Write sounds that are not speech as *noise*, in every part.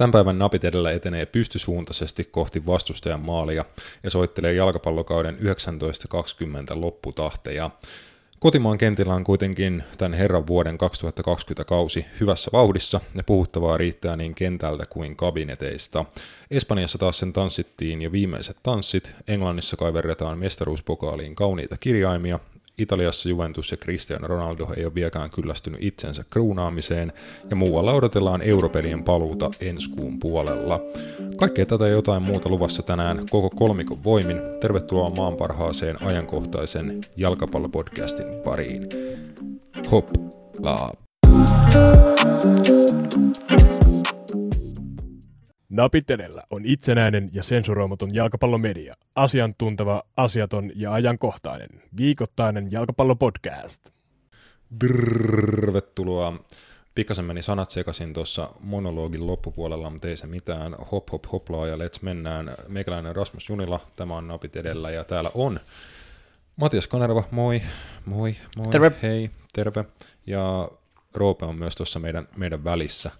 Tämän päivän napit edellä etenee pystysuuntaisesti kohti vastustajan maalia ja soittelee jalkapallokauden 1920 lopputahteja. Kotimaan kentillä on kuitenkin tämän herran vuoden 2020 kausi hyvässä vauhdissa ja puhuttavaa riittää niin kentältä kuin kabineteista. Espanjassa taas sen tanssittiin jo viimeiset tanssit, Englannissa kaiverretaan mestaruuspokaaliin kauniita kirjaimia Italiassa Juventus ja Cristiano Ronaldo ei ole vieläkään kyllästynyt itsensä kruunaamiseen, ja muualla odotellaan europelien paluuta ensi kuun puolella. Kaikkea tätä ja jotain muuta luvassa tänään koko kolmikon voimin. Tervetuloa maan parhaaseen ajankohtaisen jalkapallopodcastin pariin. Hop, la. Napit edellä on itsenäinen ja sensuroimaton jalkapallomedia. Asiantunteva, asiaton ja ajankohtainen. Viikoittainen jalkapallopodcast. Tervetuloa. Pikkasen meni sanat sekaisin tuossa monologin loppupuolella, mutta ei se mitään. Hop hop hoplaa ja let's mennään. Meikäläinen Rasmus Junila, tämä on Napit edellä ja täällä on Matias Kanerva, moi, moi, moi, terve. hei, terve. Ja Roope on myös tuossa meidän, meidän välissä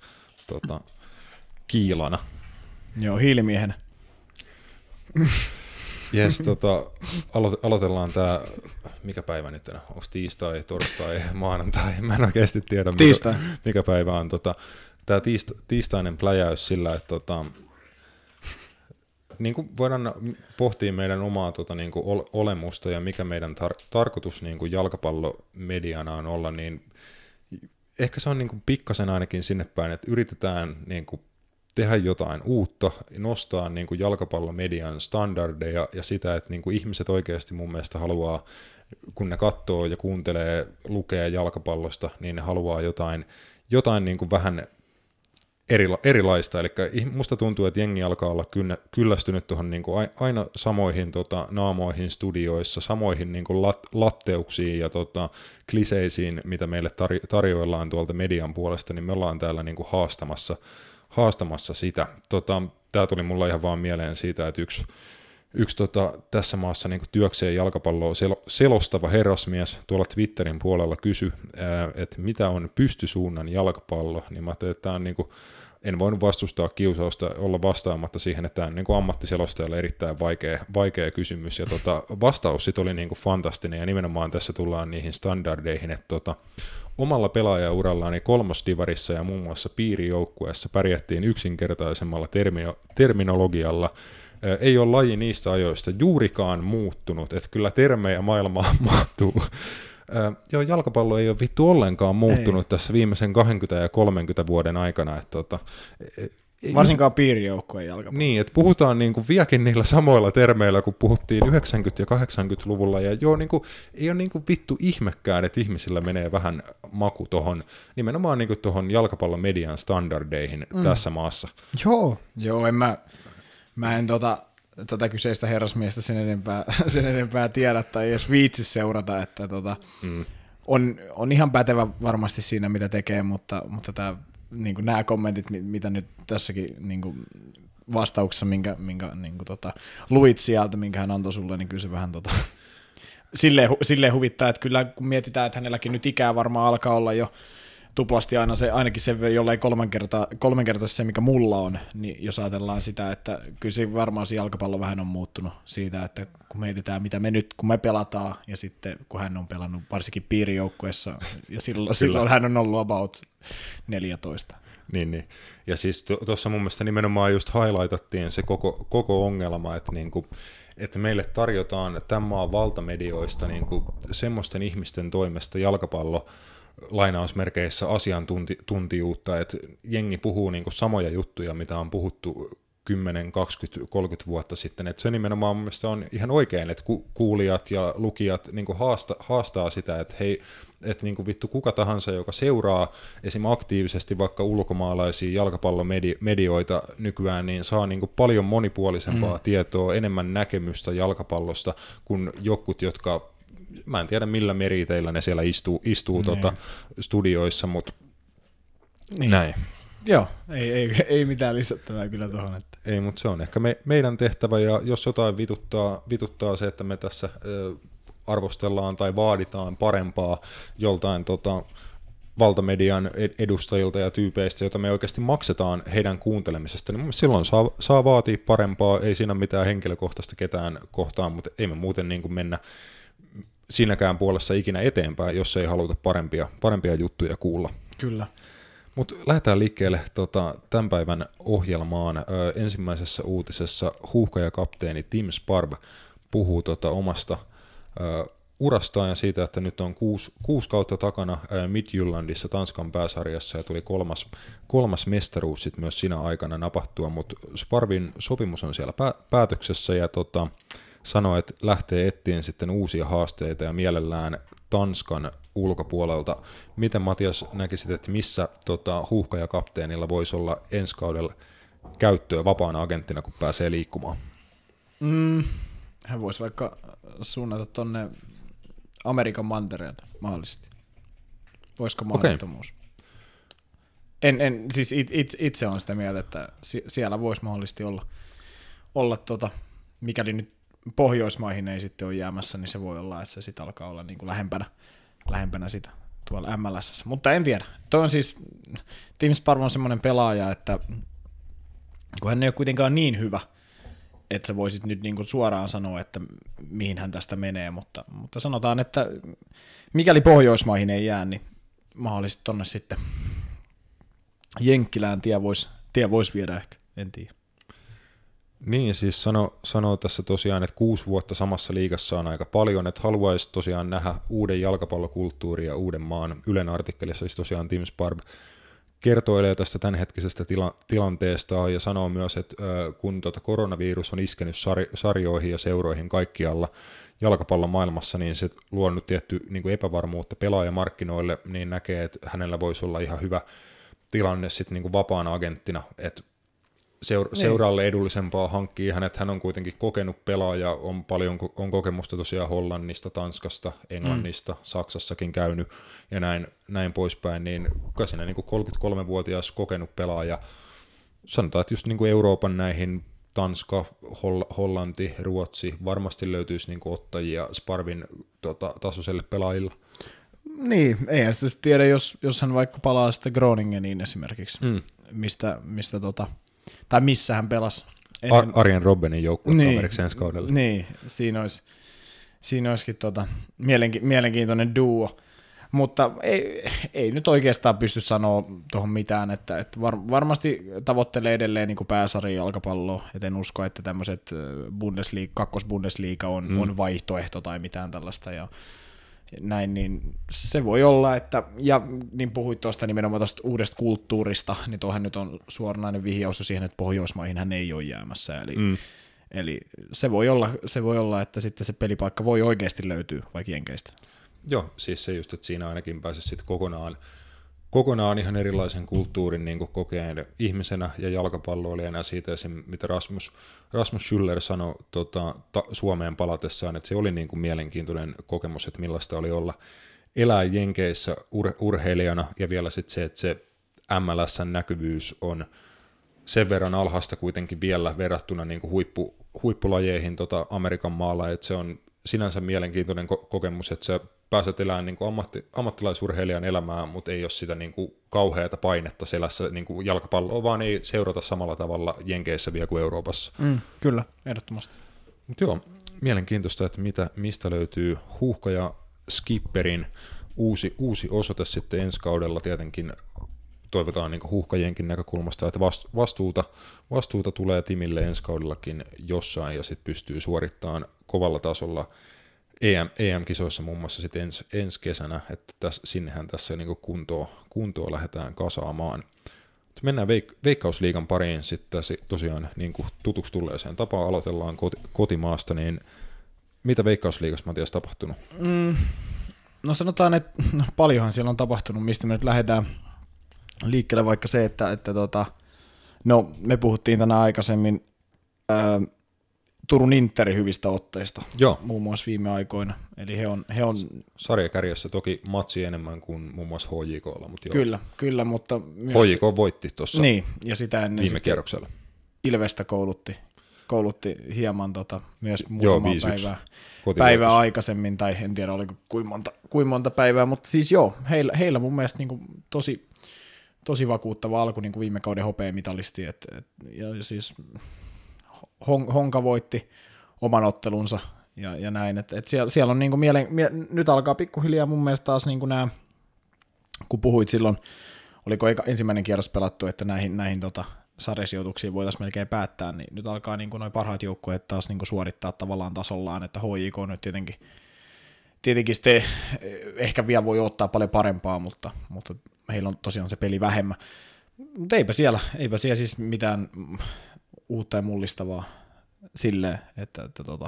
tota, kiilana. Joo, hiilimiehenä. Jes, tota, alo- aloitellaan tämä, mikä päivä nyt on, onko tiistai, torstai, maanantai, mä en oikeasti tiedä, mikä, mikä päivä on. Tota, tämä tiist- tiistainen pläjäys sillä, että tota, niin kuin voidaan pohtia meidän omaa tota, niin kuin olemusta ja mikä meidän tar- tarkoitus niin kuin jalkapallomediana on olla, niin ehkä se on niin kuin pikkasen ainakin sinne päin, että yritetään niin kuin tehdä jotain uutta, nostaa niin kuin jalkapallomedian standardeja ja sitä, että niin kuin ihmiset oikeasti mun mielestä haluaa, kun ne katsoo ja kuuntelee, lukee jalkapallosta, niin ne haluaa jotain, jotain niin kuin vähän erila, erilaista. Eli musta tuntuu, että jengi alkaa olla kynnä, kyllästynyt tuohon niin kuin aina samoihin tota, naamoihin studioissa, samoihin niin kuin lat, latteuksiin ja tota, kliseisiin, mitä meille tar- tarjoillaan tuolta median puolesta, niin me ollaan täällä niin kuin haastamassa – haastamassa sitä. Tota, Tämä tuli mulla ihan vaan mieleen siitä, että yksi, yksi tota, tässä maassa niin työkseen jalkapalloa sel- selostava herrasmies tuolla Twitterin puolella kysyi, että mitä on pystysuunnan jalkapallo, niin mä ajattelin, että tämä on niin kuin, en voinut vastustaa kiusausta olla vastaamatta siihen, että tämä on niin kuin ammattiselostajalle erittäin vaikea, vaikea kysymys, ja tota, vastaus sitten oli niin kuin fantastinen, ja nimenomaan tässä tullaan niihin standardeihin, että tota, omalla pelaajaurallani kolmosdivarissa ja muun muassa piirijoukkueessa pärjättiin yksinkertaisemmalla termino- terminologialla. Ei ole laji niistä ajoista juurikaan muuttunut, että kyllä termejä maailmaan *laughs* mahtuu. Joo, jalkapallo ei ole vittu ollenkaan muuttunut ei. tässä viimeisen 20 ja 30 vuoden aikana. Että tota, Varsinkaan piirijoukkueen jalkapallo. Niin, että puhutaan niin kuin vieläkin niillä samoilla termeillä, kun puhuttiin 90- ja 80-luvulla, ja joo, niin kuin, ei ole niin kuin vittu ihmekään, että ihmisillä menee vähän maku tuohon, nimenomaan niin kuin tuohon jalkapallon median standardeihin mm. tässä maassa. Joo, joo, en mä, mä en tota, tätä kyseistä herrasmiestä sen enempää, *laughs* sen enempää tiedä tai edes viitsi seurata, että tota, mm. on, on ihan pätevä varmasti siinä, mitä tekee, mutta, mutta tämä niin kuin nämä kommentit, mitä nyt tässäkin niin kuin vastauksessa, minkä, minkä niin kuin tota, luit sieltä, minkä hän antoi sulle, niin kyllä se vähän tota, *laughs* silleen, silleen huvittaa, että kyllä kun mietitään, että hänelläkin nyt ikää varmaan alkaa olla jo tuplasti aina se, ainakin se, jollei kolmen kertaa, kolmen kertaa se, mikä mulla on, niin jos ajatellaan sitä, että kyllä se varmaan se jalkapallo vähän on muuttunut siitä, että kun mietitään, mitä me nyt, kun me pelataan, ja sitten kun hän on pelannut varsinkin piirijoukkueessa, ja silloin, silloin hän on ollut about 14. Niin, niin. Ja siis tuossa mun mielestä nimenomaan just highlightattiin se koko, koko ongelma, että niinku, että meille tarjotaan tämän maan valtamedioista niinku semmoisten ihmisten toimesta jalkapallo lainausmerkeissä asiantuntijuutta, että jengi puhuu niin kuin samoja juttuja, mitä on puhuttu 10, 20, 30 vuotta sitten. Että se nimenomaan mun mielestä on ihan oikein, että ku- kuulijat ja lukijat niin kuin haasta, haastaa sitä, että hei, että niin kuin vittu kuka tahansa, joka seuraa esim. aktiivisesti vaikka ulkomaalaisia jalkapallomedioita nykyään, niin saa niin kuin paljon monipuolisempaa mm. tietoa, enemmän näkemystä jalkapallosta kuin jokut, jotka mä en tiedä millä meriteillä ne siellä istuu, istuu niin. tota, studioissa, mutta niin. näin. Joo, ei, ei, ei mitään lisättävää kyllä tuohon. Että. Ei, mutta se on ehkä me, meidän tehtävä, ja jos jotain vituttaa, vituttaa se, että me tässä ö, arvostellaan tai vaaditaan parempaa joltain tota, valtamedian edustajilta ja tyypeistä, joita me oikeasti maksetaan heidän kuuntelemisesta, niin silloin saa, saa vaatia parempaa, ei siinä mitään henkilökohtaista ketään kohtaan, mutta ei me muuten niin kuin mennä siinäkään puolessa ikinä eteenpäin, jos ei haluta parempia, parempia juttuja kuulla. Kyllä. Mutta lähdetään liikkeelle tota, tämän päivän ohjelmaan. Ö, ensimmäisessä uutisessa huuhkajakapteeni Tim Sparb puhuu tota, omasta ö, urastaan ja siitä, että nyt on kuusi, kuusi kautta takana Midjyllandissa Tanskan pääsarjassa ja tuli kolmas, kolmas mestaruus sit myös siinä aikana napahtua, mutta Sparvin sopimus on siellä pää, päätöksessä ja tota, sanoi, että lähtee etsiin sitten uusia haasteita ja mielellään Tanskan ulkopuolelta. Miten Matias näkisit, että missä tota, huuhkajakapteenilla voisi olla ensi kaudella käyttöä vapaana agenttina, kun pääsee liikkumaan? Mm, hän voisi vaikka suunnata tonne Amerikan mantereelle mahdollisesti. Voisiko mahdottomuus? Okay. En, en, siis it, it, itse on sitä mieltä, että siellä voisi mahdollisesti olla, olla tota, mikäli nyt Pohjoismaihin ei sitten ole jäämässä, niin se voi olla, että se sitten alkaa olla niin kuin lähempänä, lähempänä sitä tuolla MLS. Mutta en tiedä. Toi on siis, Tim Sparv on semmoinen pelaaja, että kun hän ei ole kuitenkaan niin hyvä, että sä voisit nyt niin kuin suoraan sanoa, että mihin hän tästä menee, mutta, mutta sanotaan, että mikäli Pohjoismaihin ei jää, niin mahdollisesti tonne sitten Jenkkilään tie voisi tie vois viedä ehkä, en tiedä. Niin, siis sano, sanoo tässä tosiaan, että kuusi vuotta samassa liigassa on aika paljon, että haluaisi tosiaan nähdä uuden jalkapallokulttuurin ja uuden maan. Ylen artikkelissa siis tosiaan Tim Sparb kertoilee tästä tämänhetkisestä tila- tilanteesta ja sanoo myös, että kun tuota koronavirus on iskenyt sar- sarjoihin ja seuroihin kaikkialla jalkapallon maailmassa, niin se luonut tietty niin kuin epävarmuutta pelaajamarkkinoille, niin näkee, että hänellä voisi olla ihan hyvä tilanne sitten niin kuin vapaana agenttina, että seur- niin. seuraalle edullisempaa hankkii hänet. Hän on kuitenkin kokenut pelaaja, on paljon on kokemusta tosiaan Hollannista, Tanskasta, Englannista, mm. Saksassakin käynyt ja näin, näin poispäin, niin kai siinä niin 33-vuotias kokenut pelaaja, sanotaan, että just niin kuin Euroopan näihin Tanska, Holl- Hollanti, Ruotsi, varmasti löytyisi niin kuin ottajia Sparvin tota, tasoiselle pelaajille. Niin, eihän sitä tiedä, jos, jos hän vaikka palaa sitten Groningeniin esimerkiksi, mm. mistä, mistä tota, tai missä hän pelasi. Ennen... Ar- Arjen Robbenin joukkue niin, ensi kaudella. Niin, siinä olisi, siinä olisikin tota, mielenki- mielenkiintoinen duo. Mutta ei, ei nyt oikeastaan pysty sanoa tuohon mitään, että, että var, varmasti tavoittelee edelleen niin pääsarjan jalkapalloa, et en usko, että tämmöiset Bundesliga, kakkos-Bundesliga on, mm. on vaihtoehto tai mitään tällaista, ja näin, niin se voi olla, että, ja niin puhuit tuosta nimenomaan tuosta uudesta kulttuurista, niin tuohan nyt on suoranainen vihjaus siihen, että Pohjoismaihin hän ei ole jäämässä, eli, mm. eli se, voi olla, se voi olla, että sitten se pelipaikka voi oikeasti löytyä vaikka Jenkeistä. Joo, siis se just, että siinä ainakin pääsisi sitten kokonaan kokonaan ihan erilaisen kulttuurin niin kokeen ihmisenä ja jalkapalloilijana siitä mitä Rasmus, Rasmus Schüller sanoi tota, ta, Suomeen palatessaan, että se oli niin kuin mielenkiintoinen kokemus, että millaista oli olla elää Jenkeissä ur, urheilijana ja vielä sitten se, että se MLSn näkyvyys on sen verran alhaista kuitenkin vielä verrattuna niin kuin huippu, huippulajeihin tota Amerikan maalla, että se on sinänsä mielenkiintoinen ko- kokemus, että se pääset elämään niin kuin ammatti, ammattilaisurheilijan elämää, mutta ei ole sitä niin kuin kauheata painetta selässä niin kuin jalkapalloa, vaan ei seurata samalla tavalla Jenkeissä vielä kuin Euroopassa. Mm, kyllä, ehdottomasti. Mutta joo, mielenkiintoista, että mitä, mistä löytyy Huuhka ja Skipperin uusi, uusi osoite sitten ensi kaudella tietenkin toivotaan niin huuhkajienkin näkökulmasta, että vastuuta, vastuuta tulee Timille ensi kaudellakin jossain ja sitten pystyy suorittamaan kovalla tasolla EM, EM-kisoissa muun muassa sitten ens, ensi kesänä, että täs, sinnehän tässä niin kuntoa, kuntoa lähdetään kasaamaan. Mennään veik- Veikkausliigan pariin sitten tosiaan niin kuin tutuksi tulleeseen tapaan, aloitellaan koti, kotimaasta, niin mitä Veikkausliigassa Matias tapahtunut? Mm, no sanotaan, että no, paljonhan siellä on tapahtunut, mistä me nyt lähdetään liikkeelle vaikka se, että, että tota, no me puhuttiin tänään aikaisemmin ää, Turun Interin hyvistä otteista, Joo. muun muassa viime aikoina. Eli he on, he on... Sarjakärjessä toki matsi enemmän kuin muun muassa HJKlla, mutta joo. Kyllä, kyllä, mutta... Myös... HJK voitti tuossa niin, ja sitä ennen viime kierroksella. Ilvestä koulutti koulutti hieman tota, myös muutama Joo, 5-1 päivää, päivää aikaisemmin, tai en tiedä oliko kuinka monta, kuinka monta päivää, mutta siis joo, heillä, heillä mun mielestä niin kuin, tosi, tosi vakuuttava alku niin kuin viime kauden hopeamitalisti, et, et, ja siis Hon, Honka voitti oman ottelunsa ja, ja näin, että et siellä, siellä on niin kuin mielen, mie, nyt alkaa pikkuhiljaa mun mielestä taas niin kuin nämä, kun puhuit silloin, oliko eka, ensimmäinen kierros pelattu, että näihin, näihin tota, sarjasijoituksiin voitaisiin melkein päättää, niin nyt alkaa niin noin parhaat joukkueet taas niin kuin suorittaa tavallaan tasollaan, että HJK nyt tietenkin, tietenkin sitten eh, ehkä vielä voi ottaa paljon parempaa, mutta, mutta heillä on tosiaan se peli vähemmän. Mutta eipä siellä, eipä siellä siis mitään uutta ja mullistavaa silleen, että, että tota,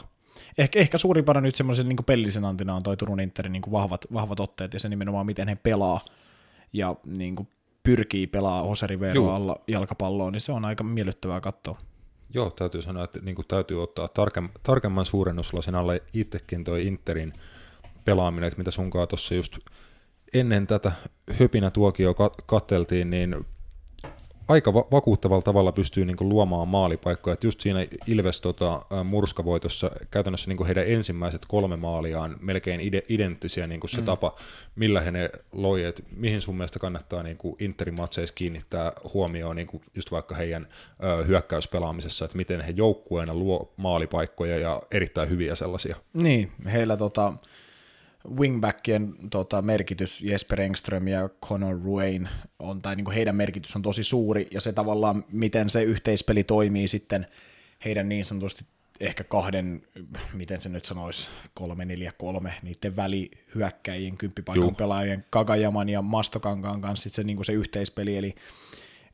ehkä, ehkä suurimpana nyt semmoisen niin pellisen antina on toi Turun Interin niin vahvat, vahvat otteet ja se nimenomaan miten he pelaa ja niin kuin pyrkii pelaa Hoseriveroa Juu. alla jalkapalloon, niin se on aika miellyttävää katsoa. Joo, täytyy sanoa, että niin kuin täytyy ottaa tarkem, tarkemman suurennuslasin alle itsekin toi Interin pelaaminen, että mitä sunkaan tuossa just ennen tätä höpinä tuokio katteltiin, niin aika va- vakuuttavalla tavalla pystyy niin luomaan maalipaikkoja. Et just siinä Ilves tota, murskavoitossa käytännössä niin heidän ensimmäiset kolme maaliaan melkein ide- identtisiä niin se mm. tapa, millä he ne loi. Et mihin sun mielestä kannattaa niin Interin matseissa kiinnittää huomioon niin just vaikka heidän ö, hyökkäyspelaamisessa, että miten he joukkueena luo maalipaikkoja ja erittäin hyviä sellaisia. Niin, heillä tota, wingbackien tota, merkitys Jesper Engström ja Conor Ruane on, tai niin kuin heidän merkitys on tosi suuri, ja se tavallaan, miten se yhteispeli toimii sitten heidän niin sanotusti ehkä kahden, miten se nyt sanoisi, kolme, neljä, kolme, niiden välihyökkäjien, kymppipaikan pelaajien, Kagajaman ja Mastokankaan kanssa sit se, niin kuin se yhteispeli, eli,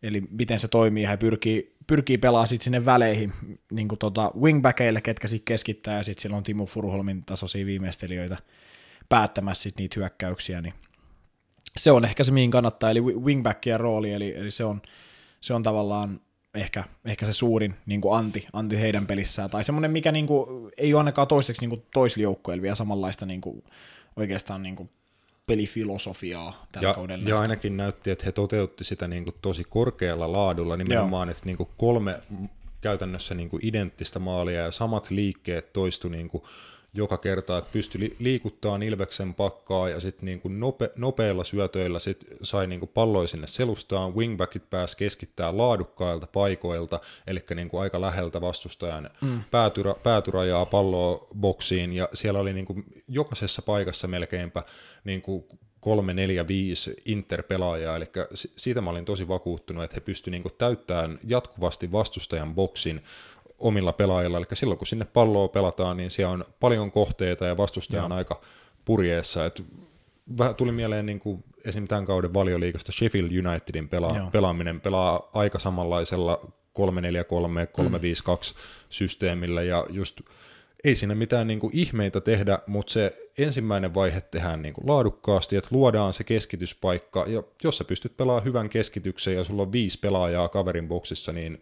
eli miten se toimii, he pyrkii, pyrkii pelaamaan sit sinne väleihin niin kuin tota wingbackeille, ketkä sitten keskittää, ja sitten siellä on Timo Furuholmin tasoisia viimeistelijöitä päättämässä sit niitä hyökkäyksiä, niin se on ehkä se, mihin kannattaa, eli wingbackien rooli, eli, eli se, on, se on tavallaan ehkä, ehkä se suurin niin kuin anti, anti heidän pelissään, tai semmoinen, mikä niin kuin, ei ole ainakaan toiseksi niin toisilla joukkueilla vielä samanlaista niin kuin, oikeastaan niin kuin pelifilosofiaa tällä Ja, kaudella. ja ainakin näytti, että he toteutti sitä niin kuin tosi korkealla laadulla, nimenomaan, että niin kuin kolme käytännössä niin kuin identtistä maalia ja samat liikkeet toistu niin kuin joka kerta, että pystyi li- liikuttaa Ilveksen pakkaa ja sitten niin kuin nope, nopeilla syötöillä sit sai niin kuin palloja sinne selustaan, wingbackit pääsi keskittää laadukkailta paikoilta, eli niin kuin aika läheltä vastustajan mm. päätyra, päätyrajaa palloa boksiin. Ja siellä oli niin kuin jokaisessa paikassa melkeinpä niin kuin kolme, neljä, viisi interpelaajaa, eli si- siitä mä olin tosi vakuuttunut, että he pystyivät niin täyttämään jatkuvasti vastustajan boksin omilla pelaajilla, eli silloin kun sinne palloa pelataan, niin siellä on paljon kohteita ja vastustaja on aika purjeessa, että vähän tuli mieleen niin kuin esim. tämän kauden valioliikasta Sheffield Unitedin pela- Joo. pelaaminen. Pelaa aika samanlaisella 3-4-3, 3-5-2 systeemillä. Ja just ei siinä mitään niin kuin ihmeitä tehdä, mutta se ensimmäinen vaihe tehdään niin kuin laadukkaasti, että luodaan se keskityspaikka, ja jos sä pystyt pelaamaan hyvän keskityksen ja sulla on viisi pelaajaa kaverin boksissa, niin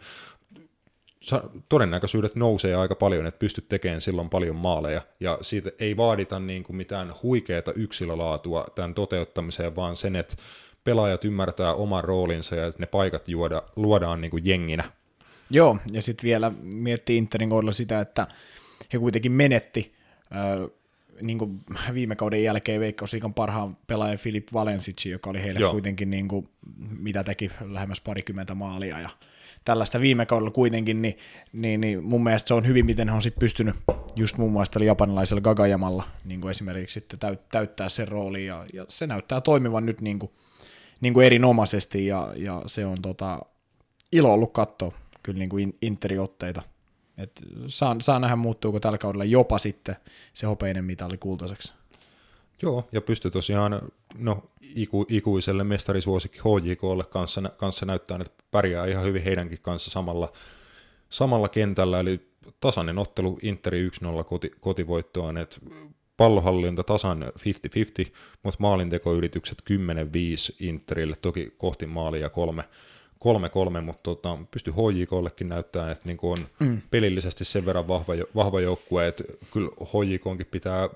todennäköisyydet nousee aika paljon, että pystyt tekemään silloin paljon maaleja, ja siitä ei vaadita niin kuin mitään huikeata yksilölaatua tämän toteuttamiseen, vaan sen, että pelaajat ymmärtää oman roolinsa ja että ne paikat juoda, luodaan niin kuin jenginä. Joo, ja sitten vielä miettii Interin kohdalla sitä, että he kuitenkin menetti äh, niin kuin viime kauden jälkeen Veikkausliikan parhaan pelaajan Filip Valensic, joka oli heille Joo. Joo. kuitenkin, niin kuin, mitä teki, lähemmäs parikymmentä maalia ja tällaista viime kaudella kuitenkin, niin, niin, niin mun mielestä se on hyvin, miten he on sitten pystynyt just muun muassa tällä japanilaisella Gagajamalla niin kuin esimerkiksi sitten täyt, täyttää sen roolin, ja, ja se näyttää toimivan nyt niin kuin, niin kuin erinomaisesti, ja, ja se on tota, ilo ollut katsoa kyllä niin kuin in- Interi-otteita. Et saa, saa nähdä muuttuuko tällä kaudella jopa sitten se hopeinen mitali kultaiseksi. Joo, ja pystyi tosiaan no, iku, ikuiselle mestarisuosikki HJKlle kanssa, kanssa näyttää, että pärjää ihan hyvin heidänkin kanssa samalla, samalla kentällä, eli tasainen ottelu Interi 1-0 koti, kotivoittoon, että pallohallinta tasan 50-50, mutta maalintekoyritykset 10-5 Interille, toki kohti maalia kolme, 3-3, mutta tota, pystyi HJKllekin näyttämään, että niin on mm. pelillisesti sen verran vahva, vahva joukkue, että kyllä HJKonkin pitää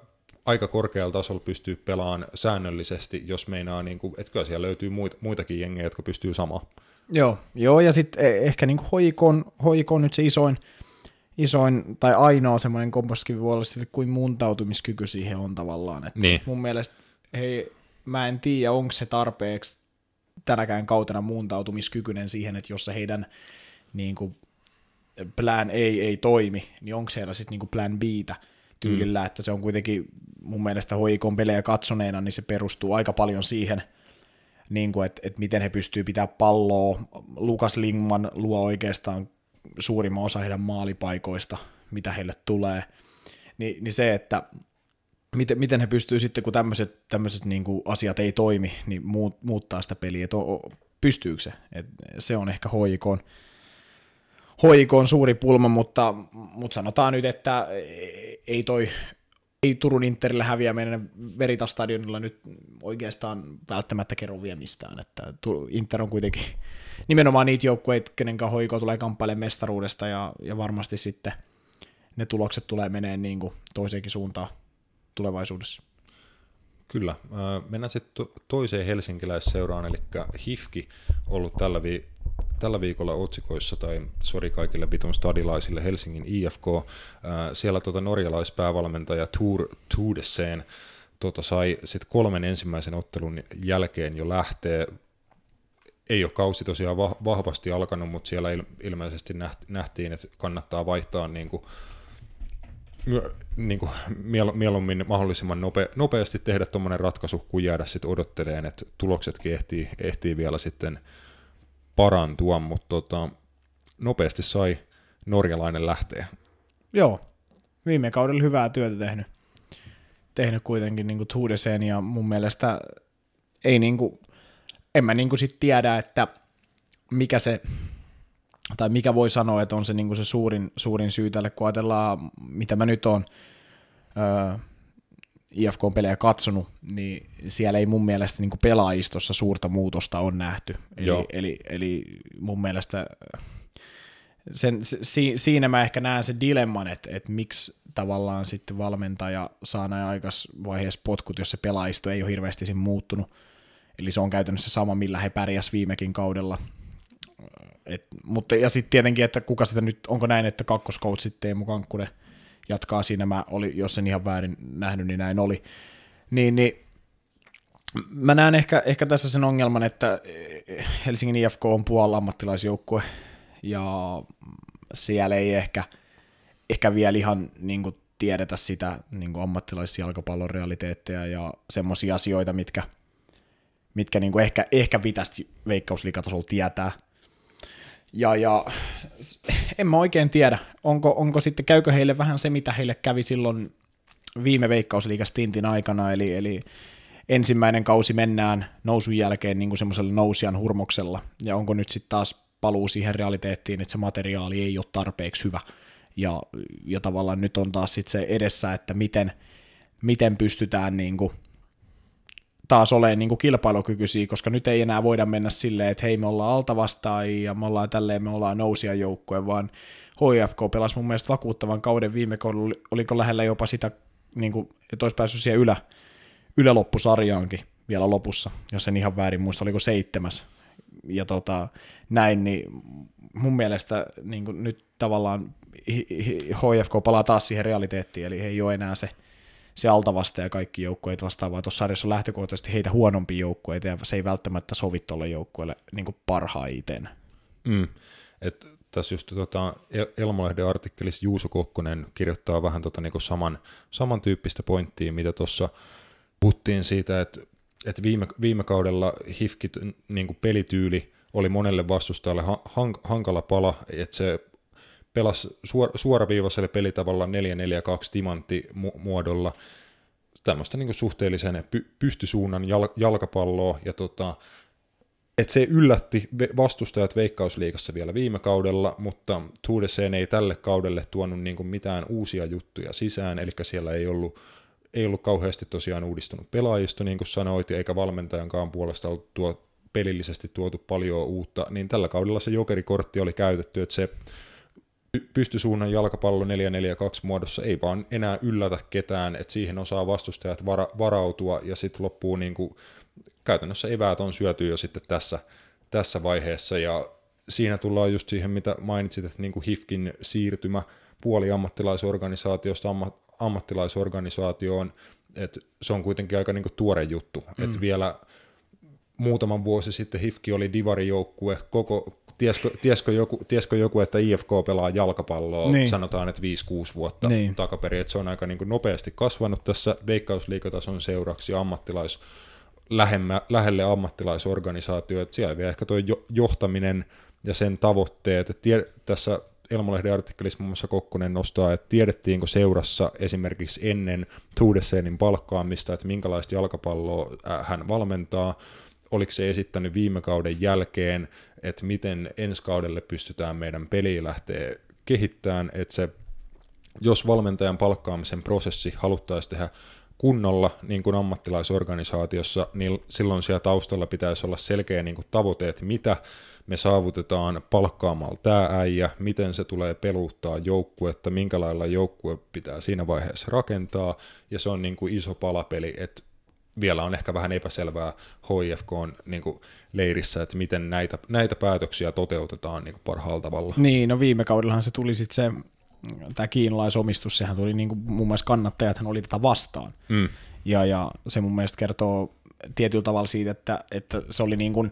aika korkealla tasolla pystyy pelaamaan säännöllisesti, jos meinaa, niin kuin, että kyllä siellä löytyy muita, muitakin jengejä, jotka pystyy samaan. Joo, joo ja sitten ehkä niin HIK on, HIK on nyt se isoin, isoin tai ainoa semmoinen kompaskivi voi olla sille, kuin muuntautumiskyky siihen on tavallaan. Että Niin. Mun mielestä, hei, mä en tiedä, onko se tarpeeksi tänäkään kautena muuntautumiskykyinen siihen, että jos se heidän niin kuin, plan A ei toimi, niin onko siellä sitten niin plan b tyylillä, mm. että se on kuitenkin mun mielestä hoikon pelejä katsoneena, niin se perustuu aika paljon siihen, niin kuin, että, että miten he pystyy pitää palloa. Lukas Lingman luo oikeastaan suurimman osa heidän maalipaikoista, mitä heille tulee. Ni, niin se, että miten, miten he pystyy sitten, kun tämmöiset, tämmöiset niin kuin asiat ei toimi, niin muut, muuttaa sitä peliä, että pystyykö se. Et se on ehkä hoikoon, hoikoon suuri pulma, mutta, mutta sanotaan nyt, että ei toi ei Turun Interille häviäminen Veritas-stadionilla nyt oikeastaan välttämättä kerro vielä mistään, että Inter on kuitenkin nimenomaan niitä joukkueita, kenen hoiko tulee kamppailemaan mestaruudesta ja, ja varmasti sitten ne tulokset tulee meneen niin kuin toiseenkin suuntaan tulevaisuudessa. Kyllä. Mennään sitten toiseen helsinkiläisseuraan, eli HIFKI ollut tällä, vi- tällä viikolla otsikoissa, tai sori kaikille vitun stadilaisille, Helsingin IFK. Siellä tota norjalaispäävalmentaja Tour Tudeseen tota sai sit kolmen ensimmäisen ottelun jälkeen jo lähteä. Ei ole kausi tosiaan vahvasti alkanut, mutta siellä ilmeisesti nähtiin, että kannattaa vaihtaa niin kuin niin kuin mieluummin mahdollisimman nope, nopeasti tehdä tuommoinen ratkaisu, kuin jäädä sitten odotteleen, että tuloksetkin ehtii, ehtii vielä sitten parantua, mutta tota, nopeasti sai norjalainen lähteä. Joo, viime kaudella hyvää työtä tehnyt, tehnyt kuitenkin niin Tudesen ja mun mielestä ei niin kuin, en mä niin kuin sit tiedä, että mikä se tai mikä voi sanoa, että on se, niin se suurin, suurin syy tälle, kun ajatellaan, mitä mä nyt oon öö, IFK-pelejä katsonut, niin siellä ei mun mielestä niin pelaajistossa suurta muutosta on nähty. Eli, eli, eli mun mielestä sen, si, siinä mä ehkä näen sen dilemman, että, että miksi tavallaan sitten valmentaja saa näin aikas vaiheessa potkut, jos se pelaajisto ei ole hirveästi siinä muuttunut. Eli se on käytännössä sama, millä he pärjäs viimekin kaudella et, mutta, ja sitten tietenkin, että kuka sitä nyt, onko näin, että kakkoskoutsit Teemu Kankkunen jatkaa siinä, mä oli, jos en ihan väärin nähnyt, niin näin oli. Niin, niin mä näen ehkä, ehkä tässä sen ongelman, että Helsingin IFK on puolella ammattilaisjoukkue, ja siellä ei ehkä, ehkä vielä ihan niin kuin, tiedetä sitä niin kuin ammattilaisjalkapallon realiteetteja ja semmoisia asioita, mitkä, mitkä niin kuin ehkä, ehkä pitäisi veikkausliikatasolla tietää – ja, ja en mä oikein tiedä, onko, onko sitten, käykö heille vähän se, mitä heille kävi silloin viime veikkausliikastintin aikana, eli, eli ensimmäinen kausi mennään nousun jälkeen niin kuin semmoisella nousijan hurmoksella, ja onko nyt sitten taas paluu siihen realiteettiin, että se materiaali ei ole tarpeeksi hyvä, ja, ja tavallaan nyt on taas sitten se edessä, että miten, miten pystytään niin kuin taas olemaan niin kuin kilpailukykyisiä, koska nyt ei enää voida mennä silleen, että hei me ollaan alta vastaan ja me ollaan tälleen, me ollaan nousia joukkue, vaan HFK pelasi mun mielestä vakuuttavan kauden viime kaudella, oliko lähellä jopa sitä, niin kuin, että olisi päässyt siihen ylä, yläloppusarjaankin vielä lopussa, jos en ihan väärin muista, oliko seitsemäs. Ja tota, näin, niin mun mielestä niin kuin nyt tavallaan HFK palaa taas siihen realiteettiin, eli ei ole enää se se altavasta ja kaikki joukkueet vastaavaa. Tuossa sarjassa on lähtökohtaisesti heitä huonompia joukkueita ja se ei välttämättä sovi tuolle joukkueelle niin parhaiten. Mm. Et tässä just tota, Elmolehden artikkelissa Juuso Kokkonen kirjoittaa vähän tota, niin saman, samantyyppistä pointtia, mitä tuossa puhuttiin siitä, että, että viime, viime kaudella HIFKit niin pelityyli oli monelle vastustajalle hankala pala, että se pelasi suor- suoraviivaisella pelitavalla 4-4-2 timanttimuodolla tämmöistä niin suhteellisen py- pystysuunnan jal- jalkapalloa, ja tota, et se yllätti vastustajat Veikkausliigassa vielä viime kaudella, mutta Tuudeseen ei tälle kaudelle tuonut niin mitään uusia juttuja sisään, eli siellä ei ollut, ei ollut kauheasti tosiaan uudistunut pelaajisto, niin kuin sanoit, eikä valmentajankaan puolesta ollut tuo, pelillisesti tuotu paljon uutta, niin tällä kaudella se jokerikortti oli käytetty, että se pystysuunnan jalkapallo 4-4-2 muodossa ei vaan enää yllätä ketään, että siihen osaa vastustajat vara, varautua ja sitten loppuu niin kuin, käytännössä eväät on syöty jo sitten tässä, tässä vaiheessa ja siinä tullaan just siihen, mitä mainitsit, että niin kuin HIFKin siirtymä puoli ammattilaisorganisaatiosta amma, ammattilaisorganisaatioon, että se on kuitenkin aika niin kuin tuore juttu, mm. että vielä muutaman vuosi sitten HIFKI oli divarijoukkue, koko, tiesikö, tiesikö, joku, tiesikö joku, että IFK pelaa jalkapalloa, niin. sanotaan, että 5-6 vuotta niin. takaperin, että se on aika niin kuin nopeasti kasvanut tässä veikkausliikatason seuraksi ammattilais, lähemmä, lähelle ammattilaisorganisaatioita, siellä vielä ehkä tuo johtaminen ja sen tavoitteet, että tie, tässä Elmolehden artikkelissa muun muassa Kokkonen nostaa, että tiedettiinkö seurassa esimerkiksi ennen Tuudeseenin palkkaamista, että minkälaista jalkapalloa hän valmentaa, oliko se esittänyt viime kauden jälkeen, että miten ensi kaudelle pystytään meidän peliä lähteä kehittämään, että se, jos valmentajan palkkaamisen prosessi haluttaisiin tehdä kunnolla niin kuin ammattilaisorganisaatiossa, niin silloin siellä taustalla pitäisi olla selkeä niin kuin tavoite, että mitä me saavutetaan palkkaamalla tämä äijä, miten se tulee peluttaa joukkuetta, minkä lailla joukkue pitää siinä vaiheessa rakentaa, ja se on niin kuin iso palapeli, että vielä on ehkä vähän epäselvää HIFK on niin kuin leirissä, että miten näitä, näitä päätöksiä toteutetaan niin kuin parhaalla tavalla. Niin, no viime kaudellahan se tuli sitten se, tämä kiinalaisomistus, sehän tuli niin kuin, mun mielestä kannattajathan oli tätä vastaan. Mm. Ja, ja se mun mielestä kertoo tietyllä tavalla siitä, että, että se oli niin kuin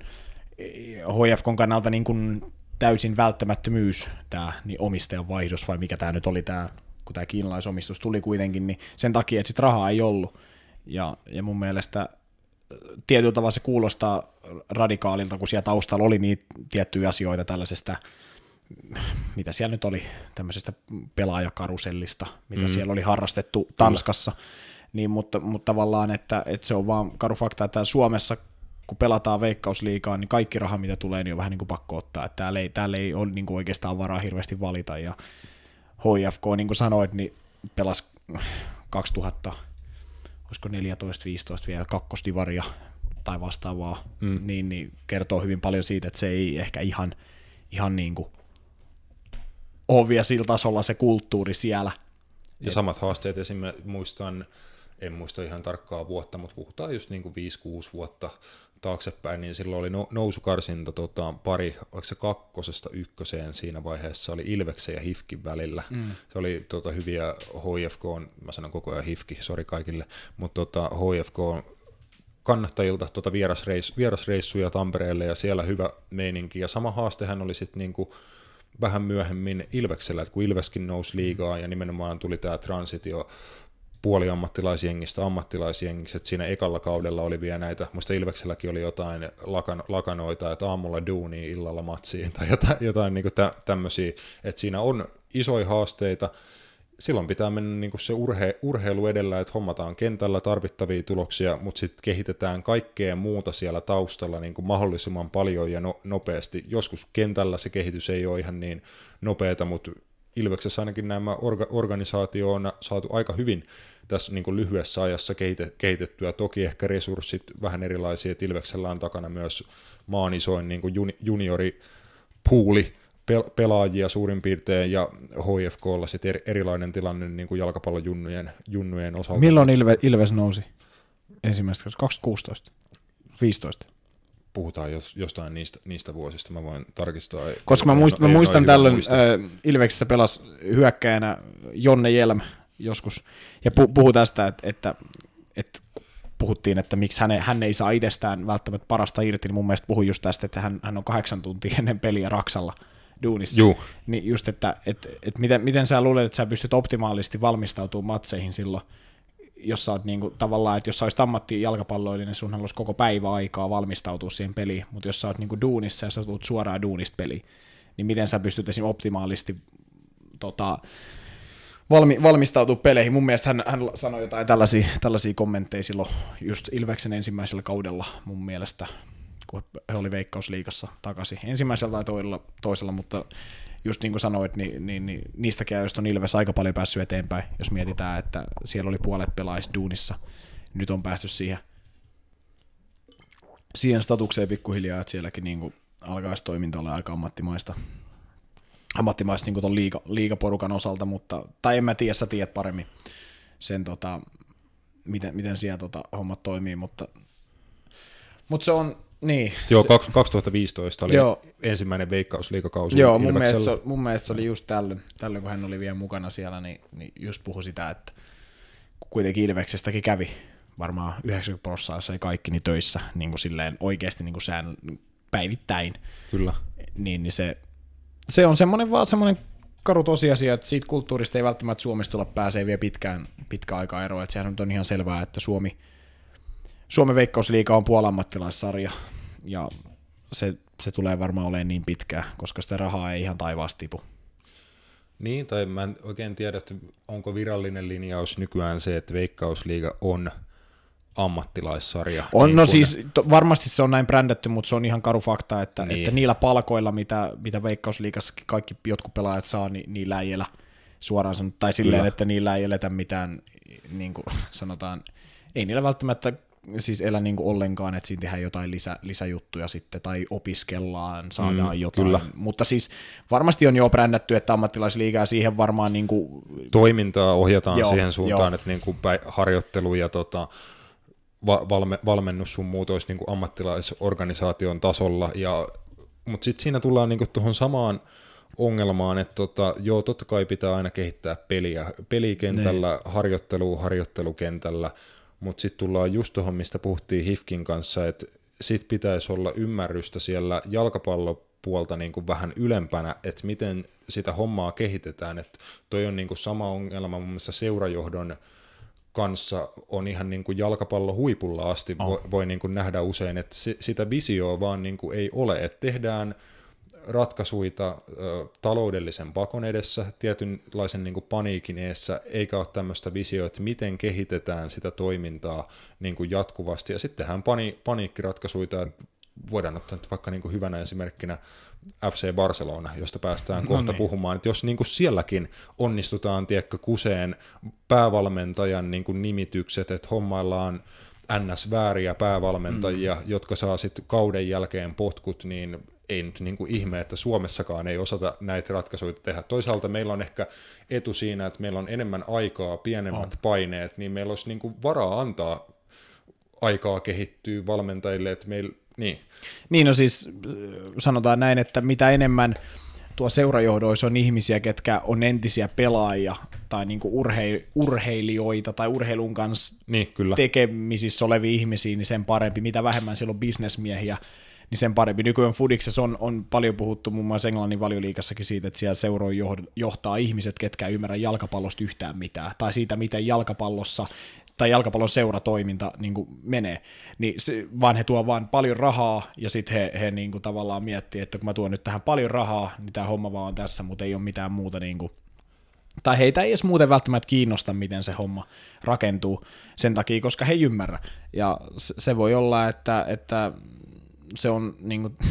HFKn kannalta niin kuin täysin välttämättömyys tämä niin omistajan vaihdos, vai mikä tämä nyt oli tämä, kun tämä kiinalaisomistus tuli kuitenkin, niin sen takia, että sit rahaa ei ollut. Ja, ja mun mielestä tietyllä tavalla se kuulostaa radikaalilta, kun siellä taustalla oli niitä tiettyjä asioita tällaisesta, mitä siellä nyt oli, tämmöisestä pelaajakarusellista, mitä mm. siellä oli harrastettu Tanskassa, niin, mutta, mutta tavallaan, että, että se on vaan karu fakta, että Suomessa kun pelataan veikkausliikaa, niin kaikki raha, mitä tulee, niin on vähän niin kuin pakko ottaa. Että täällä ei, täällä ei ole niin kuin oikeastaan varaa hirveästi valita. Ja HIFK, niin kuin sanoit, niin pelasi 2000, olisiko 14-15 vielä kakkosdivaria tai vastaavaa, mm. niin, niin kertoo hyvin paljon siitä, että se ei ehkä ihan, ihan niin kuin ole vielä sillä tasolla se kulttuuri siellä. Ja Et... samat haasteet esimerkiksi muistan, en muista ihan tarkkaa vuotta, mutta puhutaan just niin kuin 5-6 vuotta taaksepäin, niin silloin oli nousukarsinta tota, pari, oliko se kakkosesta ykköseen siinä vaiheessa, oli Ilveksen ja Hifkin välillä. Mm. Se oli tota, hyviä HFK, mä sanon koko ajan Hifki, sori kaikille, mutta tota, HFK kannattajilta tota vierasreis, vierasreissuja Tampereelle ja siellä hyvä meininki. Ja sama haastehan oli sitten niinku vähän myöhemmin Ilveksellä, että kun Ilveskin nousi liigaa ja nimenomaan tuli tämä transitio puoliammattilaisjengistä ammattilaisjengistä, että siinä ekalla kaudella oli vielä näitä, muista Ilvekselläkin oli jotain lakan, lakanoita, että aamulla duuni illalla matsiin tai jotain, jotain niin tä, tämmöisiä, että siinä on isoja haasteita, silloin pitää mennä niin se urhe, urheilu edellä, että hommataan kentällä tarvittavia tuloksia, mutta sitten kehitetään kaikkea muuta siellä taustalla niin mahdollisimman paljon ja no, nopeasti. Joskus kentällä se kehitys ei ole ihan niin nopeata, mutta Ilveksessä ainakin nämä orga, organisaatio on saatu aika hyvin tässä niin lyhyessä ajassa kehitettyä. Toki ehkä resurssit vähän erilaisia, että Ilveksellä on takana myös maan isoin niin kuin junioripuuli pelaajia suurin piirtein, ja HFKlla sitten erilainen tilanne niin kuin jalkapallon junnujen, junnujen osalta. Milloin Ilve, Ilves nousi ensimmäistä 2016? 15? Puhutaan jos, jostain niistä, niistä vuosista, mä voin tarkistaa. Koska mä, muist, mä muistan tällöin, muista. äh, Ilveksessä pelas hyökkäjänä Jonne Jelm joskus, ja pu, puhu tästä, että, että, että puhuttiin, että miksi hän, hän ei saa itsestään välttämättä parasta irti, niin mun mielestä puhui just tästä, että hän, hän on kahdeksan tuntia ennen peliä Raksalla duunissa. Juu. Niin just, että että että miten, miten sä luulet, että sä pystyt optimaalisesti valmistautumaan matseihin silloin, jos sä oot niinku, tavallaan, että jos sä olisit ammattijalkapalloilinen, niin sun olisi koko päivä aikaa valmistautua siihen peliin, mutta jos sä oot niinku duunissa ja sä tulet suoraan duunista peliin, niin miten sä pystyt esim. optimaalisesti tota, valmi, valmistautua peleihin. Mun mielestä hän, hän sanoi jotain tällaisia, tällaisia kommentteja silloin just Ilveksen ensimmäisellä kaudella mun mielestä, kun he oli Veikkausliigassa takaisin. Ensimmäisellä tai toisella, toisella mutta just niin kuin sanoit, niin, niin, niin niistä joista on Ilves aika paljon päässyt eteenpäin, jos mietitään, että siellä oli puolet pelaajista duunissa, nyt on päästy siihen, siihen statukseen pikkuhiljaa, että sielläkin niin kuin alkaisi toiminta olla aika ammattimaista, ammattimaista niin kuin liiga, liigaporukan osalta, mutta, tai en mä tiedä, sä tiedät paremmin sen, tota, miten, miten siellä tota, hommat toimii, mutta, mutta se on, Niin. Joo, 2015 oli Joo. ensimmäinen veikkausliikakausi Joo, mun mielestä, se, mun mielestä se oli just tällöin, tällöin, kun hän oli vielä mukana siellä, niin, niin just puhui sitä, että kuitenkin Ilveksestäkin kävi varmaan 90 prosenttia, jos ei kaikki, niin töissä niin kuin silleen oikeasti niin kuin sään päivittäin, Kyllä. niin, niin se, se on semmoinen vaan semmoinen karu tosiasia, että siitä kulttuurista ei välttämättä Suomesta tulla pääsee vielä pitkään, pitkä aikaa eroa, että sehän nyt on ihan selvää, että Suomi, Suomen veikkausliiga on puolammattilaissarja, ja se, se tulee varmaan olemaan niin pitkään, koska sitä rahaa ei ihan taivaasta tipu. Niin, tai mä en oikein tiedä, että onko virallinen linjaus nykyään se, että Veikkausliiga on ammattilaissarja. On, niin no kun- siis to, varmasti se on näin brändätty, mutta se on ihan karu fakta, että, Niin. että niillä palkoilla, mitä, mitä Veikkausliigassakin kaikki jotkut pelaajat saa, niin niillä ei elä suoraan sanottu, tai silleen, Kyllä. että niillä ei eletä mitään, niin kuin sanotaan, ei niillä välttämättä siis elä niin kuin ollenkaan, että siinä tehdään jotain lisä, lisäjuttuja sitten, tai opiskellaan, saadaan Mm, jotain. kyllä. Mutta siis varmasti on jo brändätty, että ammattilaisliigaa siihen varmaan niin kuin, toimintaa ohjataan Joo, siihen suuntaan, joo. että niin kuin harjoittelu ja tota, va- valme- valmennus sun muut olisi niin kuin ammattilaisorganisaation tasolla, ja, mutta sitten siinä tullaan niin kuin tuohon samaan ongelmaan, että tota, joo, totta kai pitää aina kehittää peliä, pelikentällä, Niin. harjoittelu, harjoittelukentällä, mutta sitten tullaan just tuohon, mistä puhuttiin Hifkin kanssa, että sit pitäisi olla ymmärrystä siellä jalkapallopuolta niin kuin vähän ylempänä, että miten sitä hommaa kehitetään, että toi on niin kuin sama ongelma mun mielestä seurajohdon kanssa on ihan niin kuin jalkapallo huipulla asti, oh. voi, voi niin kuin nähdä usein, että se, sitä visioa vaan niin kuin ei ole, että tehdään ratkaisuita ö, taloudellisen pakon edessä, tietynlaisen niin kuin paniikin edessä, eikä ole tämmöistä visioa, että miten kehitetään sitä toimintaa niin kuin jatkuvasti, ja sitten tehdään pani, paniikkiratkaisuja, että voidaan ottaa nyt vaikka niin kuin hyvänä esimerkkinä FC Barcelona, josta päästään No kohta niin. puhumaan, että jos niin kuin sielläkin onnistutaan tiedätkö, kuseen päävalmentajan niin kuin nimitykset, että hommaillaan ns. vääriä päävalmentajia, mm. jotka saa sitten kauden jälkeen potkut, niin ei nyt niin kuin ihme, että Suomessakaan ei osata näitä ratkaisuja tehdä. Toisaalta meillä on ehkä etu siinä, että meillä on enemmän aikaa, pienemmät on. paineet, niin meillä olisi niin kuin varaa antaa aikaa kehittyy valmentajille, että meillä, niin, Niin no siis äh, sanotaan näin, että mitä enemmän tuo seurajohdoissa on ihmisiä, ketkä on entisiä pelaajia tai niinku urhei, urheilijoita tai urheilun kanssa niin kyllä. tekemisissä olevia ihmisiä, niin sen parempi. Mitä vähemmän siellä on bisnesmiehiä, niin sen parempi. Nykyään Fudiksessa on, on paljon puhuttu muun muassa Englannin valioliikassakin siitä, että siellä seuroin johtaa ihmiset, ketkä ei ymmärrä jalkapallosta yhtään mitään, tai siitä, miten jalkapallossa tai jalkapallon seuratoiminta niin kuin menee, niin se, vaan he tuo vaan paljon rahaa, ja sitten he, he niin kuin tavallaan miettii, että kun mä tuon nyt tähän paljon rahaa, niin tämä homma vaan on tässä, mutta ei ole mitään muuta niin kuin, tai heitä ei edes muuten välttämättä kiinnosta, miten se homma rakentuu sen takia, koska he ei ymmärrä. Ja se voi olla, että, että se on niin kuin, *laughs*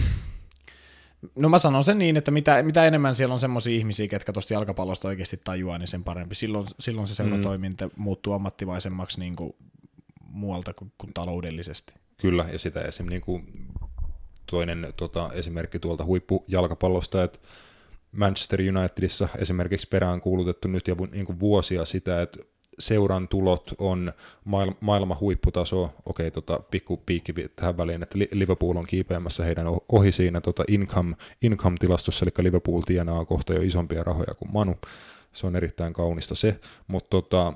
No mä sanon sen niin, että mitä, mitä enemmän siellä on semmoisia ihmisiä, ketkä tuosta jalkapallosta oikeasti tajuaa, niin sen parempi. Silloin, silloin se seuratoiminta mm. muuttuu ammattimaisemmaksi niin kuin muualta kuin, kuin taloudellisesti. Kyllä, ja sitä esim. Niin kuin toinen tota, esimerkki tuolta huippujalkapallosta, että Manchester Unitedissa esimerkiksi perään kuulutettu nyt jo niin kuin vuosia sitä, että seuran tulot on maailma, maailman huipputaso, okei, tota, pikku piikki tähän väliin, että Li- Liverpool on kiipeämässä heidän ohi siinä tota income, income-tilastossa, eli Liverpool tienaa kohta jo isompia rahoja kuin Manu, se on erittäin kaunista se, mutta tota,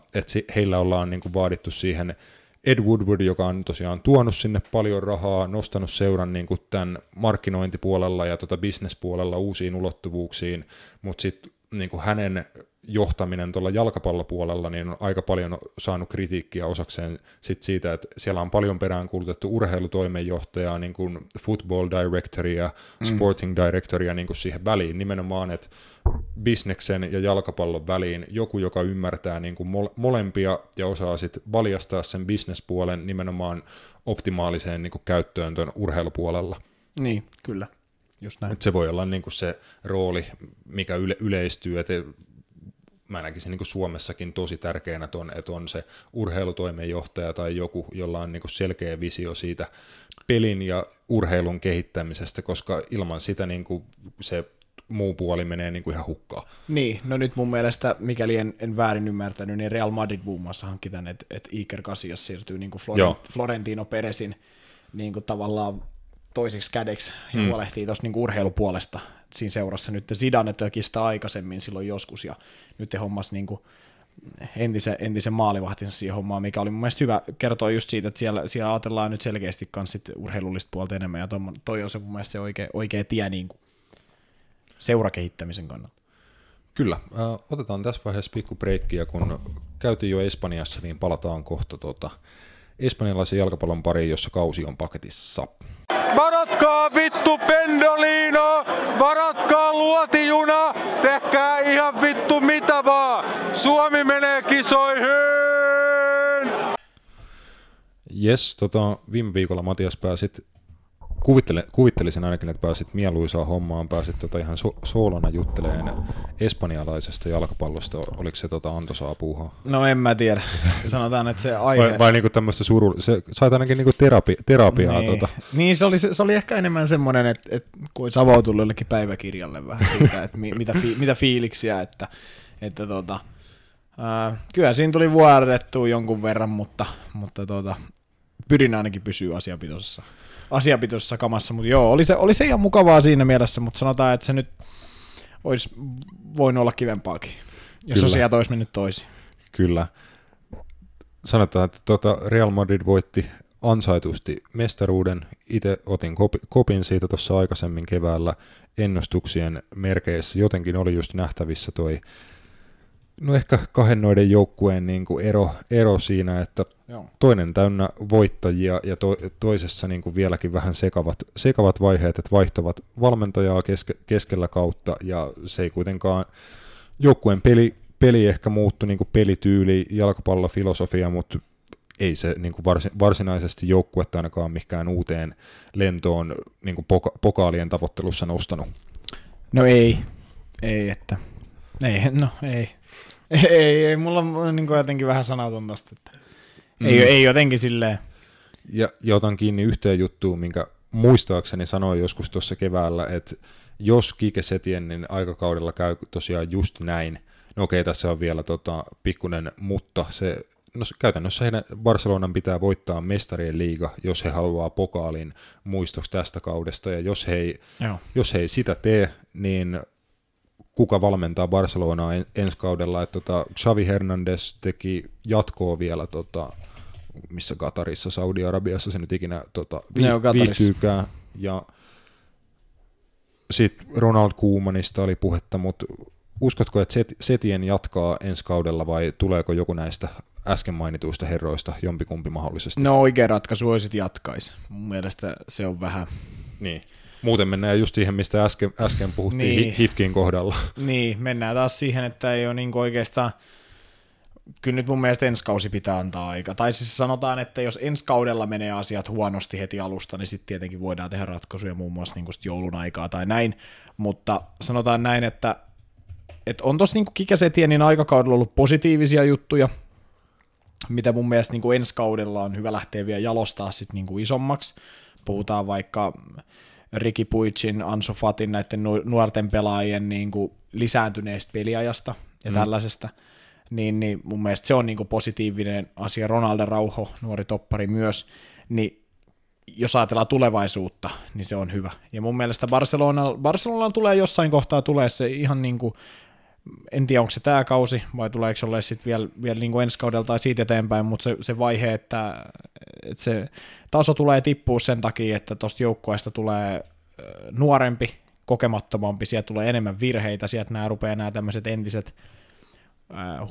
heillä ollaan niin kuin vaadittu siihen Ed Woodward, joka on tosiaan tuonut sinne paljon rahaa, nostanut seuran niin kuin tämän markkinointipuolella ja tota bisnespuolella uusiin ulottuvuuksiin, mutta sitten niin hänen johtaminen tuolla jalkapallopuolella niin on aika paljon saanut kritiikkiä osakseen sit siitä, että siellä on paljon peräänkuulutettu urheilutoimenjohtajaa, niin kuin football directoria, sporting directoria niin kuin siihen väliin, nimenomaan, että bisneksen ja jalkapallon väliin joku, joka ymmärtää niin kuin mole- molempia ja osaa sitten valjastaa sen bisnespuolen nimenomaan optimaaliseen niin kuin käyttöön tuon urheilupuolella. Niin, kyllä. Just näin. Et se voi olla niin kuin se rooli, mikä yle- yleistyy, että mä näkisin niin kuin Suomessakin tosi tärkeänä ton, että on se urheilutoimenjohtaja tai joku, jolla on niin selkeä visio siitä pelin ja urheilun kehittämisestä, koska ilman sitä niin se muu puoli menee niin kuin ihan hukkaan. Niin, no nyt mun mielestä, mikäli en, en väärin ymmärtänyt, niin Real Madrid muun muassa hankki tämän, että, että Iker Casillas siirtyy niin kuin. Florent, Florentino Peresin niin kuin tavallaan toiseksi kädeksi ja mm. huolehtii tuosta niin urheilupuolesta siinä seurassa. Nyt Zidane teki sitä aikaisemmin silloin joskus ja nyt hommas niin kuin entisen, entisen maalivahtinsa siihen hommaan, mikä oli mun mielestä hyvä kertoa just siitä, että siellä, siellä ajatellaan nyt selkeästi myös urheilullista puolta enemmän, ja toi, toi on se mun mielestä se oikea, oikea tie niin kuin seurakehittämisen kannalta. Kyllä. Otetaan tässä vaiheessa pikku breikkiä, kun käytiin jo Espanjassa, niin palataan kohta tuota espanjalaisen jalkapallon pariin, jossa kausi on paketissa. Varatkaa vittu pendolino, varatkaa luotijuna, tehkää ihan vittu mitä vaan. Suomi menee kisoihin! Jes, tota, viime viikolla Matias pääsit kuvittele, kuvittelisin ainakin, että pääsit mieluisaan hommaan, pääsit tota ihan so, soolona jutteleen espanjalaisesta jalkapallosta. Oliko se tota antoisaa puuhaa? No en mä tiedä. *laughs* Sanotaan, että se aihe... Vai, vai niinku tämmöistä suru... Se, sait ainakin niinku terapi, terapiaa. Niin, tota. niin se, oli, se, oli ehkä enemmän semmoinen, että, että kun olisi avautunut jollekin päiväkirjalle vähän siitä, että mi, mitä, fi, mitä fiiliksiä, että, että tota, Uh, kyllä siinä tuli vuodattua jonkun verran, mutta, mutta tota, pyrin ainakin pysyä asiapitoisessa asiapitoisessa kamassa, mutta joo, oli se, oli se ihan mukavaa siinä mielessä, mutta sanotaan, että se nyt olisi voinut olla kivempaakin, jos Kyllä. asiat olisi mennyt toisin. Kyllä. Sanotaan, että tuota Real Madrid voitti ansaitusti mestaruuden. Itse otin kopin siitä tuossa aikaisemmin keväällä ennustuksien merkeissä. Jotenkin oli just nähtävissä toi no ehkä kahden noiden joukkueen niin kuin ero, ero siinä, että Joo. toinen täynnä voittajia ja to, toisessa niin kuin vieläkin vähän sekavat, sekavat vaiheet, että vaihtavat valmentajaa keske, keskellä kautta ja se ei kuitenkaan joukkueen peli, peli ehkä muuttu niin kuin pelityyli, jalkapallofilosofia, mutta ei se niin kuin varsin, varsinaisesti joukkuetta ainakaan mikään uuteen lentoon niin kuin poka, pokaalien tavoittelussa nostanut. No ei, ei, että ei, no ei. Ei, ei, mulla on niin kuin jotenkin vähän sanaton tosta, että mm. ei, ei jotenkin silleen. Ja, ja otan kiinni yhteen juttuun, minkä muistaakseni sanoin joskus tuossa keväällä, että jos Kike Setienin aikakaudella käy tosiaan just näin, no okei, tässä on vielä tota, pikkunen mutta, se, no käytännössä heidän Barcelonan pitää voittaa mestarien liiga, jos he haluaa pokaalin muistoksi tästä kaudesta, ja jos he ei, jos he ei sitä tee, niin kuka valmentaa Barcelonaa en, ensi kaudella. Että tota, Xavi Hernandez teki jatkoa vielä tota, missä Katarissa, Saudi-Arabiassa se nyt ikinä tota, viihtyykään. Ja sitten Ronald Koemanista oli puhetta, mutta uskotko, että Setien jatkaa ensi kaudella vai tuleeko joku näistä äsken mainituista herroista jompikumpi mahdollisesti? No oikea ratkaisu olisi, että jatkaisi. Mun mielestä se on vähän... Niin. Muuten mennään just siihen, mistä äsken, äsken puhuttiin niin. Hifkin kohdalla. Niin, mennään taas siihen, että ei ole niin oikeastaan kyllä nyt mun mielestä ensi kausi pitää antaa aika. Tai siis sanotaan, että jos ensi kaudella menee asiat huonosti heti alusta, niin sitten tietenkin voidaan tehdä ratkaisuja muun muassa niin joulun aikaa tai näin. Mutta sanotaan näin, että, että on tuossa niin Kikesetienin aikakaudella ollut positiivisia juttuja, mitä mun mielestä niin ensi kaudella on hyvä lähteä vielä jalostaa sit niin isommaksi. Puhutaan vaikka Riki Puicin, Ansu Fatin, näiden nuorten pelaajien niin kuin lisääntyneestä peliajasta ja mm. tällaisesta, niin, niin mun mielestä se on niin kuin positiivinen asia. Ronaldo Rauho, nuori toppari myös, niin jos ajatellaan tulevaisuutta, niin se on hyvä. Ja mun mielestä Barcelona, Barcelona tulee jossain kohtaa tulee se ihan niin kuin, en tiedä onko se tämä kausi vai tuleeko se olla sitten vielä, vielä niin kuin ensi kaudella tai siitä eteenpäin, mutta se, se vaihe, että, että se taso tulee tippua sen takia, että tuosta joukkueesta tulee nuorempi, kokemattomampi, sieltä tulee enemmän virheitä, sieltä nämä rupeaa nämä tämmöiset entiset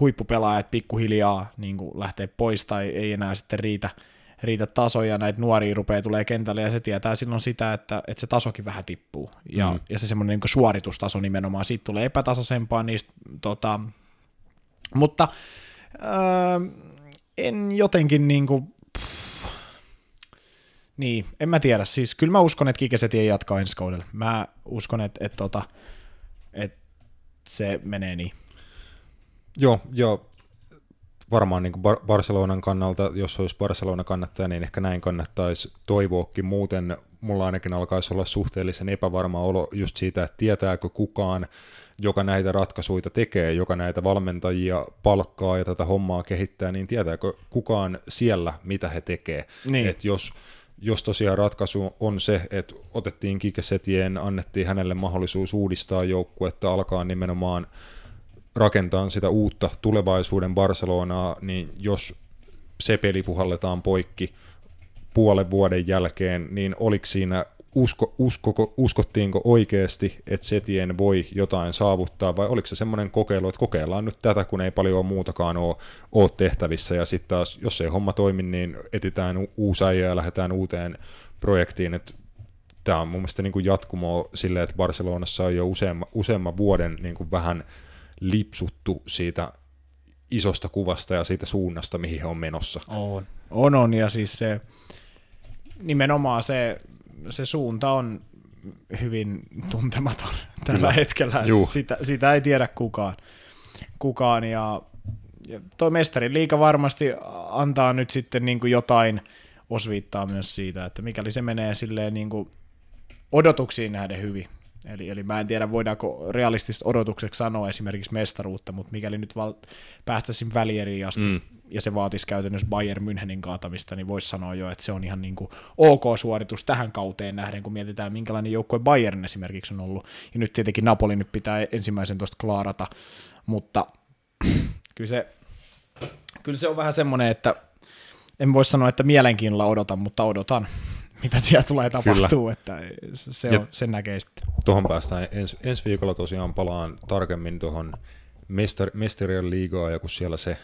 huippupelaajat pikkuhiljaa niin lähtee pois tai ei enää sitten riitä, riitä tasoja, näitä nuoria rupeaa tulee kentälle ja se tietää silloin sitä, että, että se tasokin vähän tippuu ja, mm. ja se semmoinen niin suoritustaso nimenomaan, siitä tulee epätasaisempaa niistä, tota, mutta ää, en jotenkin niin kuin, niin, en mä tiedä. Siis kyllä mä uskon, että Kikeseti ei jatkaa ensi kaudella. Mä uskon, että, että, että, että se menee niin. Joo, joo. Varmaan niin Bar- Barcelonan kannalta, jos olisi Barcelona kannattaja, niin ehkä näin kannattaisi toivoakin. Muuten mulla ainakin alkaisi olla suhteellisen epävarma olo just siitä, että tietääkö kukaan, joka näitä ratkaisuja tekee, joka näitä valmentajia palkkaa ja tätä hommaa kehittää, niin tietääkö kukaan siellä, mitä he tekee. Niin. Et jos jos tosiaan ratkaisu on se, että otettiin Kikesetien, annettiin hänelle mahdollisuus uudistaa joukkuetta, alkaa nimenomaan rakentaa sitä uutta tulevaisuuden Barcelonaa, niin jos se peli puhalletaan poikki puolen vuoden jälkeen, niin oliko siinä usko, usko, uskottiinko oikeasti, että Setien voi jotain saavuttaa, vai oliko se semmoinen kokeilu, että kokeillaan nyt tätä, kun ei paljon muutakaan ole, ole tehtävissä, ja sitten taas, jos ei homma toimi, niin etitään uusi äijä ja lähdetään uuteen projektiin, että tämä on mun mielestä niin kuin jatkumo silleen, että Barcelonassa on jo useamman, useamman vuoden niin kuin vähän lipsuttu siitä isosta kuvasta ja siitä suunnasta, mihin he on menossa. On, on, on ja siis se nimenomaan se se suunta on hyvin tuntematon *laughs* tällä Kyllä. hetkellä. Sitä, sitä ei tiedä kukaan. kukaan ja, ja toi mestarin liika varmasti antaa nyt sitten niin kuin jotain osviittaa myös siitä, että mikäli se menee silleen niin kuin odotuksiin nähden hyvin. Eli, eli mä en tiedä, voidaanko realistista odotukseksi sanoa esimerkiksi mestaruutta, mutta mikäli nyt val- päästäisiin välieriin asti, mm ja se vaatisi käytännössä Bayern Münchenin kaatamista, niin voisi sanoa jo, että se on ihan niin kuin ok-suoritus tähän kauteen nähden, kun mietitään, minkälainen joukkue Bayern esimerkiksi on ollut. Ja nyt tietenkin Napoli nyt pitää ensimmäisen tuosta klaarata, mutta *clears throat* kyllä se, kyllä se on vähän semmoinen, että en voi sanoa, että mielenkiinnolla odotan, mutta odotan, mitä siellä tulee tapahtuu, Kyllä. että se on, sen näkee sitten. Tuohon päästään ens, ensi viikolla tosiaan palaan tarkemmin tuohon mestar, mestarien liigaa, ja kun siellä se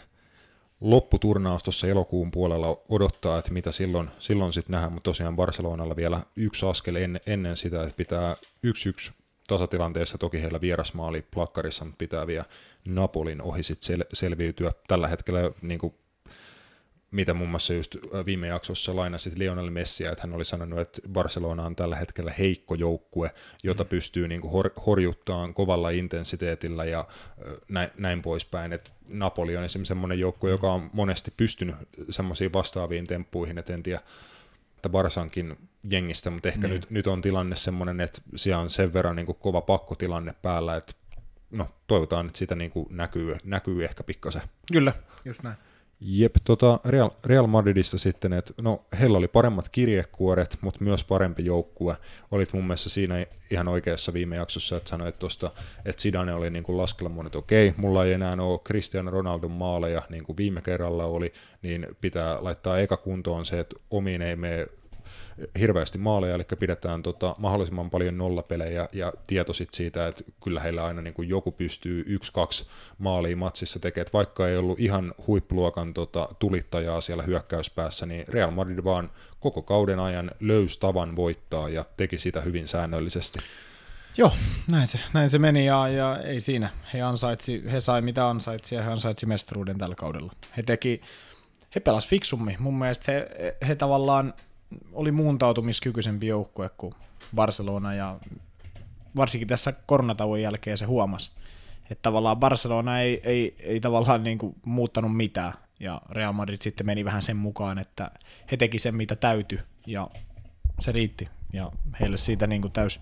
lopputurnaus tuossa elokuun puolella odottaa, että mitä silloin, silloin sitten nähdään, mutta tosiaan Barcelonalla vielä yksi askel ennen, ennen sitä, että pitää yksi yksi tasatilanteessa, toki heillä vierasmaali plakkarissa, mutta pitää vielä Napolin ohi sit sel, selviytyä. Tällä hetkellä niin kuin mitä muun muassa just viime jaksossa lainasit Lionel Messiä, että hän oli sanonut, että Barcelona on tällä hetkellä heikko joukkue, jota mm. pystyy niin kuin hor- horjuttamaan kovalla intensiteetillä ja näin, näin poispäin. Että Napoli on esimerkiksi semmoinen joukkue, joka on monesti pystynyt semmoisiin vastaaviin temppuihin, että en tiedä, että Barsankin jengistä, mutta ehkä niin. nyt, nyt on tilanne semmoinen, että siellä on sen verran niin kuin kova pakkotilanne päällä, että no, toivotaan, että sitä niin kuin näkyy, näkyy ehkä pikkasen. Kyllä, just näin. Jep, tota Real, Real Madridista sitten, että no heillä oli paremmat kirjekuoret, mutta myös parempi joukkue. Olit mun mielestä siinä ihan oikeassa viime jaksossa, että sanoit tuosta, että Zidane oli niin kuin että okei, mulla ei enää ole Cristiano Ronaldon maaleja, niin kuin viime kerralla oli, niin pitää laittaa eka kuntoon se, että omiin ei mene hirveästi maaleja, eli pidetään tota, mahdollisimman paljon nollapelejä ja tieto sit siitä, että kyllä heillä aina niin kuin joku pystyy yksi-kaksi maalia matsissa tekemään, vaikka ei ollut ihan huippuluokan tota, tulittajaa siellä hyökkäyspäässä, niin Real Madrid vaan koko kauden ajan löysi tavan voittaa ja teki sitä hyvin säännöllisesti. Joo, näin se, näin se meni ja, ja ei siinä. He, ansaitsi, he sai mitä ansaitsi ja he ansaitsi mestaruuden tällä kaudella. He teki, he pelas fiksummin. Mun mielestä he, he tavallaan oli muuntautumiskykyisempi joukkue kuin Barcelona ja varsinkin tässä koronatauon jälkeen se huomasi, että tavallaan Barcelona ei, ei, ei tavallaan niin kuin muuttanut mitään ja Real Madrid sitten meni vähän sen mukaan, että he teki sen mitä täytyi ja se riitti ja heille siitä niin kuin täys,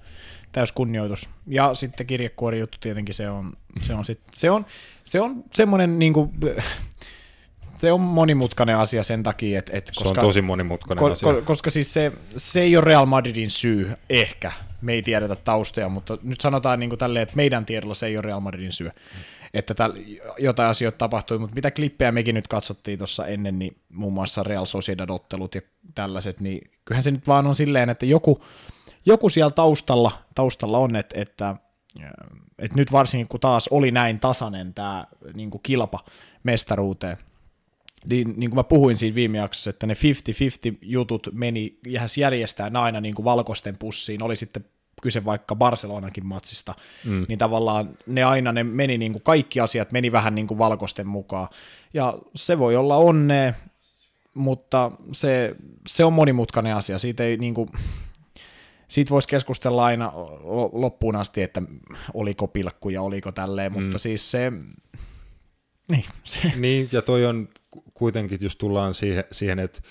täys kunnioitus. Ja sitten kirjekuori juttu tietenkin se on, se on, sit, se on, se on semmoinen niin kuin, se on monimutkainen asia sen takia, että... että koska, se on tosi monimutkainen ko, asia. Ko, koska siis se, se ei ole Real Madridin syy, ehkä. Me ei tiedetä taustoja, mutta nyt sanotaan niin kuin tälleen, että meidän tiedolla se ei ole Real Madridin syy. Että täl, jotain asioita tapahtui, mutta mitä klippejä mekin nyt katsottiin tuossa ennen, niin muun muassa Real Sociedad-ottelut ja tällaiset, niin kyllähän se nyt vaan on silleen, että joku, joku siellä taustalla, taustalla on, että, että että nyt varsinkin kun taas oli näin tasainen tämä niin kilpa mestaruuteen, niin, niin kuin mä puhuin siinä viime jaksossa, että ne 50-50 jutut meni jähäs järjestää aina niin kuin valkoisten pussiin, oli sitten kyse vaikka Barcelonankin matsista, mm. niin tavallaan ne aina ne meni niin kuin kaikki asiat meni vähän niin kuin valkoisten mukaan. Ja se voi olla onne, mutta se, se on monimutkainen asia. Siitä ei niin kuin, siitä voisi keskustella aina loppuun asti, että oliko pilkku ja oliko tälleen, mm. mutta siis se, niin, se. niin, ja toi on kuitenkin, jos tullaan siihen, siihen että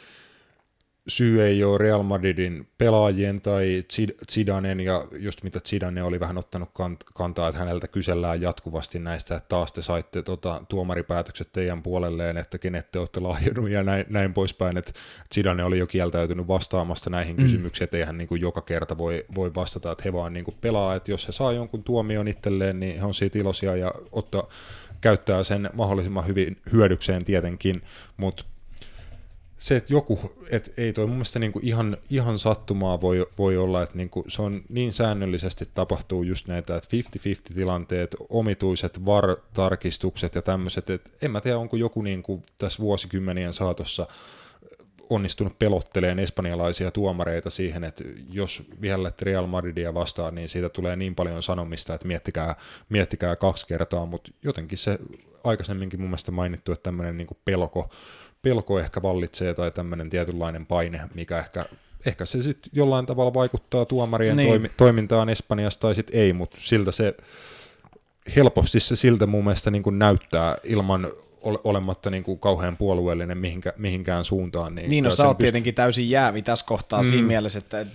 syy ei ole Real Madridin pelaajien tai Zidanen, ja just mitä Zidane oli vähän ottanut kantaa, että häneltä kysellään jatkuvasti näistä, että taas te saitte tota, tuomaripäätökset teidän puolelleen, että kenet te olette lahjonnut ja näin, näin poispäin, että Zidane oli jo kieltäytynyt vastaamasta näihin mm. kysymyksiin, että eihän niin kuin joka kerta voi, voi vastata, että he vaan niin kuin pelaa, että jos he saa jonkun tuomion itselleen, niin he on siitä iloisia ja ottaa, käyttää sen mahdollisimman hyvin hyödykseen tietenkin, mutta se, että joku, että ei toi mun mielestä niinku ihan, ihan sattumaa voi, voi olla, että niinku se on niin säännöllisesti tapahtuu just näitä, että 50-50 tilanteet, omituiset VAR-tarkistukset ja tämmöiset, että en mä tiedä, onko joku niinku tässä vuosikymmenien saatossa onnistunut pelotteleen espanjalaisia tuomareita siihen, että jos vihellet Real Madridia vastaan, niin siitä tulee niin paljon sanomista, että miettikää, miettikää kaksi kertaa, mutta jotenkin se aikaisemminkin mun mielestä mainittu, että tämmöinen niin pelko, pelko ehkä vallitsee tai tämmöinen tietynlainen paine, mikä ehkä, ehkä se sitten jollain tavalla vaikuttaa tuomarien niin. toimi, toimintaan Espanjassa tai sitten ei, mutta siltä se helposti se siltä mun mielestä niin kuin näyttää ilman olematta niin kuin kauhean puolueellinen mihinkä, mihinkään suuntaan. Niin, niin no sä oot pyst- tietenkin täysin jäävi tässä kohtaa mm. siinä mielessä, että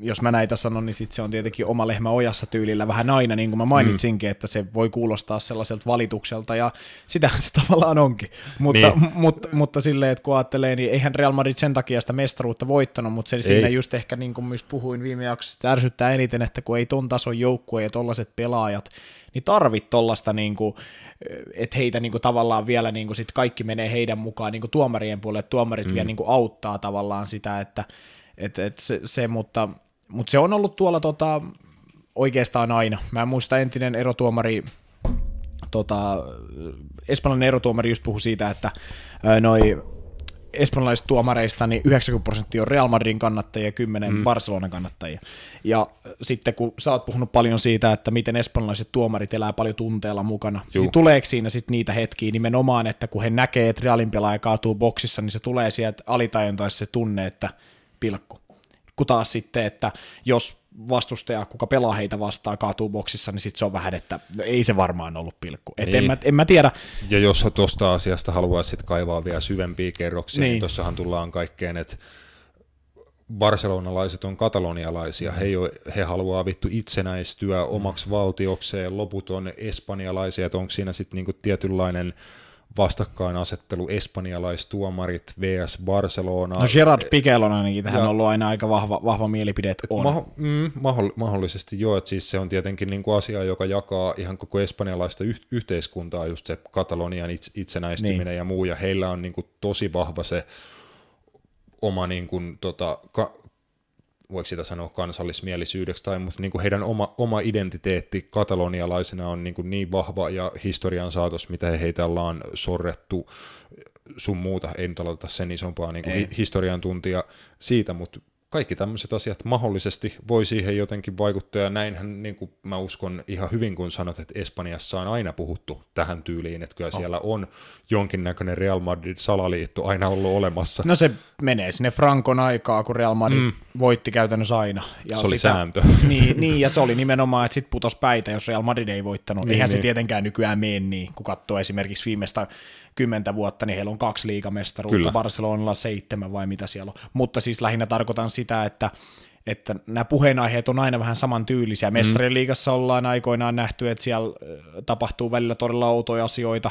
jos mä näitä sanon, niin sit se on tietenkin oma lehmä ojassa tyylillä vähän aina, niin kuin mä mainitsinkin, mm. että se voi kuulostaa sellaiselta valitukselta, ja sitä se *laughs* tavallaan onkin. Mutta, niin. *laughs* mutta, mutta silleen, että kun ajattelee, niin eihän Real Madrid sen takia sitä mestaruutta voittanut, mutta se ei. siinä just ehkä, niin kuin myös puhuin viime jaksossa, ärsyttää eniten, että kun ei ton tason joukkue ja tollaiset pelaajat, niin tarvit tollasta, niin kuin, että heitä niin kuin, tavallaan vielä niin kuin, sit kaikki menee heidän mukaan niin kuin tuomarien puolelle, että tuomarit mm. vielä niin kuin, auttaa tavallaan sitä, että et, et se, se, mutta, mutta se on ollut tuolla tota, oikeastaan aina. Mä muistan entinen erotuomari, tota, espanjalainen erotuomari just puhui siitä, että noi espanjalaisista tuomareista niin 90 prosenttia on Real Madridin kannattajia ja 10 mm. Barcelonan kannattajia. Ja sitten kun sä oot puhunut paljon siitä, että miten espanjalaiset tuomarit elää paljon tunteella mukana, Juh. niin tuleeko siinä sitten niitä hetkiä nimenomaan, että kun he näkee, että Realin pelaaja kaatuu boksissa, niin se tulee sieltä alitajuntaisesti se tunne, että pilkku. Kun taas sitten, että jos vastustaja, kuka pelaa heitä vastaan, kaatuu boksissa, niin sitten se on vähän, että no ei se varmaan ollut pilkku. Et niin. en, mä, en mä tiedä. Ja jos tuosta asiasta haluaisit kaivaa vielä syvempiä kerroksia, niin, niin tuossahan tullaan kaikkeen, että barcelonalaiset on katalonialaisia, he, jo, he haluaa vittu itsenäistyä omaksi valtiokseen, loput on espanjalaisia, että onko siinä sitten niinku tietynlainen vastakkainasettelu espanjalaistuomarit vs. Barcelona. No Gerard Piquel on ainakin tähän ja, ollut aina aika vahva, vahva mielipide, että on. Maho, mm, mahdollisesti joo, että siis se on tietenkin niin kuin asia, joka jakaa ihan koko espanjalaista yh- yhteiskuntaa, just se Katalonian itse, itsenäistyminen niin. ja muu, ja heillä on niin kuin tosi vahva se oma niin kuin, tota, ka- voiko sitä sanoa kansallismielisyydeksi, tai mutta niin kuin heidän oma, oma identiteetti katalonialaisena on niin, kuin niin vahva ja historian saatos, mitä he heitä ollaan sorrettu sun muuta, ei nyt aloita sen isompaa niin kuin historian tuntia siitä, mutta kaikki tämmöiset asiat mahdollisesti voi siihen jotenkin vaikuttaa, ja näinhän niin kuin mä uskon ihan hyvin, kun sanot, että Espanjassa on aina puhuttu tähän tyyliin, että kyllä oh. siellä on jonkinnäköinen Real Madrid-salaliitto aina ollut olemassa. No se menee sinne Frankon aikaa, kun Real Madrid mm. voitti käytännössä aina. Ja se oli sitä, sääntö. *laughs* Niin, niin, ja se oli nimenomaan, että sitten putos päitä, jos Real Madrid ei voittanut. Niin, Eihän niin. se tietenkään nykyään mene niin, kun katsoo esimerkiksi viimeistä kymmentä vuotta, niin heillä on kaksi liigamestaruutta, Kyllä. Barcelonalla seitsemän vai mitä siellä on. Mutta siis lähinnä tarkoitan sitä, että että nämä puheenaiheet on aina vähän samantyylisiä. Mm. Mestarien liigassa ollaan aikoinaan nähty, että siellä tapahtuu välillä todella outoja asioita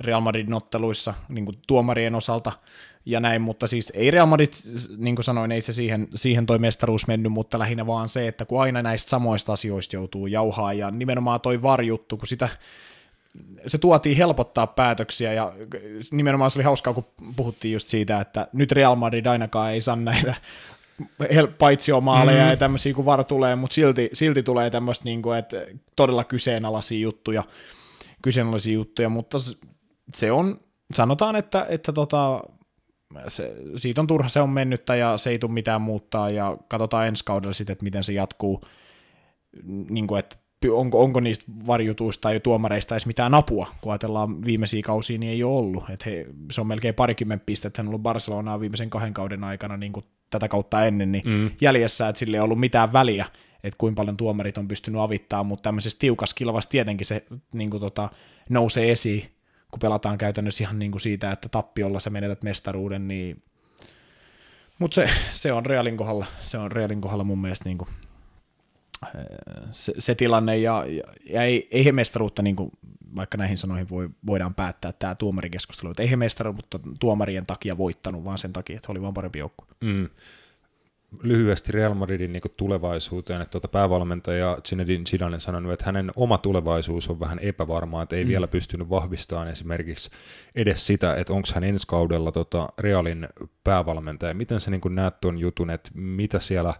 Real Madridin otteluissa niin kuin tuomarien osalta ja näin, mutta siis ei Real Madrid, niin kuin sanoin, ei se siihen, siihen toi mestaruus mennyt, mutta lähinnä vaan se, että kun aina näistä samoista asioista joutuu jauhaa ja nimenomaan toi varjuttu, kun sitä se tuotiin helpottaa päätöksiä ja nimenomaan se oli hauskaa, kun puhuttiin just siitä, että nyt Real Madrid ainakaan ei saa näitä paitsiomaaleja mm. ja tämmöisiä, kun VAR tulee, mutta silti, silti tulee tämmöistä, niin kuin, että todella kyseenalaisia juttuja, kyseenalaisia juttuja, mutta se on, sanotaan, että, että tota, se, siitä on turha, se on mennyttä ja se ei tule mitään muuttaa ja katsotaan ensi kaudella sitten, että miten se jatkuu, niin kuin, että onko, onko niistä varjutuista tai tuomareista edes mitään apua, kun ajatellaan viimeisiä kausia, niin ei ole ollut. Et he, se on melkein parikymmentä pistettä, hän on ollut Barcelonaa viimeisen kahden kauden aikana niin kuin tätä kautta ennen, niin mm. jäljessä, että sille ei ollut mitään väliä, että kuinka paljon tuomarit on pystynyt avittaa, mutta tämmöisessä tiukassa kilvassa tietenkin se niin kuin tota, nousee esiin, kun pelataan käytännössä ihan niin kuin siitä, että tappiolla sä menetät mestaruuden, niin Mutta se, se, on Realin kohdalla, se on Realin kohdalla mun mielestä niinku, se, se, tilanne, ja, ja, ja ei, ei he mestaruutta, niinku, vaikka näihin sanoihin voi, voidaan päättää tämä tuomarikeskustelu, että ei he mestaruutta tuomarien takia voittanut, vaan sen takia, että oli vaan parempi joukkue. Mm lyhyesti Real Madridin niin tulevaisuuteen, että tuota päävalmentaja Zinedine Zidane sanonut, että hänen oma tulevaisuus on vähän epävarmaa, että ei mm. vielä pystynyt vahvistamaan esimerkiksi edes sitä, että onko hän ensi kaudella tota Realin päävalmentaja. Miten sä niin näet tuon jutun, että mitä siellä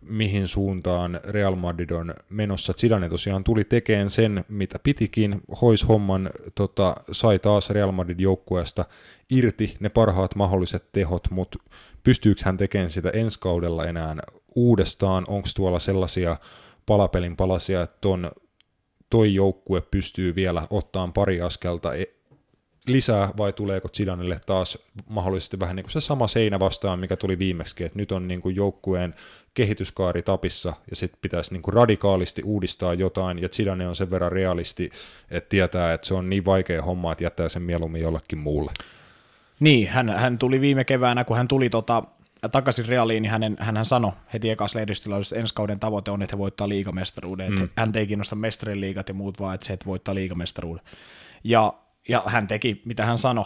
mihin suuntaan Real Madrid on menossa. Zidane tosiaan tuli tekemään sen, mitä pitikin, hois homman, tota, sai taas Real Madrid joukkueesta irti ne parhaat mahdolliset tehot, mutta pystyykö hän tekemään sitä ensi kaudella enää uudestaan, onko tuolla sellaisia palapelin palasia, että ton, toi joukkue pystyy vielä ottaan pari askelta e- lisää vai tuleeko Zidanelle taas mahdollisesti vähän niin kuin se sama seinä vastaan, mikä tuli viimeksi, että nyt on niin kuin joukkueen kehityskaari tapissa ja sitten pitäisi niin kuin radikaalisti uudistaa jotain ja Zidane on sen verran realisti, että tietää, että se on niin vaikea homma, että jättää sen mieluummin jollekin muulle. Niin, hän, hän tuli viime keväänä, kun hän tuli tota, takaisin Realiin, niin hänen, hän sanoi heti lehdistöllä, että ensi kauden tavoite on, että he voittaa liigamestaruuden. Mm. hän ei kiinnosta mestarin liigat ja muut, vaan että se, että voittaa liigamestaruuden. Ja, ja hän teki, mitä hän sanoi.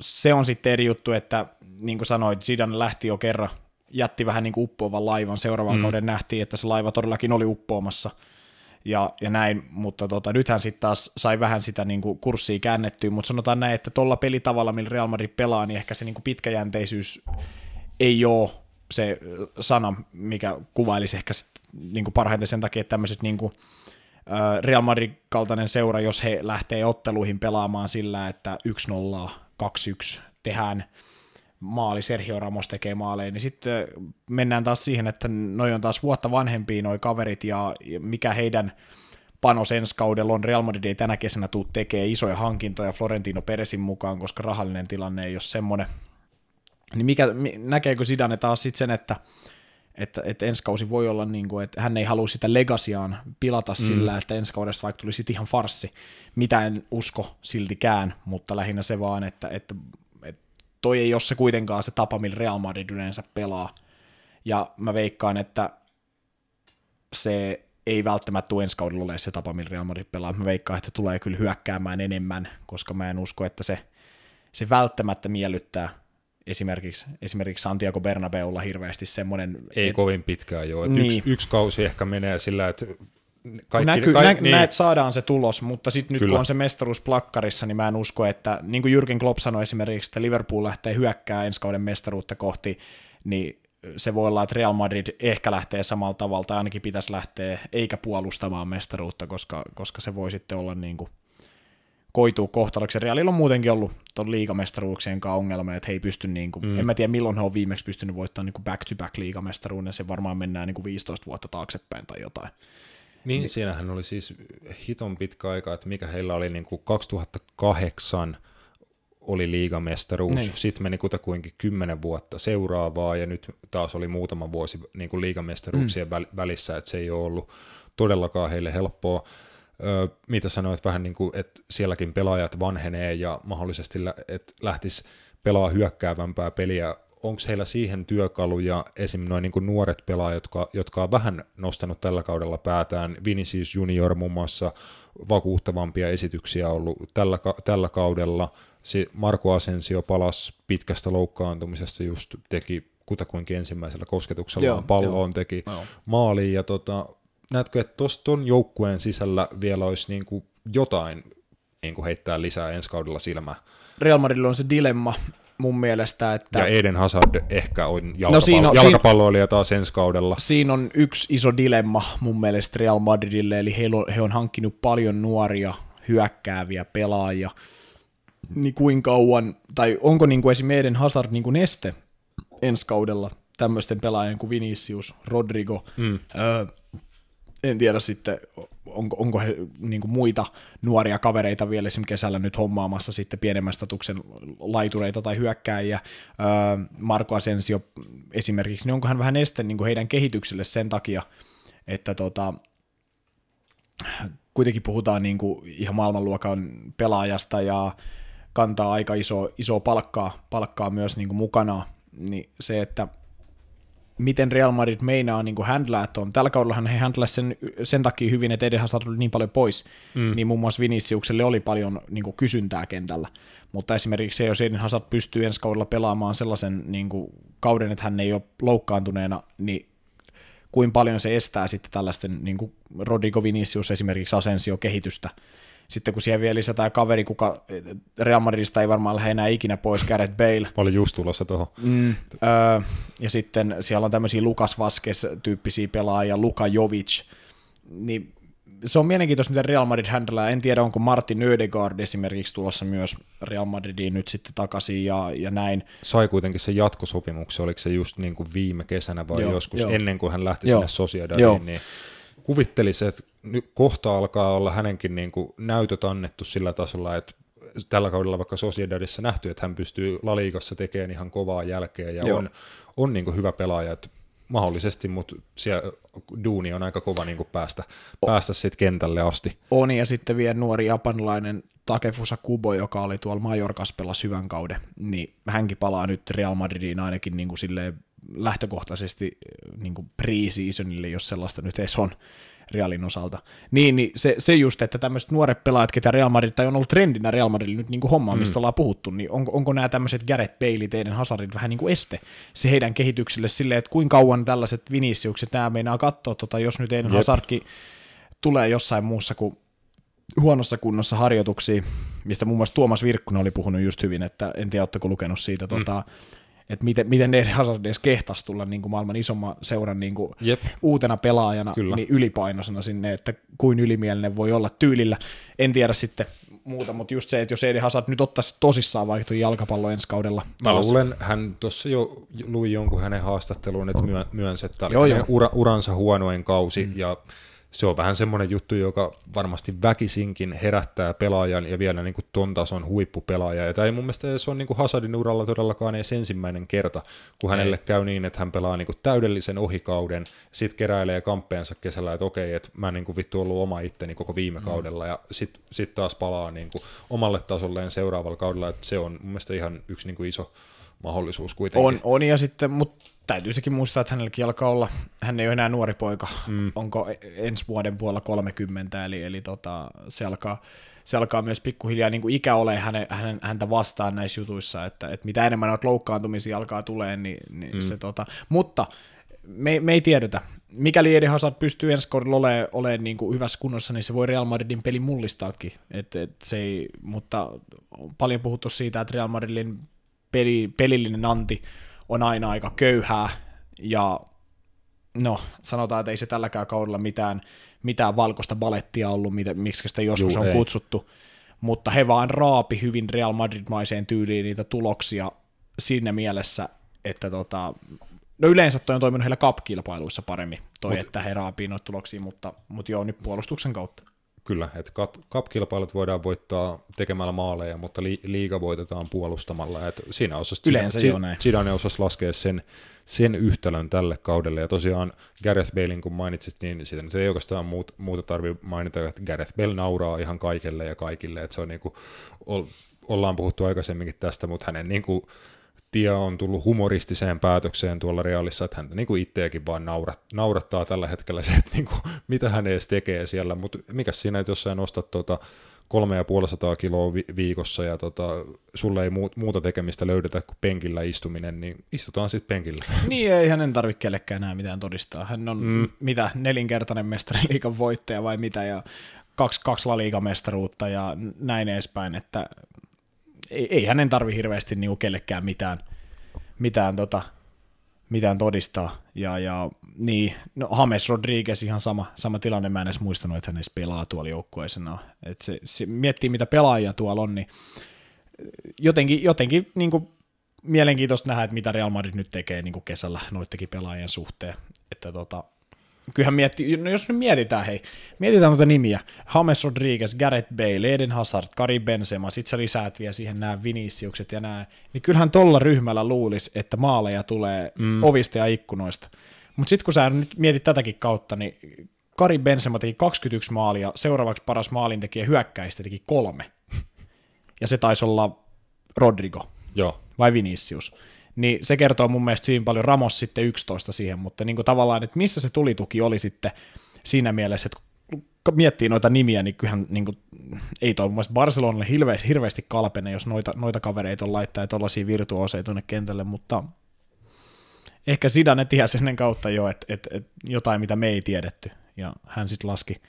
Se on sitten eri juttu, että niin kuin sanoit, Zidane lähti jo kerran, jätti vähän niin kuin uppoavan laivan. Seuraavan mm. kauden nähtiin, että se laiva todellakin oli uppoamassa – ja, ja näin, mutta tota, nythän sitten taas sai vähän sitä niin kuin kurssia käännettyä, mutta sanotaan näin, että tuolla pelitavalla, millä Real Madrid pelaa, niin ehkä se niin kuin pitkäjänteisyys ei ole se sana, mikä kuvailisi ehkä sit, niin kuin parhaiten sen takia, että tämmöiset niin kuin, Real Madrid-kaltainen seura, jos he lähtee otteluihin pelaamaan sillä, että 1-0, 2-1 tehdään maali, Sergio Ramos tekee maaleja, niin sitten mennään taas siihen, että noi on taas vuotta vanhempia noi kaverit ja mikä heidän panos ensi kaudella on. Real Madrid ei tänä kesänä tuu tekee isoja hankintoja Florentino Peresin mukaan, koska rahallinen tilanne ei ole semmoinen. Niin mikä, näkeekö Zidane taas sitten sen, että, että, että ensi kausi voi olla niin kuin, että hän ei halua sitä legasiaan pilata mm. sillä, että ensi kaudesta vaikka tulisi ihan farsi. Mitä en usko siltikään, mutta lähinnä se vaan, että, että toi ei ole se kuitenkaan se tapa, millä Real Madrid yleensä pelaa. Ja mä veikkaan, että se ei välttämättä tule ensi kaudella ole se tapa, millä Real Madrid pelaa. Mä veikkaan, että tulee kyllä hyökkäämään enemmän, koska mä en usko, että se, se välttämättä miellyttää esimerkiksi, esimerkiksi Santiago Bernabeulla hirveästi semmoinen... Ei et, kovin pitkään joo. Niin. Yksi, yksi kausi ehkä menee sillä, että kaikki, Näky, kaikki, nä, niin. näet, saadaan se tulos, mutta sitten nyt Kyllä. kun on se mestaruus plakkarissa, niin mä en usko, että niin kuin Jürgen Klopp sanoi esimerkiksi, että Liverpool lähtee hyökkää ensi kauden mestaruutta kohti, niin se voi olla, että Real Madrid ehkä lähtee samalla tavalla, tai ainakin pitäisi lähteä, eikä puolustamaan mestaruutta, koska, koska se voi sitten olla niin kuin koituu kohtaloksi. Realilla on muutenkin ollut tuon liigamestaruuksien kanssa ongelma, että he ei pysty, niin kuin, mm. en mä tiedä milloin he on viimeksi pystynyt voittamaan niin back-to-back liigamestaruuden, se varmaan mennään niin kuin 15 vuotta taaksepäin tai jotain. Niin, niin, siinähän oli siis hiton pitkä aika, että mikä heillä oli niin kuin 2008 oli liigamestaruus, niin. sitten meni kutakuinkin kymmenen vuotta seuraavaa, ja nyt taas oli muutama vuosi niin kuin liigamestaruuksien mm. välissä, että se ei ole ollut todellakaan heille helppoa. Ö, mitä sanoit vähän niin kuin, että sielläkin pelaajat vanhenee ja mahdollisesti, että lähtisi pelaa hyökkäävämpää peliä. Onko heillä siihen työkaluja, esim. noin niin nuoret pelaajat, jotka, jotka on vähän nostanut tällä kaudella päätään, Vinicius Junior muun muassa vakuuttavampia esityksiä ollut tällä, tällä kaudella, se Marko Asensio palasi pitkästä loukkaantumisesta, just teki kutakuinkin ensimmäisellä kosketuksella palloon, teki joo. maaliin, ja tota, näetkö, että tuon joukkueen sisällä vielä olisi niin kuin jotain niin kuin heittää lisää ensi kaudella silmää? Real Madridilla on se dilemma, mun mielestä. Että... Ja Eden Hazard ehkä on jalkapallo, no siinä on, jalkapalloilija taas ensi kaudella. Siinä on yksi iso dilemma mun mielestä Real Madridille, eli he on, he on hankkinut paljon nuoria hyökkääviä pelaajia. Niin kuinka kauan, tai onko niin kuin esimerkiksi Eden Hazard niin kuin este ensi kaudella tämmöisten pelaajien kuin Vinicius, Rodrigo, mm. öö, en tiedä sitten, onko, onko he niin muita nuoria kavereita vielä esimerkiksi kesällä nyt hommaamassa sitten pienemmän statuksen laitureita tai hyökkääjiä. Marko Asensio esimerkiksi, niin onko hän vähän este niin heidän kehitykselle sen takia, että tota, kuitenkin puhutaan niin kuin ihan maailmanluokan pelaajasta ja kantaa aika iso, iso palkkaa, palkkaa myös niin kuin mukana, niin se, että miten Real Madrid meinaa niin handlaa on. Tällä kaudellahan he handlasivat sen, sen takia hyvin, että Eden Hazard oli niin paljon pois, mm. niin muun muassa Viniciukselle oli paljon niin kuin, kysyntää kentällä. Mutta esimerkiksi se, jos Eden Hazard pystyy ensi kaudella pelaamaan sellaisen niin kuin, kauden, että hän ei ole loukkaantuneena, niin kuin paljon se estää sitten tällaisten, niin kuin Rodrigo Vinicius esimerkiksi Asensio-kehitystä, sitten kun siihen vielä lisätään kaveri, kuka Real Madridista ei varmaan lähde enää ikinä pois, Gareth Bale. Mä olin just tulossa tuohon. Mm, öö, ja sitten siellä on tämmöisiä Lukas Vaskes-tyyppisiä pelaajia, Luka Jovic, niin se on mielenkiintoista, miten Real Madrid handlaa. En tiedä, onko Martin Ödegaard esimerkiksi tulossa myös Real Madridiin nyt sitten takaisin ja, ja näin. Sai kuitenkin se jatkosopimuksen, oliko se just niin kuin viime kesänä vai joo, joskus joo. ennen kuin hän lähti joo. sinne Sociedadiin, niin kuvittelisi, että nyt kohta alkaa olla hänenkin niin kuin näytöt annettu sillä tasolla, että tällä kaudella vaikka Sociedadissa nähty, että hän pystyy Laliigassa tekemään ihan kovaa jälkeä ja Joo. on, on niin kuin hyvä pelaaja, että mahdollisesti, mutta siellä duuni on aika kova niin kuin päästä, päästä sitten kentälle asti. On, ja sitten vielä nuori japanilainen Takefusa Kubo, joka oli tuolla Majorkas pelasi hyvän kauden, niin hänkin palaa nyt Real Madridiin ainakin niin kuin silleen lähtökohtaisesti niin kuin pre-seasonille, jos sellaista nyt edes on. Realin osalta. Niin, niin se, se just, että tämmöiset nuoret pelaajat, ketä Real Madrid, tai on ollut trendinä Real Madrid nyt niin kuin hommaa, mm. mistä ollaan puhuttu, niin onko, onko nämä tämmöiset Gareth Bale, teidän Hazardit vähän niin kuin este se heidän kehitykselle silleen, että kuinka kauan tällaiset Viniciukset nämä meinaa katsoa, tota, jos nyt teidän Hazardkin tulee jossain muussa kuin huonossa kunnossa harjoituksia, mistä muun muassa Tuomas Virkkunen oli puhunut just hyvin, että en tiedä, oletteko lukenut siitä, mm. tota, että miten, miten Eden Hazard edes kehtasi tulla niin kuin maailman isomman seuran niin kuin Jep. uutena pelaajana Kyllä. niin ylipainoisena sinne, että kuin ylimielinen voi olla tyylillä. En tiedä sitten muuta, mutta just se, että jos Eden Hazard nyt ottaisi tosissaan vaikka jalkapallo ensi kaudella. Mä luulen, hän tuossa jo luin jonkun hänen haastatteluun, että myönsi, että joo, joo. Ura, uransa huonoin kausi, mm. ja se on vähän semmoinen juttu, joka varmasti väkisinkin herättää pelaajan ja vielä niin kuin ton tason huippupelaaja. Ja tämä ei mun mielestä se on niin kuin Hasadin uralla todellakaan edes ensimmäinen kerta, kun hänelle ei. käy niin, että hän pelaa niin kuin täydellisen ohikauden, sitten keräilee kamppeensa kesällä, että okei, että mä niin kuin vittu ollut oma itteni koko viime mm. kaudella ja sitten sit taas palaa niin kuin omalle tasolleen seuraavalla kaudella, että se on mun mielestä ihan yksi niin kuin iso mahdollisuus kuitenkin. On, on ja sitten, mutta täytyy sekin muistaa, että hänelläkin alkaa olla, hän ei ole enää nuori poika, mm. onko ensi vuoden puolella 30, eli, eli tota, se, alkaa, se alkaa myös pikkuhiljaa niin kuin ikä ole hänen, hänen, häntä vastaan näissä jutuissa, että, että mitä enemmän noita loukkaantumisia alkaa tulee, niin, niin mm. se tota, mutta me, me ei tiedetä. Mikäli Eden Hazard pystyy ensi kaudella olemaan, olemaan niin kuin hyvässä kunnossa, niin se voi Real Madridin peli mullistaakin. Et, et se ei, mutta on paljon puhuttu siitä, että Real Madridin peli, pelillinen anti on aina aika köyhää, ja no, sanotaan, että ei se tälläkään kaudella mitään, mitään valkoista balettia ollut, mitä, miksi sitä joskus Juu, on ei. kutsuttu, mutta he vaan raapi hyvin Real Madrid-maiseen tyyliin niitä tuloksia siinä mielessä, että tota, no yleensä toi on toiminut heillä cup-kilpailuissa paremmin, toi, Mut, että he raapii noita tuloksia, mutta, mutta joo, nyt puolustuksen kautta. Kyllä, että cup-kilpailut voidaan voittaa tekemällä maaleja, mutta li- liiga voitetaan puolustamalla. Että siinä osasi, Yleensä si- jo näin. Zidane osasi laskea sen, sen yhtälön tälle kaudelle. Ja tosiaan Gareth Balein, kun mainitsit, niin sitä nyt ei oikeastaan muut, muuta tarvitse mainita, että Gareth Bale nauraa ihan kaikille ja kaikille. Että se on niin kuin, ollaan puhuttu aikaisemminkin tästä, mutta hänen niin kuin, tie on tullut humoristiseen päätökseen tuolla Realissa, että hän niin kuin itseäkin vaan naurat, naurattaa tällä hetkellä se, että niin kuin, mitä hän edes tekee siellä, mutta mikä siinä, että jos sä nostat tuota kolme ja puolisataa kiloa vi- viikossa ja tota, sulle ei muuta tekemistä löydetä kuin penkillä istuminen, niin istutaan sitten penkillä. *laughs* Niin, ei hänen tarvitse kellekään enää mitään todistaa. Hän on mm. mitä, nelinkertainen mestariliikan voittaja vai mitä, ja kaksi, kaksi laliikamestaruutta ja näin edespäin, että ei, ei hänen tarvi hirveästi niinku kellekään mitään, mitään, tota, mitään todistaa. Ja, ja niin, no James Rodriguez ihan sama, sama tilanne, mä en edes muistanut, että hän edes pelaa tuolla joukkueisena. Et se, se, miettii, mitä pelaajia tuolla on, niin jotenkin, jotenkin niin kuin mielenkiintoista nähdä, että mitä Real Madrid nyt tekee niin kuin kesällä noittekin pelaajien suhteen. Että tota, kyllähän mietti, no jos nyt mietitään, hei, mietitään noita nimiä, James Rodriguez, Gareth Bale, Eden Hazard, Kari Benzema, sit sä lisäät vielä siihen nämä Viniciukset ja nämä, niin kyllähän tolla ryhmällä luulisi, että maaleja tulee mm. ovista ja ikkunoista. Mutta sitten kun sä nyt mietit tätäkin kautta, niin Kari Benzema teki 21 maalia, seuraavaksi paras maalintekijä hyökkäistä teki kolme. Ja se taisi olla Rodrigo. Joo. Vai Vinicius niin se kertoo mun mielestä hyvin paljon Ramos sitten 11 siihen, mutta niin kuin tavallaan, että missä se tulituki oli sitten siinä mielessä, että kun miettii noita nimiä, niin kyllähän niin kuin, ei toi mun Barcelonalle hirve, hirveästi kalpene, jos noita, noita kavereita on laittaa ja tuollaisia virtuoseja tuonne kentälle, mutta ehkä Sidane tiesi ennen kautta jo, että et, et jotain, mitä me ei tiedetty, ja hän sitten laski,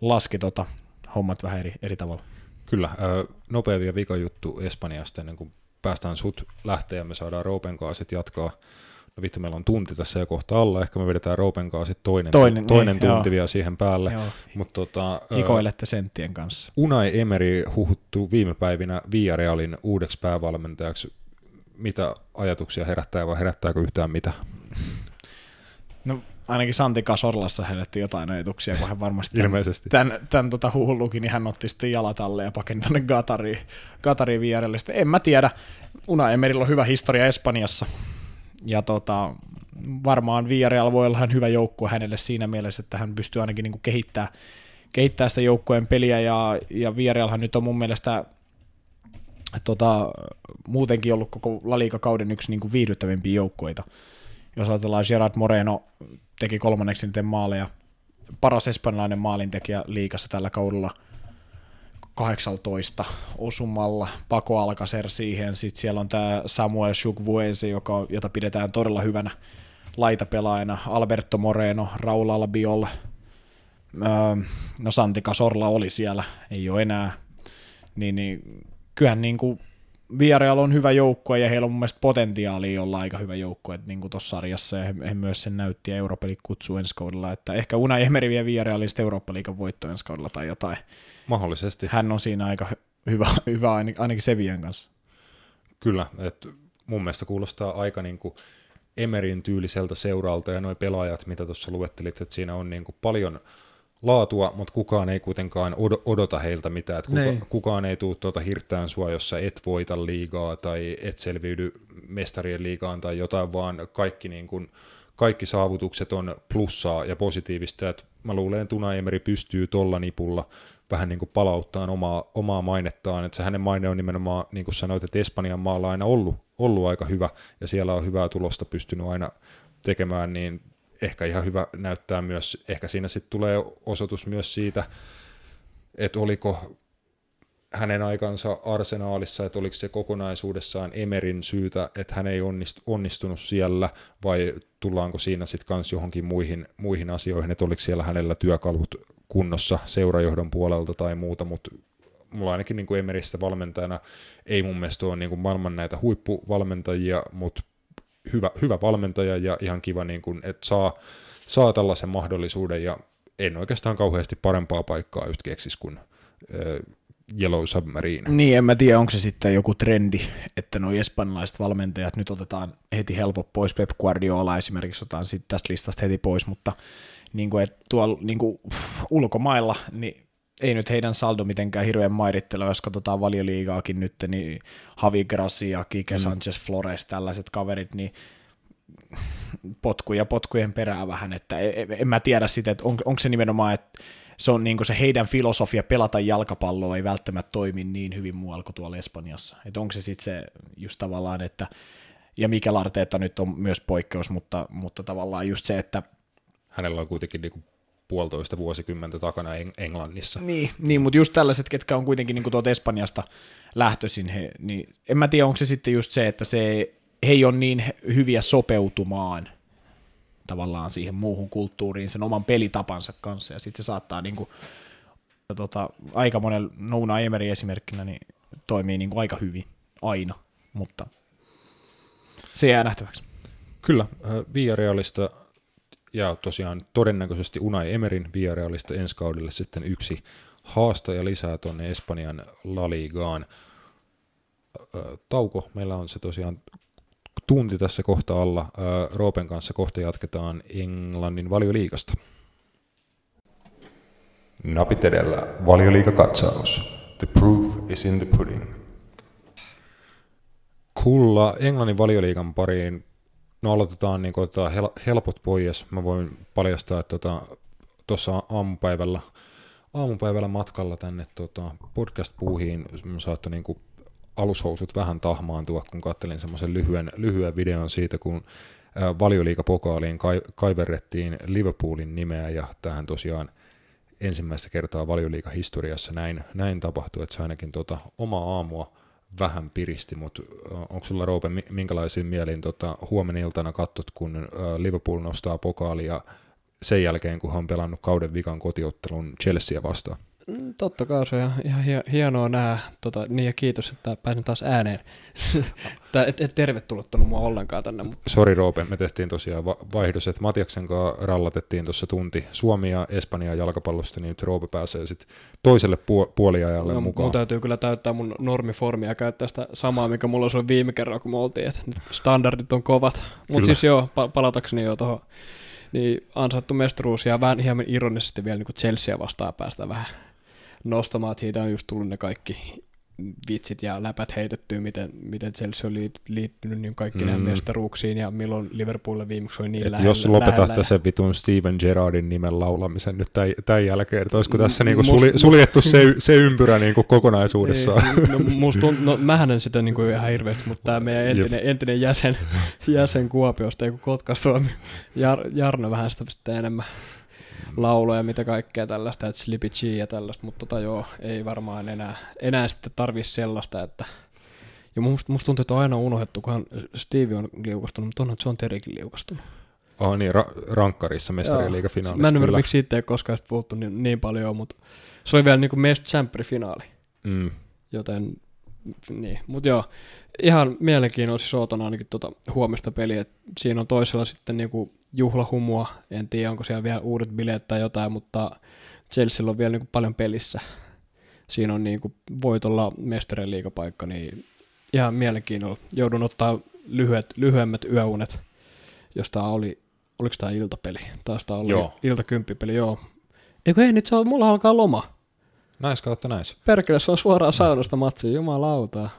laski tota, hommat vähän eri, eri tavalla. Kyllä, nopea vielä vikajuttu Espanjasta ennen kuin päästään sut lähteä ja me saadaan Roopen kanssa sitten jatkaa. No vittu, meillä on tunti tässä jo kohta alla, ehkä me vedetään Roopen kanssa sitten toinen, toinen, toinen niin, tunti joo. vielä siihen päälle. Mut tota, Hikoilette senttien kanssa. Unai Emeri huhuttuu viime päivinä Villarealin uudeksi päävalmentajaksi. Mitä ajatuksia herättää vai herättääkö yhtään mitä? No ainakin Santi Kasorlassa herätti jotain ajatuksia, kun hän varmasti Ilmeisesti. tämän, tämän tota huhullukin, niin hän otti sitten jalat alle ja pakeni tuonne Gatariin, Gatariin vierelle. Sitten en mä tiedä, Una Emerillä on hyvä historia Espanjassa, ja tota, varmaan Villarreal voi olla hyvä joukkue hänelle siinä mielessä, että hän pystyy ainakin niin kehittämään, kehittää sitä joukkueen peliä, ja, ja Villarrealhan nyt on mun mielestä tota, muutenkin ollut koko La kauden yksi niin kuin viihdyttävimpiä joukkueita. Jos ajatellaan Gerard Moreno teki kolmanneksi niiden maaleja, paras espanjalainen maalintekijä liikassa tällä kaudella 18 osumalla, Paco Alcacer siihen, sitten siellä on tämä Samuel Chukvuese, joka, jota pidetään todella hyvänä laitapelaajana, Alberto Moreno, Raul Albiol, öö, no Santi Casorla oli siellä, ei ole enää, niin, niin kyllähän niin kuin Villarreal on hyvä joukkue ja heillä on mun mielestä potentiaalia olla aika hyvä joukkue niin tuossa sarjassa ja he, he, myös sen näytti ja Eurooppa kutsuu ensi kaudella, että ehkä Unai Emery vie Villarrealin Eurooppa-liigan voitto ensi kaudella tai jotain. Mahdollisesti. Hän on siinä aika hyvä, hyvä ainakin Sevian kanssa. Kyllä, että mun mielestä kuulostaa aika niin kuin Emerin tyyliseltä seuralta ja nuo pelaajat, mitä tuossa luettelit, että siinä on niin kuin paljon – laatua, mutta kukaan ei kuitenkaan odota heiltä mitään. Että kuka, niin. kukaan ei tule tuota hirttään sua, jos sä et voita liigaa tai et selviydy mestarien liigaan tai jotain, vaan kaikki, niin kuin, kaikki saavutukset on plussaa ja positiivista. Et mä luulen, että Unai Emeri pystyy tuolla nipulla vähän niin kuin palauttaa omaa, omaa mainettaan. Että se hänen maine on nimenomaan, niin kuin sanoit, että Espanjan maalla aina ollut, ollut aika hyvä ja siellä on hyvää tulosta pystynyt aina tekemään, niin ehkä ihan hyvä näyttää myös, ehkä siinä sitten tulee osoitus myös siitä, että oliko hänen aikansa arsenaalissa, että oliko se kokonaisuudessaan Emerin syytä, että hän ei onnistunut siellä, vai tullaanko siinä sitten myös johonkin muihin, muihin asioihin, että oliko siellä hänellä työkalut kunnossa seurajohdon puolelta tai muuta, mutta mulla ainakin niin kuin Emeristä valmentajana ei mun mielestä ole niin kuin maailman näitä huippuvalmentajia, mutta hyvä, hyvä valmentaja ja ihan kiva, niin kuin, että saa, saa tällaisen mahdollisuuden ja en oikeastaan kauheasti parempaa paikkaa just keksis kuin Yellow Submarine. Niin, en mä tiedä, onko se sitten joku trendi, että nuo espanjalaiset valmentajat nyt otetaan heti helppo pois, Pep Guardiola esimerkiksi otetaan sitten tästä listasta heti pois, mutta niin kuin, että tuolla niin kuin, ulkomailla, niin ei nyt heidän saldo mitenkään hirveän mairittelua, jos katsotaan valioliigaakin nyt, niin Javi Gracia, Kike mm. Sanchez Flores, tällaiset kaverit, niin potkuja potkujen perään vähän, että en, e, en mä tiedä sitä, että on, onko se nimenomaan, että se on niin se heidän filosofia pelata jalkapalloa ei välttämättä toimi niin hyvin muualla kuin tuolla Espanjassa. Että onko se sitten se just tavallaan, että ja mikä Arteetta nyt on myös poikkeus, mutta, mutta tavallaan just se, että hänellä on kuitenkin niin puolitoista vuosikymmentä takana Englannissa. Niin, niin mutta just tällaiset, ketkä on kuitenkin niin tuolta Espanjasta lähtöisin, he, niin en mä tiedä, onko se sitten just se, että se, he ei ole niin hyviä sopeutumaan tavallaan siihen muuhun kulttuuriin sen oman pelitapansa kanssa, ja sitten se saattaa niin kuin, tota, aika monen Nouna Emery esimerkkinä niin toimii niin kuin aika hyvin aina, mutta se jää nähtäväksi. Kyllä, Villarealista ja tosiaan todennäköisesti Unai Emerin Villarealista ensi kaudelle sitten yksi haastaja lisää tuonne Espanjan La Ligaan. Tauko, meillä on se tosiaan tunti tässä kohta alla. Roopen kanssa kohta jatketaan Englannin valioliigasta. Napit edellä, valioliikakatsaus. The proof is in the pudding. Kulla Englannin valioliigan pariin No aloitetaan niin kuin, hel- helpot pois. Mä voin paljastaa, että tota, tuossa tota, aamupäivällä, aamupäivällä matkalla tänne tota, podcast-puuhiin saattoi niin kuin, alushousut vähän tahmaantua, kun kattelin semmoisen lyhyen, lyhyen videon siitä, kun valioliikapokaaliin kai, kaiverrettiin Liverpoolin nimeä, ja tähän tosiaan ensimmäistä kertaa valioliikahistoriassa näin, näin tapahtui, että se ainakin tota, oma aamua vähän piristi, mutta onko sulla Roope minkälaisiin mieliin tota, huomenna iltana katsot, kun Liverpool nostaa pokaalia sen jälkeen, kun hän on pelannut kauden vikan kotiottelun Chelsea vastaan? Mm, totta kai se on ihan hienoa nähdä, tota, niin ja kiitos, että pääsin taas ääneen. *laughs* Tää, et, et tervetullut mua ollenkaan tänne. Mutta... Sori Roope, me tehtiin tosiaan va- vaihdos, että Matiaksen kanssa rallatettiin tuossa tunti Suomi ja Espanja jalkapallosta, niin nyt Roope pääsee sitten toiselle pu- puoliajalle no, mukaan. Mun täytyy kyllä täyttää mun normiformia ja käyttää sitä samaa, mikä mulla oli viime kerralla, kun me oltiin, että standardit on kovat. Mutta siis joo, pa- palatakseni jo tuohon niin ansaittu mestaruus ja vähän hieman ironisesti vielä niin Chelsea vastaan päästä vähän nostamaan, että siitä on just tullut ne kaikki vitsit ja läpät heitettyä, miten, miten Chelsea on liittynyt niin kaikki mm. näihin mestaruuksiin ja milloin Liverpoolilla viimeksi oli niin Et lähellä. Jos lopetatte sen vitun Steven Gerrardin nimen laulamisen nyt tämän, tämän jälkeen, että olisiko tässä niinku suli, suljettu se, se ympyrä niinku kokonaisuudessaan? Niin, no, musta tunt, no, mähän en sitä niinku ihan hirveästi, mutta tämä meidän entinen, entinen jäsen, *laughs* jäsen Kuopiosta, ei kun Kotka Suomi, Jar, Jarno vähän sitä enemmän lauloja, mitä kaikkea tällaista, että Slippy G ja tällaista, mutta tota joo, ei varmaan enää, enää sitten tarvi sellaista, että ja musta, musta tuntuu, että on aina unohdettu, kunhan Steve on liukastunut, mutta onhan John Terrykin liukastunut. Oh niin, ra- rankkarissa mestariliigafinaalissa. Mä en ymmärrä, miksi siitä ei koskaan puhuttu niin, niin paljon, mutta se oli vielä niin kuin Mest finaali mm. Joten, niin, mutta joo, ihan mielenkiinnolla siis ootan ainakin tuota huomista peliä, siinä on toisella sitten niinku juhlahumua, en tiedä onko siellä vielä uudet bileet tai jotain, mutta Chelsea on vielä niinku paljon pelissä. Siinä on niinku voitolla mestarien liikapaikka, niin ihan mielenkiinnolla. Joudun ottaa lyhyet, lyhyemmät yöunet, jos tämä oli, oliko tämä iltapeli? Taas tämä oli joo. iltakymppipeli, joo. Eikö ei, nyt se on, mulla alkaa loma. Näis kautta näis. Perkele, se on suoraan saunasta matsi, jumalauta.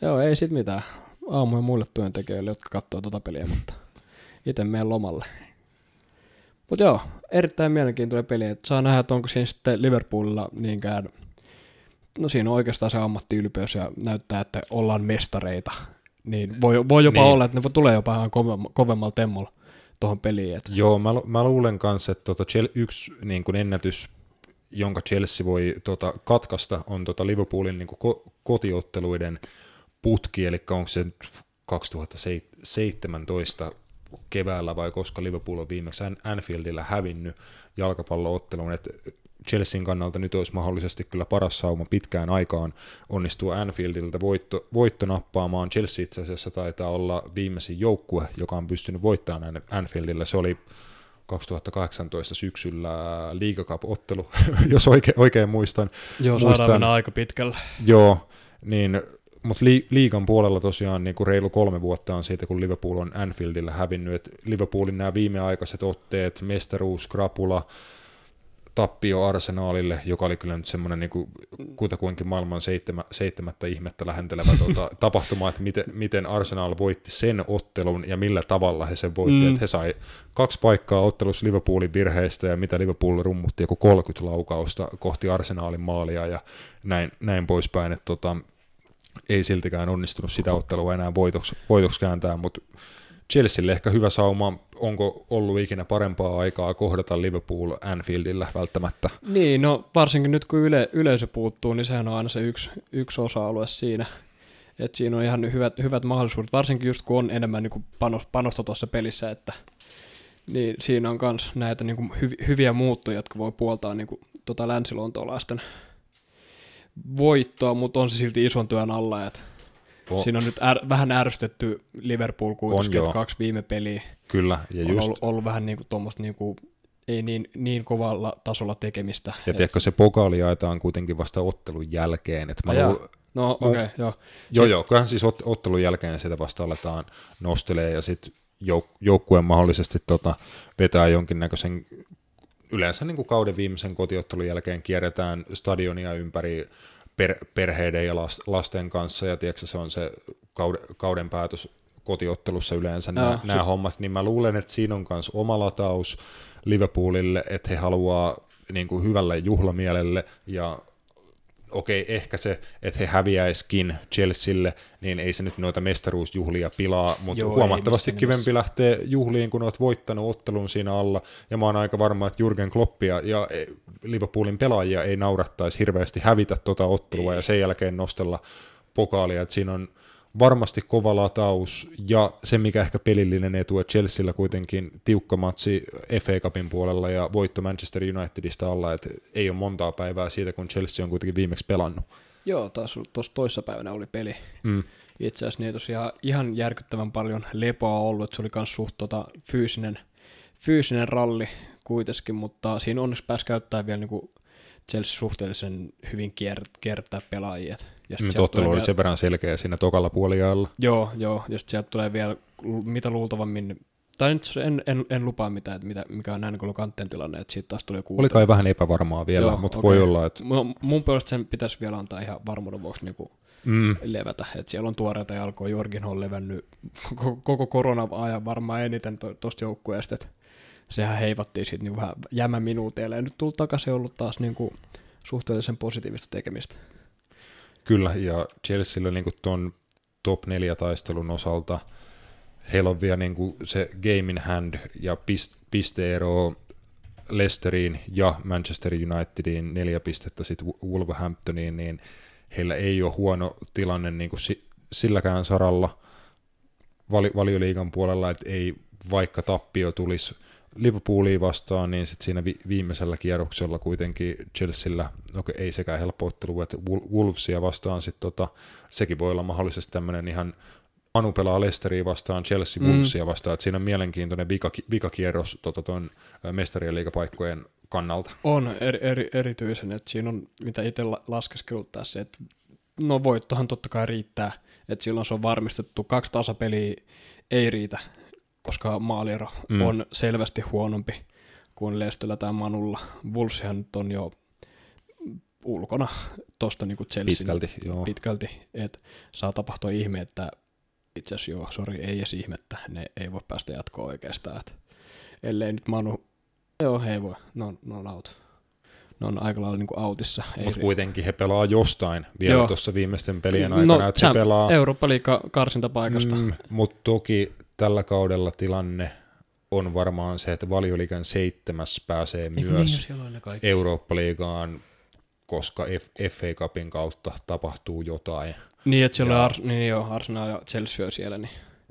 Joo, ei sit mitään. Aamuja muille työntekijöille, jotka katsoo tuota peliä, mutta itse menen lomalle. Mutta joo, erittäin mielenkiintoinen peli. Et saa nähdä, että onko siinä sitten Liverpoolilla niinkään, no siinä on oikeastaan se ammattiylpeys ja näyttää, että ollaan mestareita. Niin voi, voi jopa niin. olla, että ne tulee jopa ihan kovemmalla temmolla tuohon peliin. Et. Joo, mä, mä luulen kanssa, että tota, yksi niin kuin ennätys, jonka Chelsea voi tota, katkaista, on tota Liverpoolin niin ko- kotiotteluiden putki, eli onko se 2017 keväällä vai koska Liverpool on viimeksi Anfieldillä hävinnyt jalkapalloottelun, että Chelsean kannalta nyt olisi mahdollisesti kyllä paras sauma pitkään aikaan onnistua Anfieldiltä voitto, voitto nappaamaan. Chelsea itse asiassa taitaa olla viimeisin joukkue, joka on pystynyt voittamaan Anfieldillä. Se oli 2018 syksyllä Liga Cup-ottelu, *laughs* jos oikein, oikein muistan. Joo, saadaan mennä aika pitkälle. Joo, niin mutta li, liigan puolella tosiaan niin kuin reilu kolme vuotta on siitä, kun Liverpool on Anfieldillä hävinnyt. Et Liverpoolin nämä viimeaikaiset otteet, mestaruus, krapula, tappio Arsenaalille, joka oli kyllä nyt semmoinen niin kutakuinkin maailman seitsemä, seitsemättä ihmettä lähentelevä tuota, *laughs* tapahtuma, että miten, miten Arsenal voitti sen ottelun ja millä tavalla he sen voitti. Mm. Että he sai kaksi paikkaa ottelussa Liverpoolin virheistä ja mitä Liverpool rummutti joku 30 laukausta kohti Arsenaalin maalia ja näin, näin poispäin. Että tota, ei siltikään onnistunut sitä ottelua enää voitoksi, voitoksi kääntää, mutta Chelsealle ehkä hyvä sauma, onko ollut ikinä parempaa aikaa kohdata Liverpool Anfieldillä välttämättä? Niin, no varsinkin nyt kun yle, yleisö puuttuu, niin sehän on aina se yksi, yksi osa-alue siinä. että siinä on ihan hyvät, hyvät mahdollisuudet, varsinkin just kun on enemmän niin panosta tuossa pelissä, että niin siinä on myös näitä niin kuin hyv, hyviä muuttoja, jotka voi puoltaa niin kuin, tota länsilontolaisten voittoa, mutta on se silti ison työn alla. Että oh. Siinä on nyt är, vähän ärsytetty Liverpool kuitenkin, että kaksi viime peliä Kyllä, ja on just... ollut, ollut vähän niin kuin tuommoista niin kuin, ei niin, niin kovalla tasolla tekemistä. Ja tiedätkö, se pokaali jaetaan kuitenkin vasta ottelun jälkeen. Että mä lu... No okei, okay, joo. Joo, Sit... joo, kyllähän siis ot- ottelun jälkeen sitä vasta aletaan nostelee ja sitten jouk- joukkueen mahdollisesti tota, vetää jonkinnäköisen yleensä niin kuin kauden viimeisen kotiottelun jälkeen kierretään stadionia ympäri per, perheiden ja lasten kanssa, ja tiedätkö, se on se kauden, kauden päätös kotiottelussa yleensä nämä, nämä hommat, niin mä luulen, että siinä on myös oma lataus Liverpoolille, että he haluaa niin kuin hyvälle juhlamielelle ja okei, ehkä se, että he häviäiskin Chelsealle, niin ei se nyt noita mestaruusjuhlia pilaa, mutta Joo, ei huomattavasti kivempi lähteä juhliin, kun olet voittanut ottelun siinä alla, ja mä oon aika varma, että Jurgen Kloppia ja e, Liverpoolin pelaajia ei naurattaisi hirveästi hävitä tota ottelua ja sen jälkeen nostella pokaalia, että siinä on varmasti kova lataus, ja se mikä ehkä pelillinen etu, että Chelsealla kuitenkin tiukka matsi FA Cupin puolella ja voitto Manchester Unitedista alla, että ei ole montaa päivää siitä, kun Chelsea on kuitenkin viimeksi pelannut. Joo, taas tuossa toissapäivänä oli peli. Mm. Itse asiassa niin tosiaan ihan järkyttävän paljon lepoa ollut, että se oli myös suht tota, fyysinen, fyysinen ralli kuitenkin, mutta siinä onneksi pääsi käyttämään vielä niin Chelsea suhteellisen hyvin kier- kiertää pelaajia. Ja sit Nyt sieltä ottelu tulee oli vielä- sen verran selkeä siinä tokalla puoliajalla. Joo, joo, ja sieltä tulee vielä mitä luultavammin, tai nyt en, en, en lupaa mitään, että mitä, mikä on näin kun kantten tilanne, että siitä taas tulee joku Oli kai vähän epävarmaa vielä, Joo, mutta okei. voi olla, että Mun, mun puolesta sen pitäisi vielä antaa ihan varmuuden vuoksi niin mm, levätä. Et siellä on tuoreita jalkoja, Jorgin on levännyt koko, koko korona-ajan varmaan eniten tuosta joukkueesta. et Sehän heivattiin sitten niin vähän jämäminuuteilla ja nyt tullut takaisin ollut taas niin kuin suhteellisen positiivista tekemistä. Kyllä, ja Chelsealla niin tuon top 4 taistelun osalta heillä on vielä niin kuin se game in hand ja pist, pisteero Leicesteriin ja Manchester Unitediin neljä pistettä sitten Wolverhamptoniin, niin heillä ei ole huono tilanne niin kuin si, silläkään saralla vali, valioliigan puolella, että ei vaikka tappio tulisi Liverpoolia vastaan, niin sitten siinä vi- viimeisellä kierroksella kuitenkin Chelsealla, okei, ei sekään helppo ottelu, että Wol- Wolvesia vastaan sitten tota, sekin voi olla mahdollisesti tämmöinen ihan Anu pelaa Leicesteria vastaan, Chelsea Mm. Wolvesia vastaan, että siinä on mielenkiintoinen vika- vikakierros tota, tuon mestarien liigapaikkojen kannalta. On eri, eri, erityisen, että siinä on, mitä itse la- laskeskellut tässä, että no voittohan totta kai riittää, että silloin se on varmistettu. Kaksi tasapeliä ei riitä, koska maaliero Mm. on selvästi huonompi kuin Leicester tai Manulla. Wolveshan nyt on jo ulkona tuosta niin Chelsea Pitkälti, joo. pitkälti, että saa tapahtua ihme, että itse asiassa joo, sori, ei edes ihmettä, ne ei voi päästä jatkoon oikeastaan, että ellei nyt Manu, joo, ei voi, ne on out. Ne on aika lailla niin outissa. Ei Mutta kuitenkin he pelaa jostain vielä tuossa viimeisten pelien aikana, että he pelaa. Eurooppa-liiga karsintapaikasta. Mm, mutta toki tällä kaudella tilanne on varmaan se, että valioliigan seitsemäs pääsee Eikö myös niin, ne kaikki? Eurooppa-liigaan, koska F- FA Cupin kautta tapahtuu jotain. Niin, että siellä Ja- on Ars- niin joo, Arsenal ja Chelsea on siellä, niin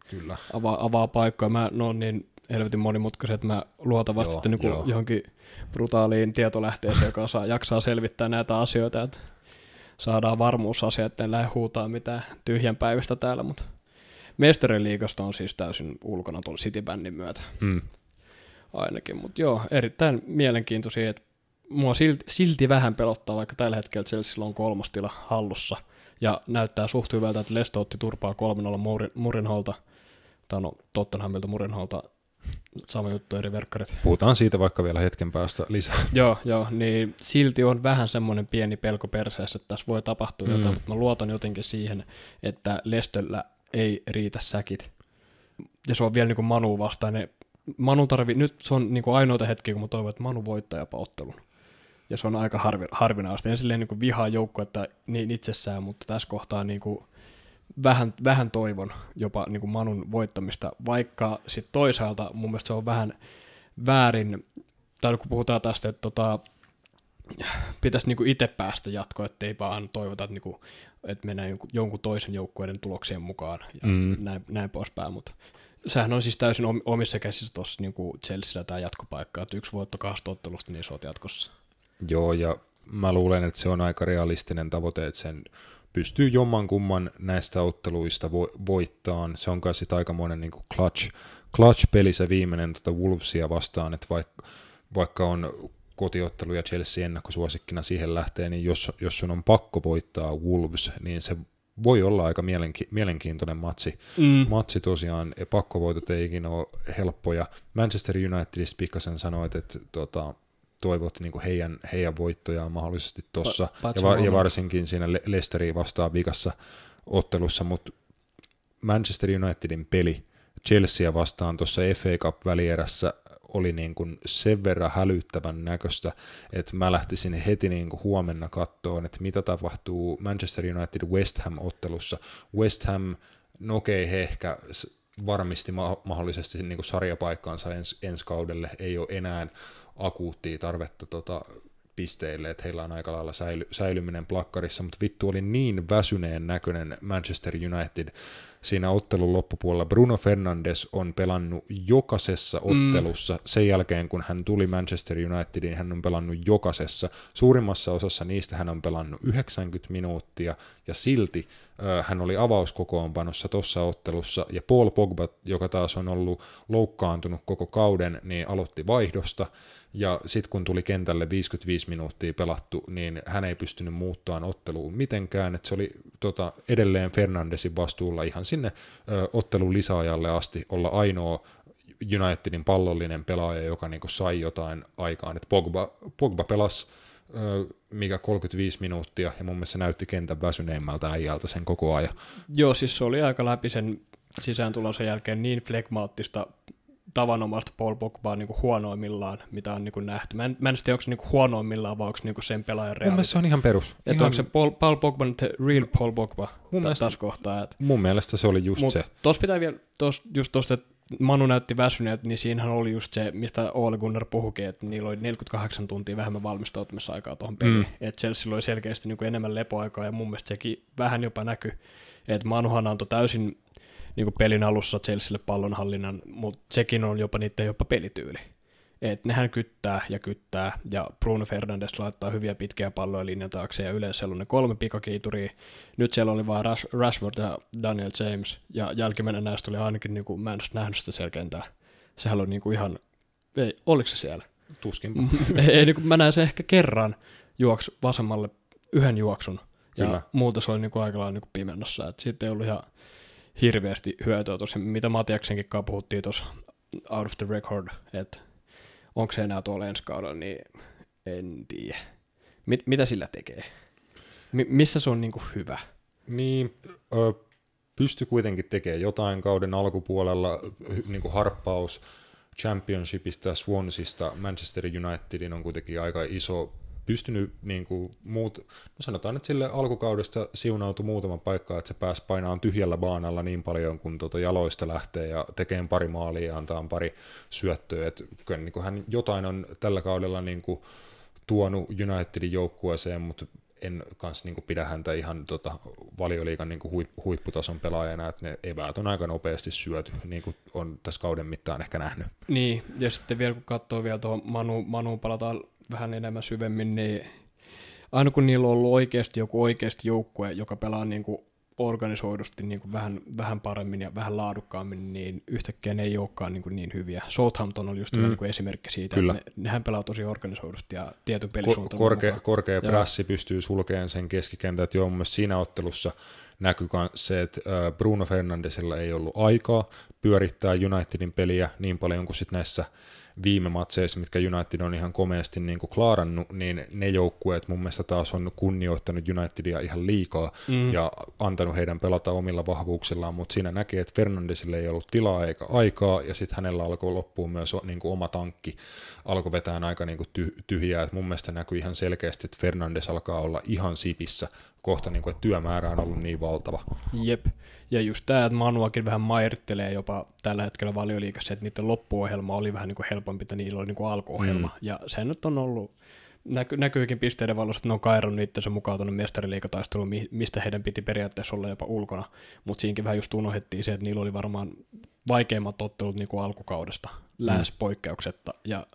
Kyllä. avaa, avaa paikkoja. Mä ne on niin helvetin monimutkaisia, että mä luotan vasta Joo, sitten niin joo. johonkin brutaaliin tietolähteeseen, joka osaa, *laughs* jaksaa selvittää näitä asioita, että saadaan varmuusasia, että en lähde huutaa mitään tyhjän päivästä täällä, mutta Mestarin liigasta on siis täysin ulkona tuolla City-bändin myötä Mm. ainakin, mutta joo, erittäin mielenkiintoisia, että mua silti, silti vähän pelottaa, vaikka tällä hetkellä Chelsea on kolmostila hallussa, ja näyttää suht hyvältä, että Lesto otti turpaa 3-0 Murin, Murinholta, tai no Tottenhamilta Murinholta, sama juttu eri verkkarit. Puhutaan siitä vaikka vielä hetken päästä lisää. *laughs* Joo, joo, niin silti on vähän semmoinen pieni pelko perseessä, että tässä voi tapahtua Mm. mm. jotain, mutta mä luotan jotenkin siihen, että Lestöllä ei riitä säkit. Ja se on vielä niin Manu vastainen. Manu tarvii, nyt se on niin ainoita hetkiä, kun mä toivon, että Manu voittaa jopa ottelun. Ja se on aika harvi, harvinaista. En silleen niin vihaa joukkuetta niin itsessään, mutta tässä kohtaa niin vähän, vähän toivon jopa niin Manun voittamista, vaikka sitten toisaalta mun mielestä se on vähän väärin, tai kun puhutaan tästä, että tota, pitäisi niinku itse päästä jatkoon, ettei vaan toivota, että, niinku, että mennään jonkun, jonkun toisen joukkueiden tuloksien mukaan ja Mm. näin, näin poispäin, mutta sehän on siis täysin om- omissa käsissä tuossa niinku Chelsealla tämä jatkopaikka, että yksi voitto kahdesta ottelusta, niin on jatkossa. Joo, ja mä luulen, että se on aika realistinen tavoite, että sen pystyy jomman kumman näistä otteluista vo- voittaan. Se on kai sitten aikamoinen niin clutch, clutch-peli se viimeinen tota Wolvesia vastaan, että vaikka, vaikka on kotiottelu ja Chelsea ennakkosuosikkina siihen lähtee, niin jos, jos sun on pakko voittaa Wolves, niin se voi olla aika mielenki- mielenkiintoinen matsi. Mm. Matsi tosiaan, pakkovoitot ei ikinä ole helppoja. Manchester Unitedista pikkasen sanoit, että tota, toivot niin heidän, heidän voittojaan mahdollisesti tuossa, Pa- ja, va- ja varsinkin siinä Le- Leicesteria vastaan vikassa ottelussa, mutta Manchester Unitedin peli Chelsea vastaan tuossa FA Cup-välierässä oli niin kuin sen verran hälyttävän näköistä, että mä lähtisin heti niin kuin huomenna kattoon, että mitä tapahtuu Manchester United West Ham-ottelussa. West Ham, no okei, he ehkä varmisti ma- mahdollisesti niin kuin sarjapaikkaansa ens, ensi kaudelle, ei ole enää akuuttia tarvetta tota, pisteille, että heillä on aika lailla säily, säilyminen plakkarissa, mutta vittu oli niin väsyneen näköinen Manchester United siinä ottelun loppupuolella. Bruno Fernandes on pelannut jokaisessa mm. ottelussa mm. sen jälkeen, kun hän tuli Manchester Unitediin, hän on pelannut jokaisessa. Suurimmassa osassa niistä hän on pelannut 90 minuuttia, ja silti äh, hän oli avauskokoonpanossa tuossa ottelussa, ja Paul Pogba, joka taas on ollut loukkaantunut koko kauden, niin aloitti vaihdosta, ja sitten kun tuli kentälle 55 minuuttia pelattu, niin hän ei pystynyt muuttamaan otteluun mitenkään, että se oli tota, edelleen Fernandesin vastuulla ihan sinne ö, ottelun lisäajalle asti olla ainoa Unitedin pallollinen pelaaja, joka niinku sai jotain aikaan. Et Pogba, Pogba pelasi mikä 35 minuuttia, ja mun mielestä se näytti kentän väsyneimmältä äijältä sen koko ajan. Joo, siis se oli aika läpi sen sisääntulon sen jälkeen niin flegmaattista tavanomaista Paul Pogbaa niin kuin huonoimmillaan, mitä on niin kuin nähty. Mä en, mä en tiedä, onko se niin kuin huonoimmillaan vai onko niin kuin sen pelaajan reaalit. Mun mielestä se on ihan perus. Että ihan... onko se Paul, Paul Pogba nyt real Paul Pogba mun mielestä, tässä kohtaa. Että... Mun mielestä se oli just Mut se. Tuossa pitää vielä, tos, just tuosta, että Manu näytti väsyneeltä, niin siinähän oli just se, mistä Ole Gunnar puhukin, että niillä oli 48 tuntia vähemmän valmistautumisaikaa tuohon peliin. Mm. Että Chelsea oli selkeästi niin kuin enemmän lepoaikaa ja mun mielestä sekin vähän jopa näkyy. Että Manuhan antoi täysin niin kuin pelin alussa Chelsealle pallonhallinnan, mutta sekin on jopa niiden jopa pelityyli. Et nehän kyttää ja kyttää, ja Bruno Fernandes laittaa hyviä pitkiä palloja linjan taakse, ja yleensä siellä on ne kolme pikakiituria. Nyt siellä oli vain Rashford ja Daniel James, ja jälkimmäinen näistä oli ainakin, niin kuin, mä en nähnyt sitä siellä kentää. Sehän oli niin kuin ihan, ei, oliko se siellä? Tuskin. *laughs* ei, niin kuin, mä näin sen ehkä kerran juoks vasemmalle yhden juoksun, ja Kyllä. muuta se oli niin kuin aika lailla niin kuin pimennossa, että siitä ei ollut ihan hirveästi hyötyä tuossa, mitä Matiaksenkin kanssa puhuttiin tuossa out of the record, että onko se enää tuolla ensi kaudella, niin en tiedä. Mit, mitä sillä tekee? M- missä se on niinku hyvä? Niin, ö, pysty kuitenkin tekemään jotain kauden alkupuolella, niin kuin harppaus Championshipista, Swansista, Manchester Unitedin on kuitenkin aika iso pystynyt niin kuin muut, no sanotaan, että sille alkukaudesta siunautui muutama paikka, että se pääsi painaan tyhjällä baanalla niin paljon, kun tuota jaloista lähtee ja tekee pari maalia ja antaa pari syöttöä, että kyllä niin kuin hän jotain on tällä kaudella niin kuin tuonut Unitedin joukkueeseen, mutta en kanssa niin pidä häntä ihan tota, valioliikan niin huipputason pelaajana, että ne eväät on aika nopeasti syöty, niin kuin on tässä kauden mittaan ehkä nähnyt. Niin, ja sitten vielä kun katsoo vielä tuohon Manu, Manu palataan vähän enemmän syvemmin, niin aina kun niillä on ollut oikeasti joku oikeasti joukkue, joka pelaa niin kuin organisoidusti niin kuin vähän, vähän paremmin ja vähän laadukkaammin, niin yhtäkkiä ne ei olekaan niin, kuin niin hyviä. Southampton oli just mm. niin kuin esimerkki siitä, Kyllä. että ne, nehän pelaa tosi organisoidusti ja tietyn pelisuuntaan. Korkea, korkea prässi pystyy sulkemaan sen keskikentän, että joo, mun siinä ottelussa näkyy se, että Bruno Fernandesilla ei ollut aikaa pyörittää Unitedin peliä niin paljon kuin sitten näissä viime matseissa, mitkä United on ihan komeasti niin kuin klaarannut, niin ne joukkueet mun mielestä taas on kunnioittanut Unitedia ihan liikaa mm. ja antanut heidän pelata omilla vahvuuksillaan, mutta siinä näkee, että Fernandesille ei ollut tilaa eikä aikaa, ja sitten hänellä alkoi loppuun myös niin kuin oma tankki, alkoi vetää aika niin kuin tyhjää, että mun mielestä näkyy ihan selkeästi, että Fernandes alkaa olla ihan sipissä kohta, niin kuin, että työmäärä on ollut niin valtava. Jep, ja just tämä, että Manuakin vähän mairittelee jopa tällä hetkellä valioliikassa, että niiden loppuohjelma oli vähän niin kuin helpompi, että niillä oli niin kuin alkuohjelma, mm. ja se nyt on ollut, näky, näkyykin pisteiden valossa, että ne on kairannut itsensä mukaan tuonne mestariliikataisteluun, mistä heidän piti periaatteessa olla jopa ulkona, mutta siinkin vähän just unohdettiin se, että niillä oli varmaan vaikeimmat ottelut niin kuin alkukaudesta, lähes mm. poikkeuksetta, ja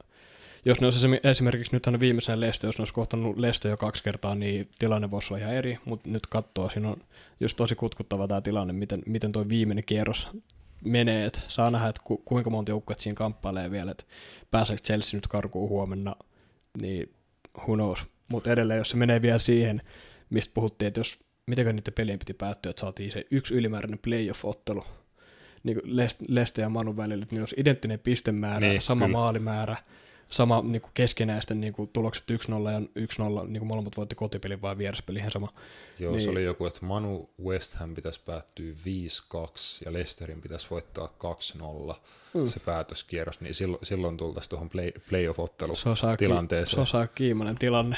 jos ne olisi esimerkiksi nythän viimeisenä Lesto, jos ne olisi kohtanut Lesto jo kaksi kertaa, niin tilanne voisi olla ihan eri, mutta nyt katsoo, siinä on just tosi kutkuttava tämä tilanne, miten, miten tuo viimeinen kierros menee, että saa nähdä, että ku, kuinka monta joukkuetta siinä kamppailee vielä, että pääseekö Chelsea nyt karkuun huomenna, niin who knows. Mutta edelleen, jos se menee vielä siihen, mistä puhuttiin, että jos miten niiden pelien piti päättyä, että saatiin se yksi ylimääräinen playoff-ottelu niin Leste ja Manu välillä, että niin olisi identtinen pistemäärä, niin, sama kyllä. maalimäärä, sama niin kuin keskenäisten niin kuin tulokset 1-0 ja 1-0, niin kuin molemmat voitti kotipelin vai vieraspeli ihan sama. Joo, Niin. se oli joku, että Manu West Ham pitäisi päättyä 5-2 ja Leicesterin pitäisi voittaa 2-0 mm. se päätöskierros, niin silloin, silloin tultaisiin tuohon play, playoff-ottelu Se osaa, ki- tilanteeseen. se osaa kiimainen tilanne.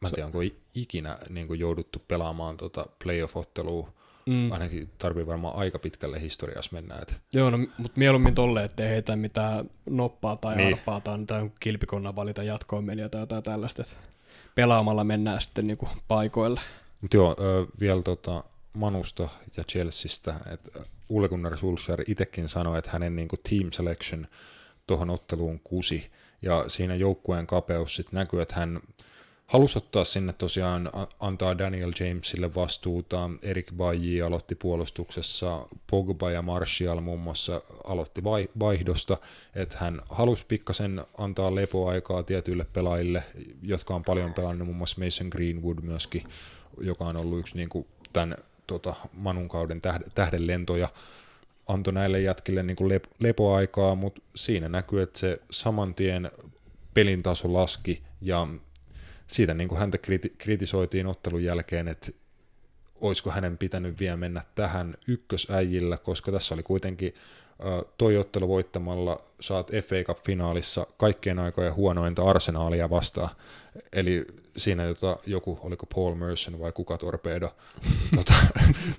Mä en tiedä, onko ikinä niin kuin jouduttu pelaamaan tota playoff-ottelua, Mm. ainakin tarvii varmaan aika pitkälle historiassa mennä. Et Joo, no, mutta mieluummin tolle, ettei heitä mitään noppaa tai Niin. arpaa tai, tai jonkun kilpikonnan valita jatkoon meniä tai jotain tällaista. että Pelaamalla mennään sitten niinku paikoille. Mutta joo, ö, vielä tota Manusta ja Chelseastä, että Ole Gunnar Solskjaer itsekin sanoi, että hänen niinku team selection tuohon otteluun kusi, ja siinä joukkueen kapeus sitten näkyy, että hän halusi ottaa sinne tosiaan, antaa Daniel Jamesille vastuuta, Erik Bailly aloitti puolustuksessa, Pogba ja Martial muun muassa aloitti vai- vaihdosta, että hän halusi pikkasen antaa lepoaikaa tietyille pelaajille, jotka on paljon pelannut, muun muassa Mason Greenwood myöskin, joka on ollut yksi niin kuin tämän tota, Manun kauden tähden, tähdenlentoja, antoi näille jätkille niin kuin lep- lepoaikaa, mutta siinä näkyy, että se saman tien pelin taso laski ja siitä niin kuin häntä kriti- kritisoitiin ottelun jälkeen, että olisiko hänen pitänyt vielä mennä tähän ykkösäjillä, koska tässä oli kuitenkin toi ottelu voittamalla saat FA Cup-finaalissa kaikkien aikojen huonointa arsenaalia vastaan. Eli siinä jota joku, oliko Paul Merson vai kuka Torpedo, *laughs* tota,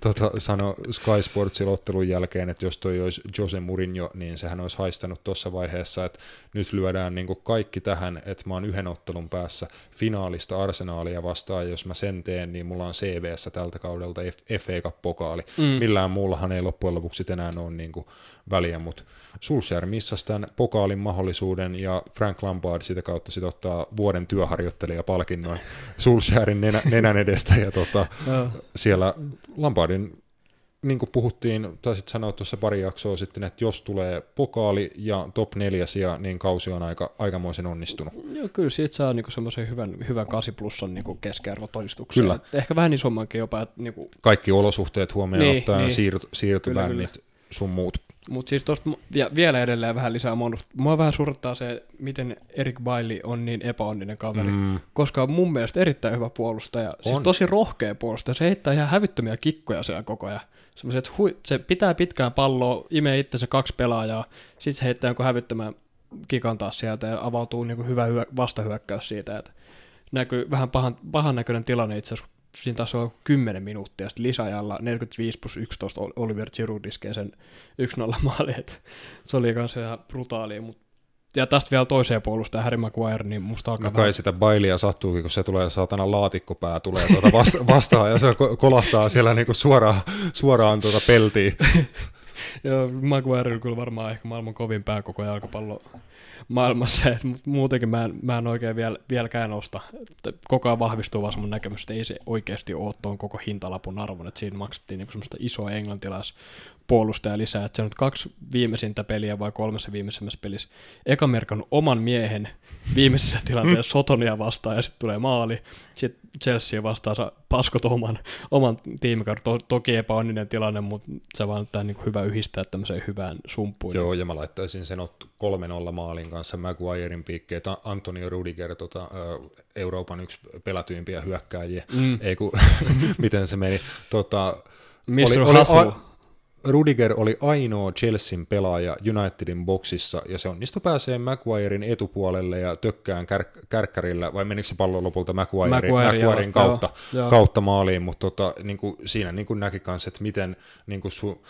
tota, sanoi Sky Sportsin ottelun jälkeen, että jos toi olisi Jose Mourinho, niin sehän olisi haistanut tuossa vaiheessa, että nyt lyödään niin kaikki tähän, että mä oon yhden ottelun päässä finaalista arsenaalia vastaan, ja jos mä sen teen, niin mulla on CVssä tältä kaudelta FA Cup-pokaali. Mm. Millään muullahan ei loppujen lopuksi enää ole niin kuin väliä, mutta Solskjaer missasi tämän pokaalin mahdollisuuden, ja Frank Lampard sitä kautta sit ottaa vuoden työharjoittelijapalkinnon Solskjaerin nenä, nenän edestä, ja tota, Joo. siellä Lampardin, niin kuin puhuttiin, taisit sanoa tuossa pari jaksoa sitten, että jos tulee pokaali ja top neljä sija, niin kausi on aika, aikamoisen onnistunut. Joo, kyllä siitä saa niinku semmoisen hyvän, hyvän 8 plussan niinku keskiarvotodistuksen. Kyllä. Et Ehkä vähän isommankin jopa, niinku, Kaikki olosuhteet huomioon Niin, ottaen, niin. siirt, siirtybännit, Kyllä, sun muut. Mutta siis tuosta ja vielä edelleen vähän lisää monusta. Mua vähän surttaa se, miten Erik Bailey on niin epäonninen kaveri, Mm. koska on mun mielestä erittäin hyvä puolustaja. Siis On. tosi rohkea puolustaja. Se heittää ihan hävyttömiä kikkoja siellä koko ajan. Hui, se pitää pitkään palloa, imee itsensä kaksi pelaajaa, sitten se heittää jonkun hävyttömän kikan taas sieltä ja avautuu niinku hyvä hyö, vastahyökkäys siitä, että näkyy vähän pahan, pahan näköinen tilanne itse asiassa, siinä taas on 10 minuuttia, sitten lisäajalla 45 plus 11 Ol- Oliver Giroud iskee sen 1-0 maali, se oli kans ihan brutaalia, mutta ja tästä vielä toiseen puolustaja Harry Maguire, niin musta alkaa No kai sitä bailia sattuukin, kun se tulee saatana laatikkopää tulee tuota vasta- *laughs* vastaan ja se ko- kolahtaa siellä niinku suoraan, suoraan tuota peltiin. *laughs* Joo, Maguire on kyllä varmaan ehkä maailman kovin pää koko jalkapallo maailmassa, et, mut muutenkin mä en, mä en oikein vielä, vieläkään osta. Koko ajan vahvistuu vaan semmoinen näkemys, että ei se oikeasti ole tuon koko hintalapun arvon, että siinä maksettiin niinku semmoista isoa englantilais puolustaja lisää, että se on nyt kaksi viimeisintä peliä vai kolmessa viimeisimmässä pelissä. Eka merkannut oman miehen viimeisessä *laughs* tilanteessa Sotonia vastaan ja sitten tulee maali. Sitten Chelsea vastaan saa paskot oman, oman tiimikauden. To, toki epäonninen tilanne, mutta se vaan on niin hyvä yhdistää tämmöiseen hyvään sumpuun. Joo, ja mä laittaisin sen ot 3-0 maalin kanssa Maguirein piikkeet. Antonio Rudiger, tota, Euroopan yksi pelätyimpiä hyökkääjiä. Mm. Ei kun, *laughs* miten se meni. Tota, Missä on Hustle? a- Rudiger oli ainoa Chelsean pelaaja Unitedin boksissa, ja se onnistui pääsee Maguirein etupuolelle ja tökkään kär- kärkkärillä, vai menikö se pallo lopulta Maguirein, Maguire, Maguirein kautta, joo, joo. kautta maaliin, mutta tota, niin kuin, siinä niin kuin näki kanssa, että miten niin kuin su,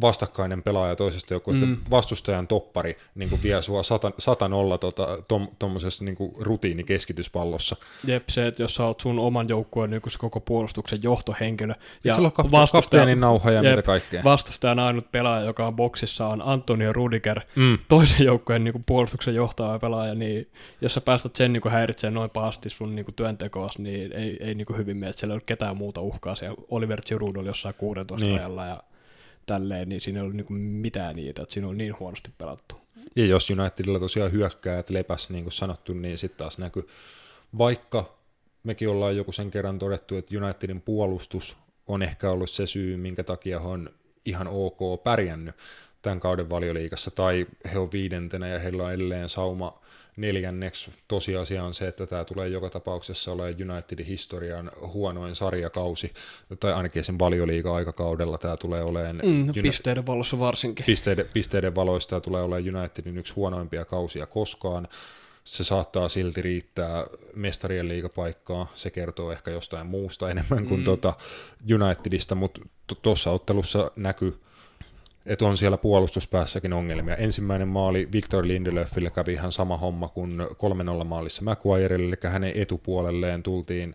vastakkainen pelaaja toisesta joukkueesta, mm. vastustajan toppari niin kuin vie sua sata, sata nolla tota, tuommoisessa niin rutiinikeskityspallossa. Jep, se, että jos sä oot sun oman joukkueen niin se koko puolustuksen johtohenkilö. Ja sulla on kapte- kapteenin nauha ja mitä kaikkea. Vastustajan ainut pelaaja, joka on boksissa, on Antonio Rudiger, Mm. toisen joukkueen niin puolustuksen johtava pelaaja, niin jos sä päästät sen niin häiritsemään noin pahasti sun niin työntekoas, niin ei, ei niin hyvin mene, että siellä ei ole ketään muuta uhkaa. Siellä Oliver Giroud oli jossain 16 Niin. rajalla ja tälleen, niin siinä ei ollut niin mitään niitä, että siinä on niin huonosti pelattu. Ja jos Unitedilla tosiaan hyökkäät lepäs, niin kuin sanottu, niin sitten taas näkyy, vaikka mekin ollaan joku sen kerran todettu, että Unitedin puolustus on ehkä ollut se syy, minkä takia he on ihan ok pärjännyt tämän kauden valioliikassa, tai he on viidentenä ja heillä on edelleen sauma neljänneksi. Tosiasia on se, että tämä tulee joka tapauksessa olemaan Unitedin historian huonoin sarjakausi, tai ainakin sen valioliiga-aikakaudella tämä tulee olemaan Mm, Uni- pisteiden valossa varsinkin. pisteiden, pisteiden valoista tämä tulee olemaan Unitedin yksi huonoimpia kausia koskaan. Se saattaa silti riittää mestarien liigapaikkaa. Se kertoo ehkä jostain muusta enemmän kuin mm. tota Unitedista, mutta tuossa ottelussa näkyy, että on siellä puolustuspäässäkin ongelmia. Ensimmäinen maali Victor Lindelöfille kävi ihan sama homma kuin 3-0 maalissa Maguirelle, eli hänen etupuolelleen tultiin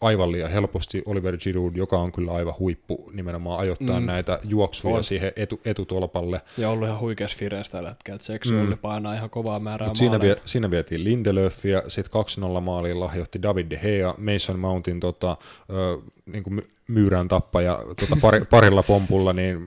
aivan liian helposti Oliver Giroud, joka on kyllä aivan huippu nimenomaan ajoittaa mm. näitä juoksuja On. siihen etu, etutolpalle. Ja ollut ihan huikeassa fireessä tällä hetkellä, että seksi mm. painaa ihan kovaa määrää Mut siinä, vie, siinä vietiin Lindelöfiä, sitten 2-0 maaliin lahjoitti David De Gea, Mason Mountin tota, ö, niin kuin myyrän tappaja tota, pari, *laughs* parilla pompulla, niin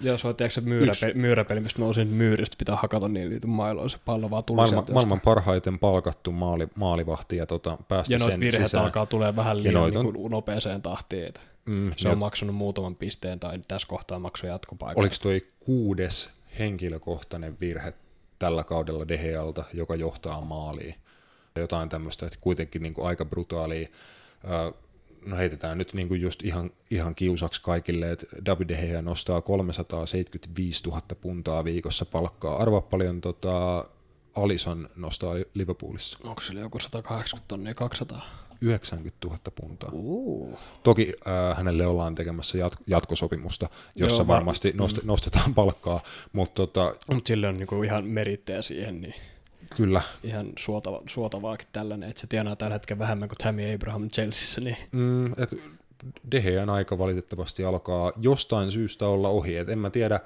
Joo, se on tiedätkö, myyräpeli, Yksi. myyräpeli, mistä nousin myyristä, pitää hakata niin liityn mailoon, se pallo vaan tuli maailman, sieltä maailman parhaiten palkattu maali, maalivahti ja tota, päästi Ja sen sisään. alkaa tulee vähän liian noit on- niin kuin nopeeseen tahtiin. Että Mm, se on maksanut muutaman pisteen tai tässä kohtaa maksoi jatkopaikan. Oliko toi kuudes henkilökohtainen virhe tällä kaudella De Gealta, joka johtaa maaliin? Jotain tämmöistä, että kuitenkin niin kuin aika brutaalia. No heitetään nyt niin kuin just ihan, ihan kiusaksi kaikille, että David De Gea nostaa 375 000 puntaa viikossa palkkaa. Arvaa paljon tota, Alison nostaa Liverpoolissa. Onko sillä joku 180 tonnia, 200? 90 000 puntaa. Uh. Toki äh, hänelle ollaan tekemässä jat- jatkosopimusta, jossa Joo, va- varmasti nost- nostetaan palkkaa, mutta tota, Mutta sillä on niinku ihan merittejä siihen, niin kyllä ihan suotava, suotavaakin tällainen, että se tienaa tällä hetkellä vähemmän kuin Tammy Abraham Chelseassa, niin Mm, et Dehean aika valitettavasti alkaa jostain syystä olla ohi. Et en mä tiedä,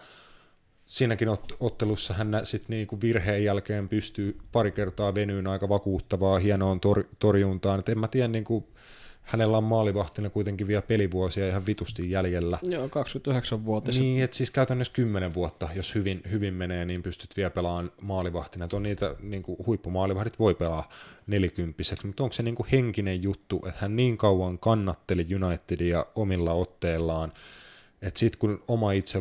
siinäkin ot- ottelussa hän sit niinku virheen jälkeen pystyy pari kertaa venyyn aika vakuuttavaa, hienoon tor- torjuntaan. Et en mä tiedä, niinku, hänellä on maalivahtina kuitenkin vielä pelivuosia ihan vitusti jäljellä. joo, 29-vuotias. Niin, että siis käytännössä 10 vuotta, jos hyvin, hyvin menee, niin pystyt vielä pelaamaan maalivahtina. Et on niitä niin kuin, huippumaalivahdit voi pelaa nelikymppiseksi, mutta onko se niin kuin henkinen juttu, että hän niin kauan kannatteli Unitedia omilla otteillaan, että sitten kun oma itse,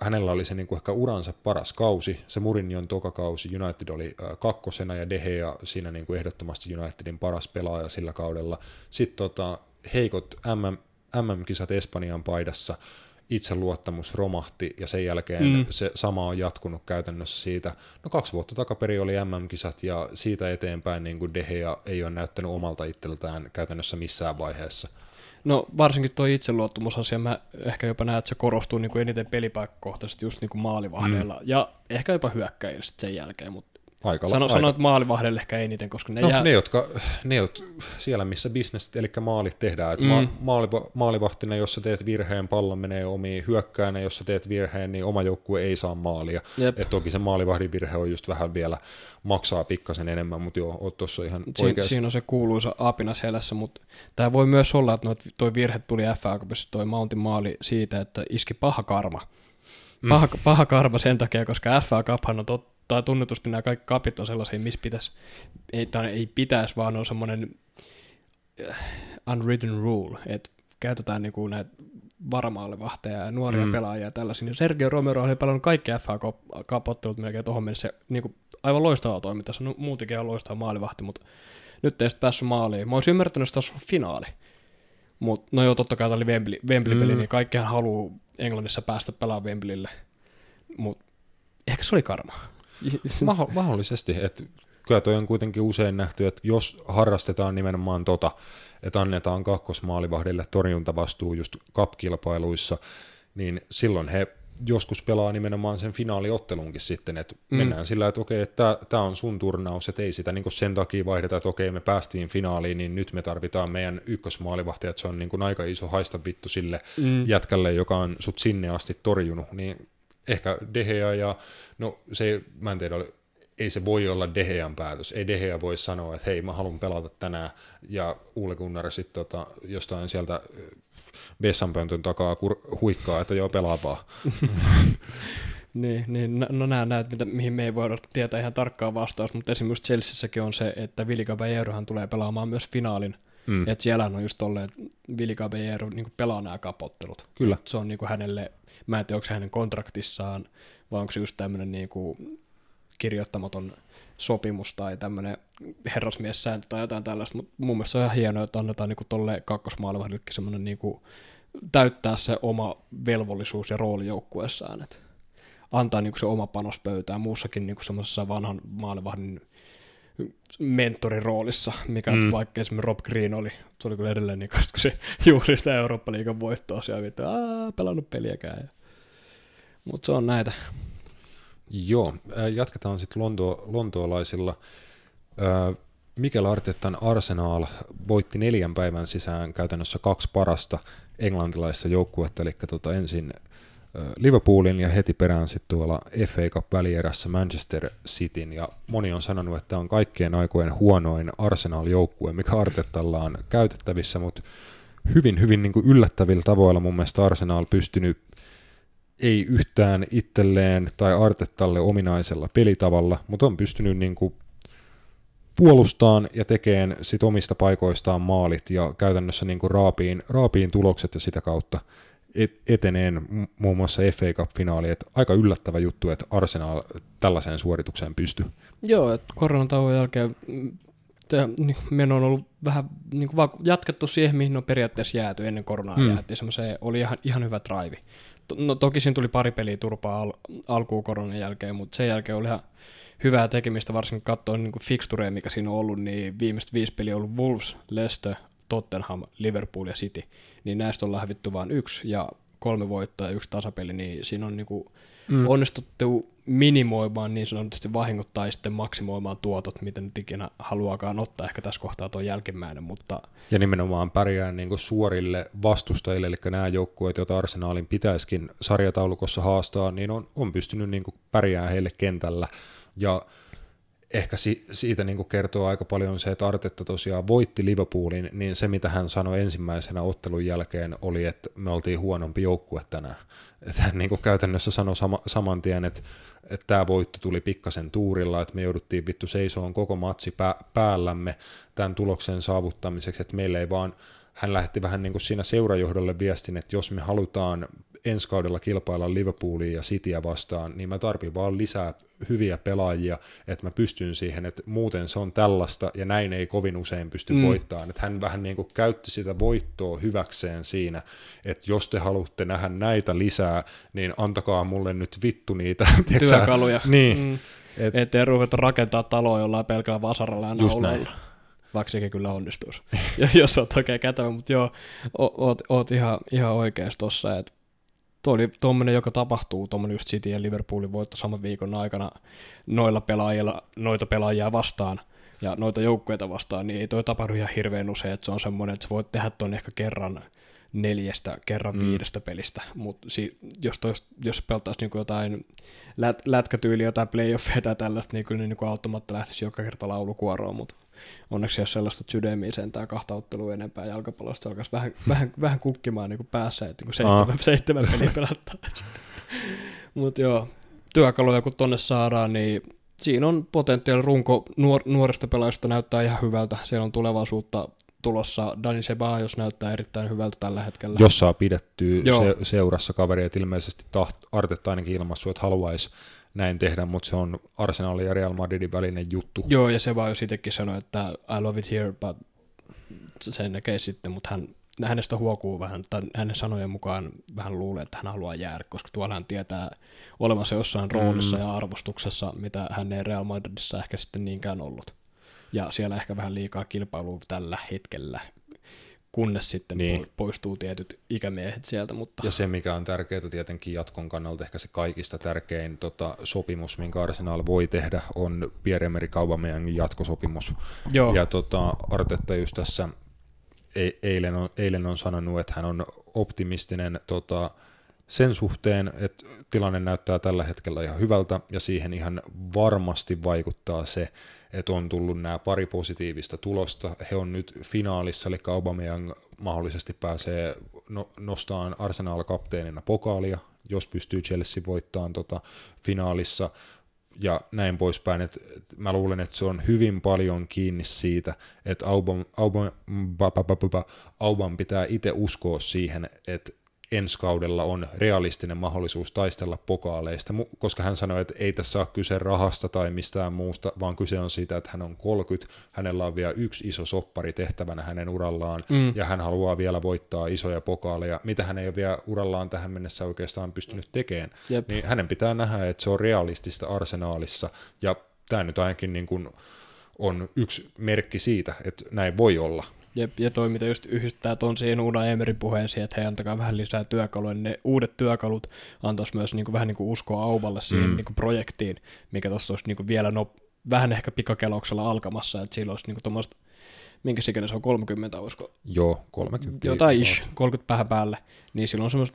hänellä oli se niin kuin ehkä uransa paras kausi, se Mourinhon toka kausi, United oli kakkosena ja De Gea siinä niin kuin ehdottomasti Unitedin paras pelaaja sillä kaudella. Sitten tota, heikot MM, MM-kisat Espanjan paidassa, itseluottamus romahti ja sen jälkeen. Mm. se sama on jatkunut käytännössä siitä. No kaksi vuotta takaperi oli MM-kisat ja siitä eteenpäin niin kuin De Gea ei ole näyttänyt omalta itseltään käytännössä missään vaiheessa. No varsinkin tuo itseluottamusasia, mä ehkä jopa näen, että se korostuu niin kuin eniten pelipaikkakohtaisesti just niin kuin maalivahdeilla mm. ja ehkä jopa hyökkäjillä sit sen jälkeen, mutta Aika, sano, aika. sano, että maalivahdeille ehkä eniten, koska ne No, jää... ne, jotka, ne, jotka, siellä missä business, eli maalit tehdään, että Mm. mm. maaliva, maalivahtina, jos sä teet virheen, pallon menee omiin, hyökkäänä, jos sä teet virheen, niin oma joukkue ei saa maalia. Jep. Et toki se maalivahdin virhe on just vähän vielä, maksaa pikkasen enemmän, mutta joo, oot tuossa ihan Siin, oikeassa. siinä on se kuuluisa apina selässä, mutta tämä voi myös olla, että noit, toi virhe tuli FA Cupissa, toi Mountin maali siitä, että iski paha karma. Paha, mm. paha karma sen takia, koska FA Cuphan on tot, tai tunnetusti nämä kaikki kapit on sellaisia, missä pitäisi, ei, tai ei pitäisi, vaan on semmoinen äh, unwritten rule, että käytetään niinku näitä varamaalivahteja ja nuoria mm. Pelaajia ja tällaisia. Niin Sergio Romero oli pelannut kaikki FA Cup-ottelut melkein tuohon mennessä. Niinku, aivan loistavaa toimintaa. Se on muutenkin ihan loistava maalivahti, mutta nyt ei sitten päässyt maaliin. Mä olisin ymmärtänyt, että se olisi ollut finaali. Mutta no joo, totta kai tämä oli Wembley, Wembley-peli, Mm. niin kaikkihan haluaa Englannissa päästä pelaamaan Wembleylle. Mutta ehkä se oli karma. Maho- mahdollisesti, että kyllä toi on kuitenkin usein nähty, että jos harrastetaan nimenomaan tota, että annetaan kakkosmaalivahdille torjuntavastuu just cup-kilpailuissa, niin silloin he joskus pelaa nimenomaan sen finaaliottelunkin sitten, että mm. mennään sillä, että okei, että tämä on sun turnaus, että ei sitä niin sen takia vaihdeta, että okei, me päästiin finaaliin, niin nyt me tarvitaan meidän ykkösmaalivahti, että se on niin aika iso haista vittu sille mm. jätkälle, joka on sut sinne asti torjunut, niin ehkä Dehea ja, no se, mä en tiedä, ei se voi olla Dehean päätös. Ei Dehea voi sanoa, että hei, mä haluan pelata tänään, ja Ulle Gunnar sitten tota, jostain sieltä äh, vessanpöntön takaa kur- huikkaa, että joo, pelaa vaan. *laughs* Niin, niin no- nämä näet, mitä, mihin me ei voida tietää ihan tarkkaa vastaus, mutta esimerkiksi Chelseassäkin on se, että Vili Caballerohan tulee pelaamaan myös finaalin Mm. Että siellä on just tolleen, että Vili Caballero niin pelaa nämä kapottelut. Kyllä. Se on niin kuin hänelle, mä en tiedä, onko se hänen kontraktissaan, vai onko se just tämmöinen niin kuin kirjoittamaton sopimus tai tämmöinen herrasmiessääntö tai jotain tällaista, mutta mun mielestä se on ihan hienoa, että annetaan niin tolle kakkosmaalivahdillekin semmoinen niin kuin täyttää se oma velvollisuus ja rooli joukkueessaan, että antaa niin kuin se oma panos pöytään muussakin niin kuin semmoisessa vanhan maalivahdin mentorin roolissa, mikä mm. vaikka esimerkiksi Rob Green oli, se oli kyllä edelleen niin, kun se *laughs* juuri sitä Eurooppa-liigan voittoa siellä, että pelannut peliäkään. Mutta se on näitä. Joo, jatketaan sitten Lonto, lontoolaisilla. Mikel Artetan Arsenal voitti neljän päivän sisään käytännössä kaksi parasta englantilaista joukkuetta, eli tota ensin Liverpoolin ja heti perään sitten tuolla FA Cup välierässä Manchester Cityn. Ja moni on sanonut, että on kaikkien aikojen huonoin Arsenal-joukkue, mikä Artetalla on käytettävissä, mutta hyvin, hyvin niin yllättävillä tavoilla mun mielestä Arsenal pystynyt ei yhtään itselleen tai Artettalle ominaisella pelitavalla, mutta on pystynyt niin puolustaan ja tekemään sit omista paikoistaan maalit ja käytännössä niin raapiin, raapiin tulokset ja sitä kautta eteneen muun muassa FA Cup-finaali, että aika yllättävä juttu, että Arsenal tällaiseen suoritukseen pystyy. Joo, että koronatauon jälkeen mm, niin, meidän on ollut vähän niin kuin jatkettu siihen, mihin on periaatteessa jääty ennen koronaa mm. jäätiin. Semmoiseen oli ihan, ihan hyvä drive. No toki siinä tuli pari peliä turpaa al- alkuun koronan jälkeen, mutta sen jälkeen oli ihan hyvää tekemistä, varsinkin katsoen niin fixtureja, mikä siinä on ollut, niin viimeiset viisi peliä on ollut Wolves, Leicester, Tottenham, Liverpool ja City, niin näistä ollaan hävitty vain yksi ja kolme voittoa ja yksi tasapeli, niin siinä on niinku mm. onnistuttu minimoimaan niin sanotusti vahingot tai sitten maksimoimaan tuotot, miten nyt ikinä haluaakaan ottaa ehkä tässä kohtaa tuo jälkimmäinen, mutta... Ja nimenomaan pärjää niin kuin suorille vastustajille, eli nämä joukkueet, joita Arsenaalin pitäisikin sarjataulukossa haastaa, niin on, on pystynyt niin kuin pärjäämään heille kentällä, ja ehkä si- siitä niin kuin kertoo aika paljon se, että Artetta tosiaan voitti Liverpoolin, niin se mitä hän sanoi ensimmäisenä ottelun jälkeen oli, että me oltiin huonompi joukkue tänään. Että hän niin kuin käytännössä sanoi sama, saman tien, että, että tämä voitto tuli pikkasen tuurilla, että me jouduttiin vittu seisoon koko matsi pää- päällämme tämän tuloksen saavuttamiseksi, että meillä ei vaan hän lähetti vähän niin kuin siinä seurajohdolle viestin, että jos me halutaan ensi kaudella kilpailla Liverpoolia ja Cityä vastaan, niin mä tarvin vaan lisää hyviä pelaajia, että mä pystyn siihen, että muuten se on tällaista ja näin ei kovin usein pysty mm. voittamaan. Että hän vähän niin kuin käytti sitä voittoa hyväkseen siinä, että jos te haluatte nähdä näitä lisää, niin antakaa mulle nyt vittu niitä. *laughs* Työkaluja. niin. Mm. Et, Ettei ruveta rakentaa taloa jollain pelkällä vasaralla ja naulalla vaikka sekin kyllä onnistuisi, *laughs* jos olet oikein kätevä, mutta joo, oot, oot ihan, ihan oikeassa tossa, että tuo oli tuommoinen, joka tapahtuu, tuommoinen just City ja Liverpoolin voitto saman viikon aikana noilla pelaajilla, noita pelaajia vastaan ja noita joukkueita vastaan, niin ei toi tapahdu ihan hirveän usein, että se on semmoinen, että sä voit tehdä tuon ehkä kerran neljästä, kerran mm. viidestä pelistä, mutta si- jos, tois, jos peltaisi niin jotain lät- lätkätyyliä, jotain playoffeja tai tällaista, niin kyllä niin kuin automaatta lähtisi joka kerta laulukuoroon, mutta onneksi jos sellaista sydämiä sentään kahta ottelua enempää jalkapallosta, alkaisi vähän, *laughs* vähän, vähän kukkimaan niin kuin päässä, että niin kuin seitsemän, seitsemän peliä pelattaisiin. *laughs* mutta joo, työkaluja kun tonne saadaan, niin siinä on potentiaali runko nuor- nuorista pelaajista näyttää ihan hyvältä. Siellä on tulevaisuutta tulossa. Dani jos näyttää erittäin hyvältä tällä hetkellä. Jos saa pidettyä se, seurassa kaveri, että ilmeisesti taht, Artetta ainakin ilmaissut, että haluaisi näin tehdä, mutta se on Arsenalin ja Real Madridin välinen juttu. Joo, ja se vaan jos itsekin sanoi, että I love it here, but sen näkee sitten, mutta hän, hänestä huokuu vähän, tai hänen sanojen mukaan vähän luulee, että hän haluaa jäädä, koska tuolla hän tietää olemassa jossain roolissa mm. ja arvostuksessa, mitä hän ei Real Madridissa ehkä sitten niinkään ollut ja siellä ehkä vähän liikaa kilpailua tällä hetkellä, kunnes sitten niin. poistuu tietyt ikämiehet sieltä. Mutta... Ja se, mikä on tärkeää tietenkin jatkon kannalta, ehkä se kaikista tärkein tota, sopimus, minkä Arsenal voi tehdä, on Pierre-Emerick Aubameyangin jatkosopimus. Joo. Ja tota, Artetta just tässä e- eilen on, eilen on sanonut, että hän on optimistinen tota, sen suhteen, että tilanne näyttää tällä hetkellä ihan hyvältä, ja siihen ihan varmasti vaikuttaa se, että on tullut nämä pari positiivista tulosta. He on nyt finaalissa, eli Aubameyang mahdollisesti pääsee no, nostamaan Arsenal kapteenina pokaalia, jos pystyy Chelsea voittamaan tota finaalissa. ja näin poispäin. Et, et mä luulen, että se on hyvin paljon kiinni siitä, että Auban, Auban, Auban pitää itse uskoa siihen, että ensi kaudella on realistinen mahdollisuus taistella pokaaleista, koska hän sanoi, että ei tässä ole kyse rahasta tai mistään muusta, vaan kyse on siitä, että hän on 30, hänellä on vielä yksi iso soppari tehtävänä hänen urallaan, mm. ja hän haluaa vielä voittaa isoja pokaaleja, mitä hän ei ole vielä urallaan tähän mennessä oikeastaan pystynyt tekemään. Jep. Niin hänen pitää nähdä, että se on realistista arsenaalissa, ja tämä nyt ainakin niin kuin on yksi merkki siitä, että näin voi olla. Jep, ja toi, mitä just yhdistää tuon siihen Una Emerin puheen että hei, antakaa vähän lisää työkaluja, niin ne uudet työkalut antaisi myös niin kuin, vähän niin kuin uskoa Auballe siihen mm. niin kuin projektiin, mikä tuossa olisi niin kuin vielä no, vähän ehkä pikakelauksella alkamassa, että sillä olisi niin tuommoista, minkä ikäinen se on, 30, olisiko? Joo, 30. Jotain ish, 30 päähän päälle, niin silloin on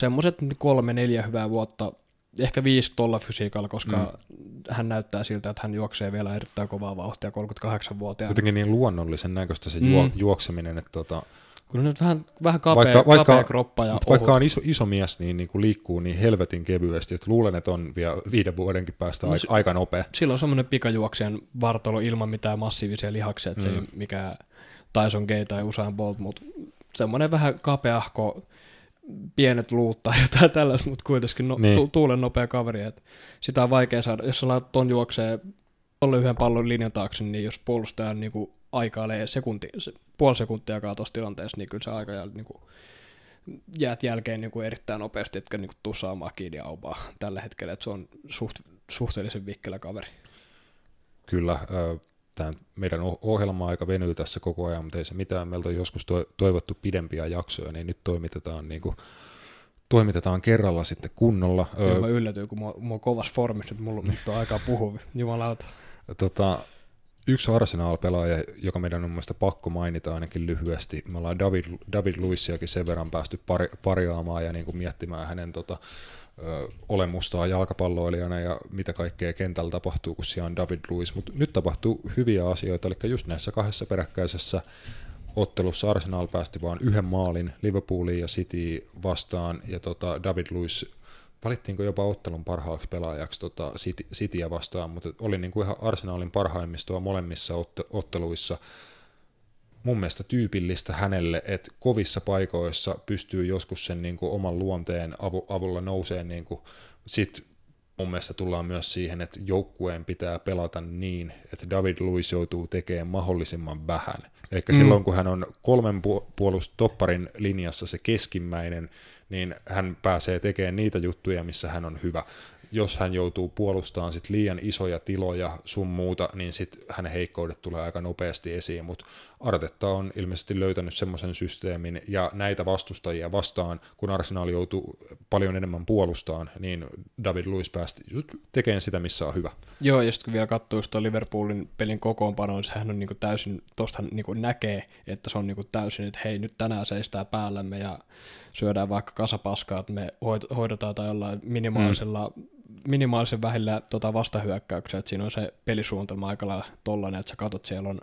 semmoiset kolme, neljä hyvää vuotta ehkä viisi tuolla fysiikalla, koska mm. hän näyttää siltä, että hän juoksee vielä erittäin kovaa vauhtia 38-vuotiaana. Jotenkin niin luonnollisen näköistä se mm. juokseminen, että tota, kun nyt vähän, vähän kapea, vaikka, kapea vaikka, kroppa ja Vaikka on iso, iso mies, niin, niin kuin liikkuu niin helvetin kevyesti, että luulen, että on vielä viiden vuodenkin päästä no, aika, aika nopea. Silloin on semmoinen pikajuoksijan vartalo ilman mitään massiivisia lihaksia, että mm. se ei mm. mikä Tyson Gay tai Usain Bolt, mutta semmoinen vähän kapeahko, pienet luut tai *laughs* jotain tällaista, mutta kuitenkin no, niin. tu- tuulen nopea kaveri. Että sitä on vaikea saada. Jos sä laitat ton juoksee tolle yhden pallon linjan taakse, niin jos puolustajan niin kuin aikailee sekunti, se, puoli sekuntia tuossa tilanteessa, niin kyllä se aika jää, niin kuin, jäät jälkeen niin kuin erittäin nopeasti, etkä niin kuin tuu saamaan kiinni aupaa tällä hetkellä, että se on suht, suhteellisen vikkelä kaveri. Kyllä, tämä meidän ohjelma-aika venyy tässä koko ajan, mutta ei se mitään. Meiltä on joskus toivottu pidempiä jaksoja, niin nyt toimitetaan niin kuin, toimitetaan kerralla sitten kunnolla. Kyllä mä yllätyin, kun mä, mä oon kovassa formissa, että mulla nyt on aikaa puhua, jumalauta. Tota, yksi Arsenal-pelaaja, joka meidän on mielestäni pakko mainita ainakin lyhyesti. Me ollaan David, David Luissiakin sen verran päästy pari, pariaamaan ja niin kuin miettimään hänen tota, olemustaan jalkapalloilijana ja mitä kaikkea kentällä tapahtuu, kun siellä on David Luiz. Mutta nyt tapahtuu hyviä asioita, eli just näissä kahdessa peräkkäisessä ottelussa Arsenal päästi vain yhden maalin Liverpooliin ja City vastaan, ja tota David Luiz valittiinko jopa ottelun parhaaksi pelaajaksi tota City, Cityä vastaan, mutta oli niin kuin ihan Arsenalin parhaimmistoa molemmissa otteluissa mun mielestä tyypillistä hänelle, että kovissa paikoissa pystyy joskus sen niin kuin oman luonteen avu, avulla nouseen. Niin kuin, sit mun mielestä tullaan myös siihen, että joukkueen pitää pelata niin, että David Luiz joutuu tekemään mahdollisimman vähän. Eli mm. silloin kun hän on kolmen puolustopparin linjassa se keskimmäinen, niin hän pääsee tekemään niitä juttuja, missä hän on hyvä. Jos hän joutuu puolustamaan sit liian isoja tiloja sun muuta, niin sit hänen heikkoudet tulee aika nopeasti esiin, mutta Artetta on ilmeisesti löytänyt semmoisen systeemin, ja näitä vastustajia vastaan, kun Arsenal joutuu paljon enemmän puolustaan, niin David Luiz päästi tekemään sitä, missä on hyvä. Joo, ja sitten kun vielä katsoo sitä Liverpoolin pelin kokoonpanoa, niin sehän on niinku täysin, tuosta niinku näkee, että se on niinku täysin, että hei, nyt tänään seistää päällämme ja syödään vaikka kasapaskaa, että me hoidetaan tai jollain minimaalisella mm minimaalisen vähillä tota vastahyökkäyksiä, että siinä on se pelisuunnitelma aika lailla tollainen, että sä katsot, siellä on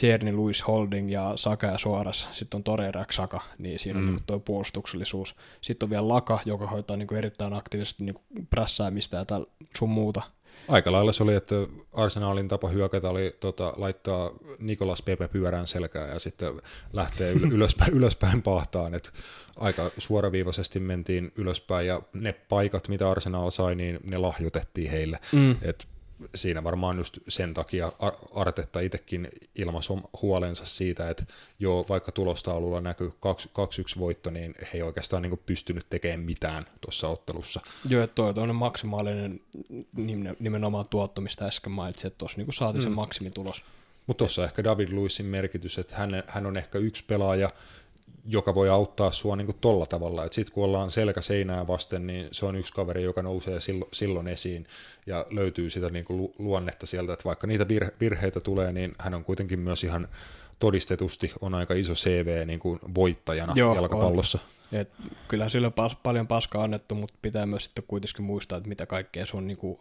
Tierney, Louis Holding ja Saka ja Suoras, sitten on Torreira Saka, niin siinä on mm. niin tuo puolustuksellisuus. Sitten on vielä Laka, joka hoitaa niin kuin erittäin aktiivisesti niin prässäämistä ja tal, sun muuta. Aika lailla se oli, että Arsenalin tapa hyökätä oli tota, laittaa Nikolas Pepe pyörään selkään ja sitten lähtee yl- *laughs* ylöspäin, ylöspäin pahtaan. Et aika suoraviivaisesti mentiin ylöspäin ja ne paikat, mitä Arsenal sai, niin ne lahjoitettiin heille. Mm. Et siinä varmaan just sen takia Artetta itsekin ilmaisi huolensa siitä, että joo, vaikka tulostaululla näkyy 2-1 voitto, niin he ei oikeastaan niin pystynyt tekemään mitään tuossa ottelussa. Joo, että toi on maksimaalinen nimenomaan tuotto, mistä äsken mainitsin, että tuossa niin saatiin mm. sen maksimitulos. Mutta tuossa ehkä David Luisin merkitys, että hän, hän on ehkä yksi pelaaja, joka voi auttaa sua niin tolla tavalla. Sitten kun ollaan selkä seinää vasten, niin se on yksi kaveri, joka nousee silloin, silloin esiin ja löytyy sitä niin kuin luonnetta sieltä, että vaikka niitä virhe, virheitä tulee, niin hän on kuitenkin myös ihan todistetusti on aika iso CV niin kuin voittajana Joo, jalkapallossa. On. Et kyllä sillä on pas, paljon paskaa annettu, mutta pitää myös sitten kuitenkin muistaa, että mitä kaikkea se on niin kuin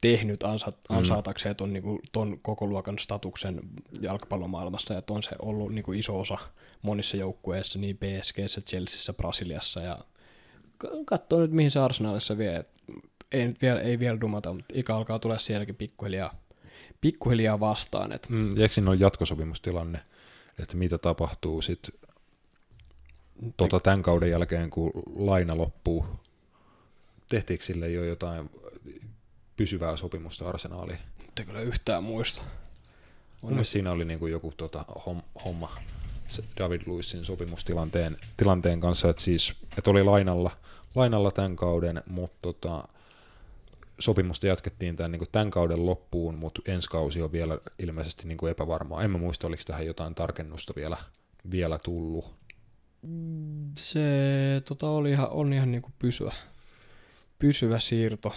tehnyt ansa, mm. ansaatakseen ton, niin kuin, ton koko luokan statuksen jalkapallomaailmassa, ja on se ollut niin kuin iso osa monissa joukkueissa, niin PSG, Chelseassa, Brasiliassa, ja katsoo nyt mihin se Arsenalissa vie. ei, nyt vielä, ei vielä dumata, mutta ikä alkaa tulla sielläkin pikkuhiljaa, pikkuhiljaa vastaan. Et Mm, ja eikö siinä ole jatkosopimustilanne, että mitä tapahtuu sitten tota, tämän kauden jälkeen, kun laina loppuu? Tehtiinkö sille jo jotain pysyvää sopimusta arsenaaliin? Nyt ei kyllä yhtään muista. Mun mielestä siinä oli niinku joku tota, hom- homma David Luissin sopimustilanteen tilanteen kanssa, että siis että oli lainalla, lainalla tämän kauden, mutta tota, sopimusta jatkettiin tämän, niin tämän kauden loppuun, mutta ensi kausi on vielä ilmeisesti niin kuin epävarmaa. En mä muista, oliko tähän jotain tarkennusta vielä, vielä tullut. Se tota, oli ihan, on ihan niinku pysyvä, pysyvä siirto.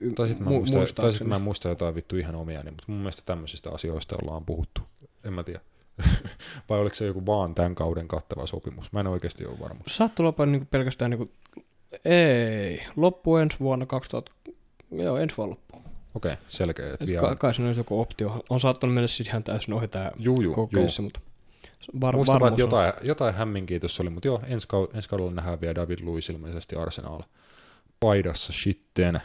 Y- Tai sitten mä, mu- muista, tai sit mä muistan jotain vittu ihan omia, niin, mutta mun mielestä tämmöisistä asioista ollaan puhuttu. En mä tiedä. *laughs* Vai oliko se joku vaan tämän kauden kattava sopimus? Mä en oikeasti ole varma. Saattoi loppua niinku pelkästään niinku, ei, loppu ensi vuonna 2000, joo ensi vuonna loppu. Okei, selkeä. Että Et vielä... kai, kai siinä olisi joku optio. On saattanut mennä siis ihan täysin ohi tää Juu, juu, kokeessa, mutta var, Muistan varmuus on. jotain, jotain hämminkiä tuossa oli, mutta joo, ensi, kau- ensi kaudella nähdään vielä David Luiz ilmeisesti Arsenal paidassa sitten.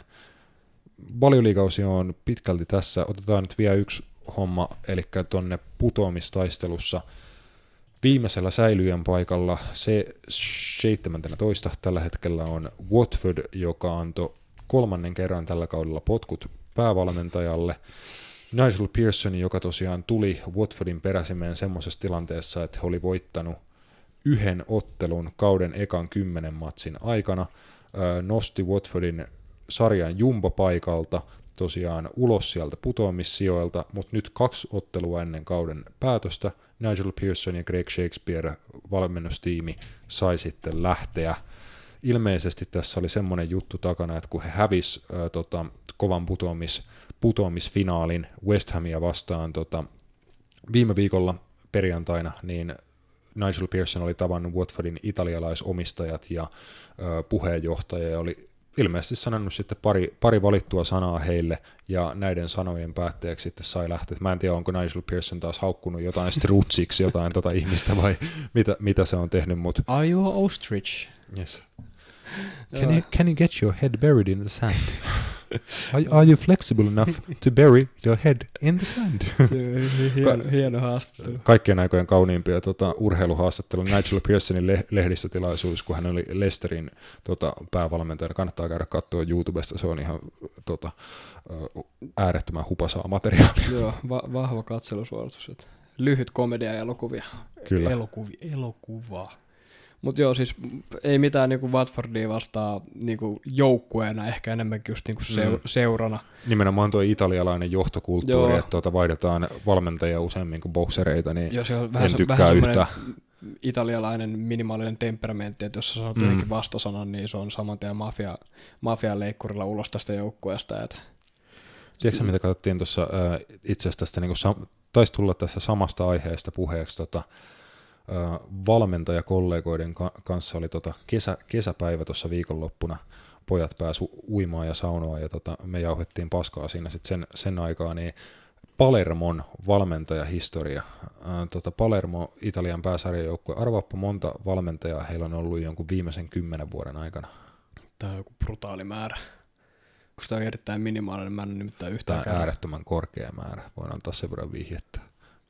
Valioliikausi on pitkälti tässä. Otetaan nyt vielä yksi homma, eli tuonne putoamistaistelussa viimeisellä säilyjän paikalla se 17 tällä hetkellä on Watford, joka antoi kolmannen kerran tällä kaudella potkut päävalmentajalle. Nigel Pearson, joka tosiaan tuli Watfordin peräsimeen semmoisessa tilanteessa, että he oli voittanut yhden ottelun kauden ekan kymmenen matsin aikana, nosti Watfordin sarjan jumbopaikalta tosiaan ulos sieltä putoamissijoilta, mutta nyt kaksi ottelua ennen kauden päätöstä Nigel Pearson ja Greg Shakespeare valmennustiimi sai sitten lähteä. Ilmeisesti tässä oli semmoinen juttu takana, että kun he hävis ö, tota, kovan putoamis, putoamisfinaalin West Hamia vastaan tota, viime viikolla perjantaina, niin Nigel Pearson oli tavannut Watfordin italialaisomistajat ja puheenjohtaja ja oli ilmeisesti sanonut sitten pari, pari valittua sanaa heille ja näiden sanojen päätteeksi sitten sai lähteä. Mä en tiedä, onko Nigel Pearson taas haukkunut jotain strutsiksi jotain tota ihmistä vai mitä, mitä se on tehnyt, mutta Are you ostrich? yes. Can you, can you get your head buried in the sand? Are, are you flexible enough to bury your head in the sand? *laughs* Se on hieno, hieno haastattelu. kaikkien aikojen kauniimpia tota, urheiluhaastattelu Nigel Pearsonin le- lehdistötilaisuus, kun hän oli Leicesterin tota, päävalmentajana. Kannattaa käydä katsoa YouTubesta, se on ihan tota, äärettömän hupasaa materiaalia. Joo, va- vahva katselusuoritus. Lyhyt komedia ja elokuvia. Kyllä. Elokuvia, elokuvaa. Mutta joo, siis ei mitään niinku Watfordia vastaa niinku joukkueena, ehkä enemmänkin just niinku seu- Mm. seurana. Nimenomaan tuo italialainen johtokulttuuri, Joo. että tuota, vaihdetaan valmentajia useammin kuin boksereita, niin Joo, se on en vähän, se- tykkää vähän yhtään. italialainen minimaalinen temperamentti, että jos sä sanot Mm. vastasanan, niin se on saman tien mafia, mafian leikkurilla ulos tästä joukkueesta. Et, Tiedätkö mitä katsottiin tuossa äh, itse asiassa tästä, niin sam- taisi tulla tässä samasta aiheesta puheeksi, tota, valmentajakollegoiden ka- kanssa oli tota kesä, kesäpäivä tuossa viikonloppuna, pojat pääsu uimaan ja saunoa ja tota, me jauhettiin paskaa siinä sitten sen, sen aikaa, niin Palermon valmentajahistoria. Tota Palermo, Italian pääsarjajoukkue, arvaappa monta valmentajaa heillä on ollut jonkun viimeisen kymmenen vuoden aikana. Tämä on joku brutaali määrä. Koska tämä on erittäin minimaalinen, mä en nimittäin Tämä yhtään on käydä. äärettömän korkea määrä, voin antaa sen verran vihjettä.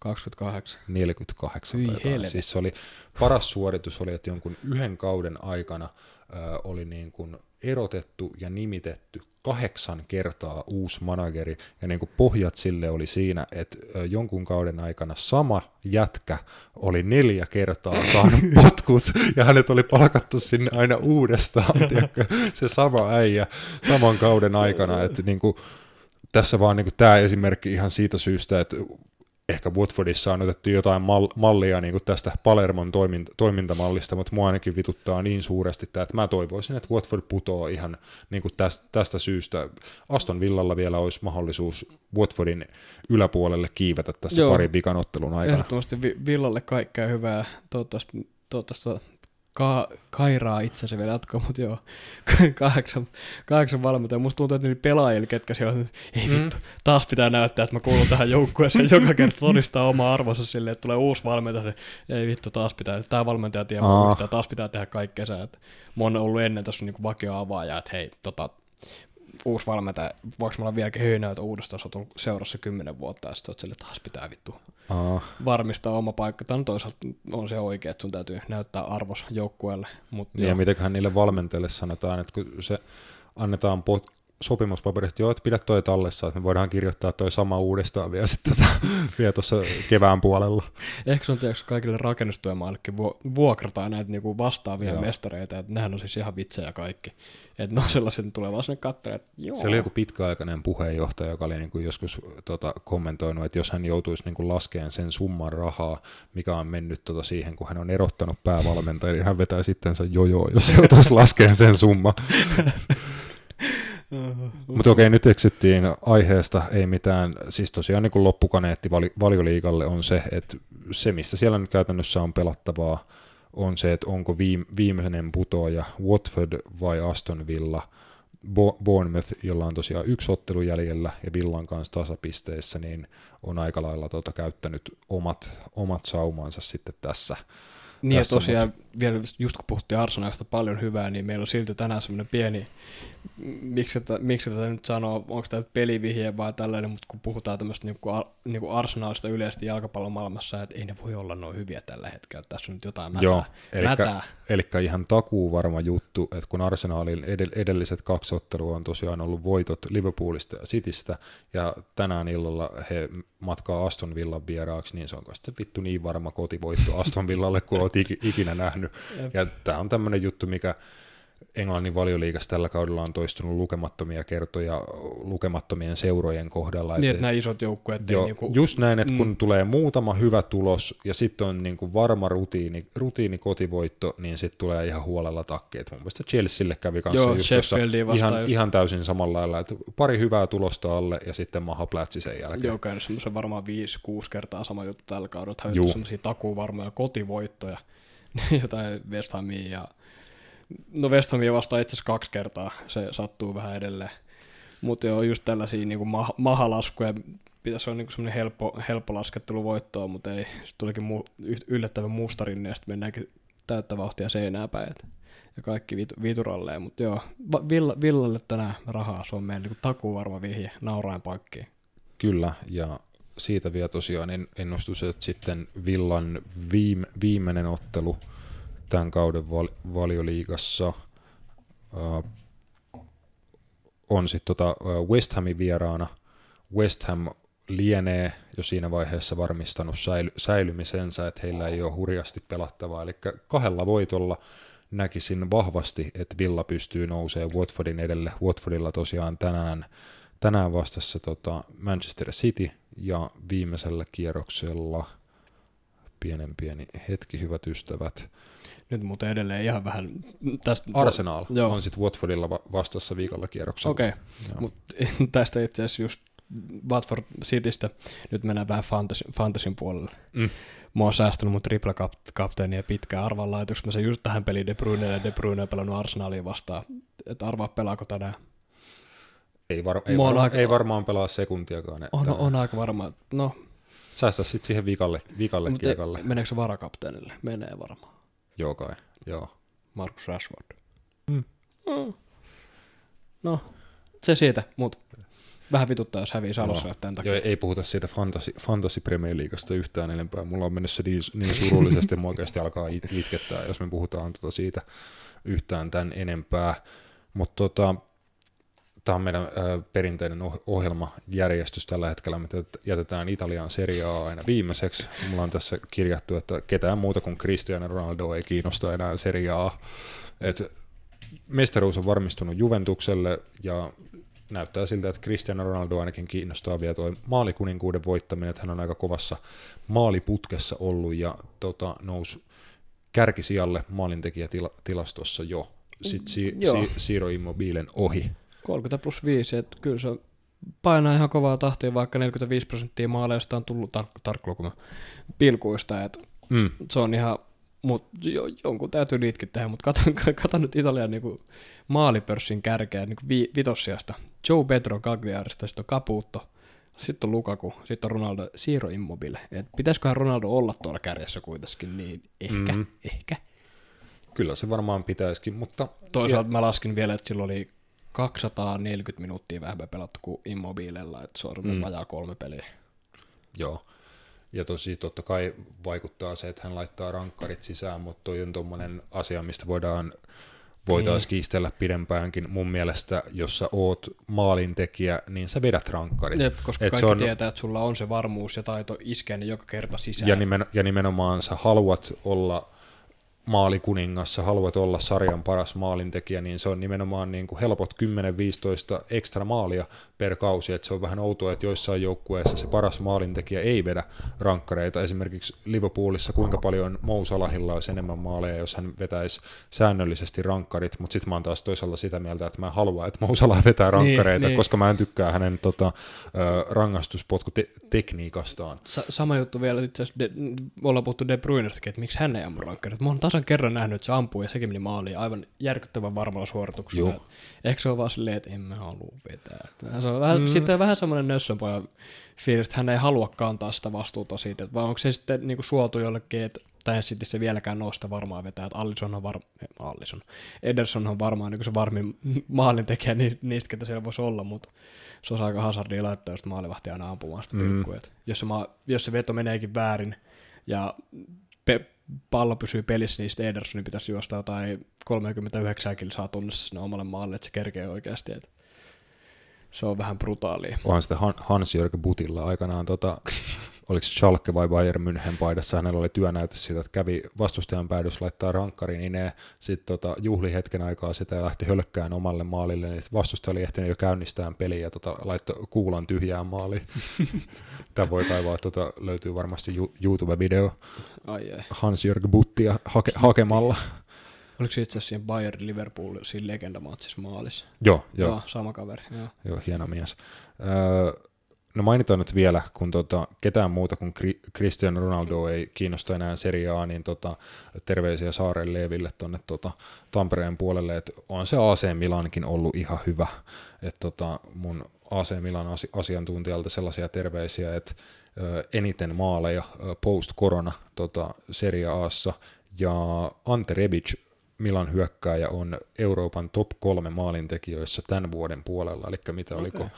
28. 48 Hyi tai jotain. Siis se oli, paras suoritus oli, että jonkun yhden kauden aikana ö, oli niin kuin erotettu ja nimitetty kahdeksan kertaa uusi manageri, ja niin kuin pohjat sille oli siinä, että jonkun kauden aikana sama jätkä oli neljä kertaa *laughs* saanut potkut, ja hänet oli palkattu sinne aina uudestaan, *laughs* tiedätkö, se sama äijä saman kauden aikana, että niin kuin, tässä vaan niin tämä esimerkki ihan siitä syystä, että ehkä Watfordissa on otettu jotain mal- mallia niin kuin tästä Palermon toiminta- toimintamallista, mutta mua ainakin vituttaa niin suuresti tämä, että mä toivoisin, että Watford putoo ihan niin kuin tästä, tästä syystä. Aston Villalla vielä olisi mahdollisuus Watfordin yläpuolelle kiivetä tässä Joo. parin vikanottelun aikana. Ehdottomasti Vi- Villalle kaikkea hyvää. Toivottavasti, toivottavasti ka- kairaa itsensä vielä jatkoa, mutta joo, *laughs* kahdeksan, kahdeksan valmentaja. Musta tuntuu, että niillä pelaajilla, ketkä siellä on, että ei Mm. vittu, taas pitää näyttää, että mä kuulun tähän joukkueeseen. *laughs* Joka kerta todistaa oma arvonsa silleen, että tulee uusi valmentaja. Ei vittu, taas pitää, tämä valmentaja tiedä muista, taas pitää tehdä kaikkea. Että mä oon ollut ennen tuossa niinku vakio avaaja, että hei, tota, uusi valmentaja, voiko me olla vieläkin höynäytä uudestaan, sä oot seurassa kymmenen vuotta, ja sitten sille, että taas pitää vittu Aa, varmistaa oma paikka. Tämä on toisaalta on se oikein, että sun täytyy näyttää arvos joukkueelle. Mutta ja mitenköhän niille valmentajille sanotaan, että kun se annetaan pot- sopimuspaperista, joo, että pidä toi tallessa, että me voidaan kirjoittaa toi sama uudestaan vielä sitten tota, *laughs* vielä tuossa kevään puolella. Ehkä se on tietysti kaikille rakennustyömaillekin vu- vuokrataan näitä niinku vastaavia Joo. Mestareita, että nehän on siis ihan vitsejä kaikki. Että sellaisia, että tulee vaan sinne katselemaan, että joo. Se oli joku pitkäaikainen puheenjohtaja, joka oli niin kuin joskus tota, kommentoinut, että jos hän joutuisi niin kuin laskeen sen summan rahaa, mikä on mennyt tota siihen, kun hän on erottanut päävalmentajan, niin hän vetää sitten sen jojoa, jos joutuisi laskeen sen summa. *laughs* Mutta okei, nyt eksyttiin aiheesta, ei mitään, siis tosiaan niin kuin loppukaneetti vali, valioliikalle on se, että se, mistä siellä nyt käytännössä on pelattavaa, on se, että onko viim, viimeinen putoaja Watford vai Aston Villa, Bo- Bournemouth, jolla on tosiaan yksi ottelu jäljellä ja Villan kanssa tasapisteissä, niin on aika lailla tota, käyttänyt omat, omat saumansa sitten tässä. Niin ja tässä, tosiaan vielä just kun puhuttiin Arsenalista paljon hyvää, niin meillä on silti tänään semmoinen pieni, miksi tätä, miksi tätä nyt sanoo, onko tämä pelivihje vai tällainen, mutta kun puhutaan tämmöistä niin kuin, niin kuin Arsenalista yleisesti jalkapallon maailmassa, että ei ne voi olla noin hyviä tällä hetkellä, tässä on nyt jotain mätää. Joo, mätää. Eli ihan takuu varma juttu, että kun Arsenalin edell- edelliset kaksi ottelua on tosiaan ollut voitot Liverpoolista ja Citystä, ja tänään illalla he matkaa Aston Villan vieraaksi, niin se on kai sitten vittu niin varma kotivoitto Aston Villalle, kuin olet ik- ikinä nähnyt. Ja tämä on tämmöinen juttu, mikä Englannin valioliigassa tällä kaudella on toistunut lukemattomia kertoja lukemattomien seurojen kohdalla. Niin, et- että nämä isot joukkueet ei Joo, niinku, just näin, että kun Mm. tulee muutama hyvä tulos ja sitten on niin kuin varma rutiini, rutiini kotivoitto, niin sitten tulee ihan huolella takkeet. Mun mielestä Chelsealle kävi kanssa Joo, just tuossa ihan, just. ihan täysin samalla lailla, että pari hyvää tulosta alle ja sitten maha plätsi sen jälkeen. Joo, käynyt semmoisen varmaan 5-6 kertaa sama juttu tällä kaudella. Hävitty semmoisia takuvarmoja kotivoittoja, *laughs* jotain West Hamia ja no West Hamia vastaan itse asiassa kaksi kertaa, se sattuu vähän edelleen. Mutta joo, just tällaisia niin ma- mahalaskuja, pitäisi olla niin semmoinen helppo, helppo laskettelu voittoa, mutta ei, sitten tulikin mu- yllättävän mustarin, ja sitten mennäänkin täyttä vauhtia seinää päin. Ja kaikki vit- vituralleen, mutta joo, Villa, Villalle tänään rahaa, se on meidän niin takuu varma vihje, nauraen paikkiin. Kyllä, ja siitä vielä tosiaan en- ennustus, että sitten Villan viime, viimeinen ottelu tämän kauden val, valioliigassa äh, on sitten tota, West Hamin vieraana. West Ham lienee jo siinä vaiheessa varmistanut säily, säilymisensä, että heillä ei ole hurjasti pelattavaa, eli kahdella voitolla näkisin vahvasti, että Villa pystyy nousemaan Watfordin edelle. Watfordilla tosiaan tänään, tänään vastassa tota Manchester City ja viimeisellä kierroksella pienen pieni hetki, hyvät ystävät. Nyt muuten edelleen ihan vähän tästä... Arsenal Joo. on sitten Watfordilla va- vastassa viikolla kierroksella. Okei, Joo. mutta *laughs* tästä itse asiassa just Watford Citystä, nyt mennään vähän fantasy, fantasyn puolelle. Mm. Mä oon säästänyt mun tripla kapteenia pitkään arvan laitoksi. Mä sen just tähän peliin De Bruyne ja De Bruyne on pelannut Arsenalia vastaan. Että arvaa pelaako tänään. Ei, var- ei, varma- aika- ei varmaan pelaa sekuntiakaan. Että On, on aika varma. No, Säästä sitten siihen vikalle mutta kiekalle. meneekö se varakapteenille? Menee varmaan. Joo kai, joo. Marcus Rashford. Mm. Mm. No, se siitä, mutta vähän vituttaa, jos hävii Salossa Joo. tämän takia. Joo, ei puhuta siitä fantasy, fantasy Premier Leaguesta yhtään enempää. Mulla on mennyt se niin, niin surullisesti, että oikeasti alkaa it- itkettää, jos me puhutaan tota siitä yhtään tämän enempää. Mutta tota, tämä on meidän ö, perinteinen oh- ohjelmajärjestys tällä hetkellä. Me jätetään Italian Serie A aina viimeiseksi. Mulla on tässä kirjattu, että ketään muuta kuin Cristiano Ronaldo ei kiinnosta enää Serie A. Et mestaruus on varmistunut Juventukselle ja näyttää siltä, että Cristiano Ronaldo ainakin kiinnostaa vielä tuo maalikuninkuuden voittaminen, että hän on aika kovassa maaliputkessa ollut ja tota, nousi kärkisijalle maalintekijätilastossa jo. Sitten si- Joo. si- Siro Immobilen ohi. 30 plus 5, että kyllä se painaa ihan kovaa tahtia, vaikka 45 prosenttia maaleista on tullut tar- tarkkaluku pilkuista, että Mm. se on ihan, mutta jo, jonkun täytyy niitäkin tehdä, mutta kato, *laughs* kato nyt Italian niinku maalipörssin kärkeä niinku vi, vitossiasta. Joe Pedro Gagliardista, sitten on Caputo, sitten on Lukaku, sitten on Ronaldo, Siro Immobile. Et pitäisiköhän Ronaldo olla tuolla kärjessä kuitenkin, niin ehkä, mm. ehkä. Kyllä se varmaan pitäisikin, mutta Toisaalta mä laskin vielä, että sillä oli 240 minuuttia vähemmän pelattu kuin Immobilella, että se on mm. vajaa kolme peliä. Joo. Ja tosi totta kai vaikuttaa se, että hän laittaa rankkarit sisään, mutta toi on tuommoinen asia, mistä voidaan voitaisiin niin. kiistellä pidempäänkin. Mun mielestä, jos sä oot maalintekijä, niin sä vedät rankkarit. Jep, koska Et kaikki on... tietää, että sulla on se varmuus ja taito iskeä niin joka kerta sisään. Ja, nimen, ja nimenomaan sä haluat olla maalikuningas, sä haluat olla sarjan paras maalintekijä, niin se on nimenomaan niin kuin helpot 10-15 ekstra maalia per kausi, että se on vähän outoa, että joissain joukkueissa se paras maalintekijä ei vedä rankkareita. Esimerkiksi Liverpoolissa kuinka paljon Mou Salahilla olisi enemmän maaleja, jos hän vetäisi säännöllisesti rankkarit, mutta sitten mä oon taas toisaalta sitä mieltä, että mä haluan, että Mou Salah vetää niin, rankkareita, niin, niin. koska mä en tykkää hänen tota, rangastuspotkutekniikastaan. Sa- sama juttu vielä, itse asiassa de, ollaan puhuttu De Bruynerstakin, että miksi hän ei ammu rankkarit. Mä oon tasan kerran nähnyt, että se ampuu ja sekin meni maaliin aivan järkyttävän varmalla suorituksella. Ehkä se on vaan silleen, että emme halua vetää. Se on vähän, mm. Sitten on vähän semmoinen nössönpoja fiilis, että hän ei halua kantaa sitä vastuuta siitä, vai onko se sitten niin kuin suotu jollekin, että tai sitten se vieläkään nosta varmaan vetää, että Allison on varmaan, Allison, Ederson on varmaan niin se varmin *laughs* maalintekijä niistä, ketä siellä voisi olla, mutta se on aika hazardia laittaa just maalivahti aina ampumaan sitä mm. Jos se, jos se veto meneekin väärin ja pe- pallo pysyy pelissä, niin sitten Edersonin pitäisi juosta jotain 39 kilsaa tunnissa sinne omalle maalle, että se kerkee oikeasti. Että se on vähän brutaalia. Onhan sitten Hans-Jörg Butilla aikanaan, tota, oliko Schalke vai Bayern München paidassa, hänellä oli työnäytös siitä, että kävi vastustajan päädys laittaa rankkari, niin ne sitten tota, juhli hetken aikaa sitä ja lähti hölkkään omalle maalille, niin vastustaja oli ehtinyt jo käynnistää peliä ja tota, laittoi kuulan tyhjään maaliin. *laughs* Tämä voi kaivaa, tota, löytyy varmasti YouTube-video Hans-Jörg Buttia hake, hakemalla. Oliko se itse asiassa siinä Bayern Liverpool siinä legendamaatsissa maalissa? Joo, joo. joo sama kaveri. Joo, joo hieno mies. Öö, no mainitaan nyt vielä, kun tota, ketään muuta kuin Cristiano Ronaldo ei kiinnosta enää seriaa, niin tota, terveisiä Saaren Leeville tuonne tota, Tampereen puolelle, että on se AC Milankin ollut ihan hyvä. että tota, mun AC Milan asiantuntijalta sellaisia terveisiä, että eniten maaleja post-korona tota, Serie Aassa, ja Ante Rebic Milan hyökkääjä on Euroopan top kolme maalintekijöissä tämän vuoden puolella, eli mitä okay. oliko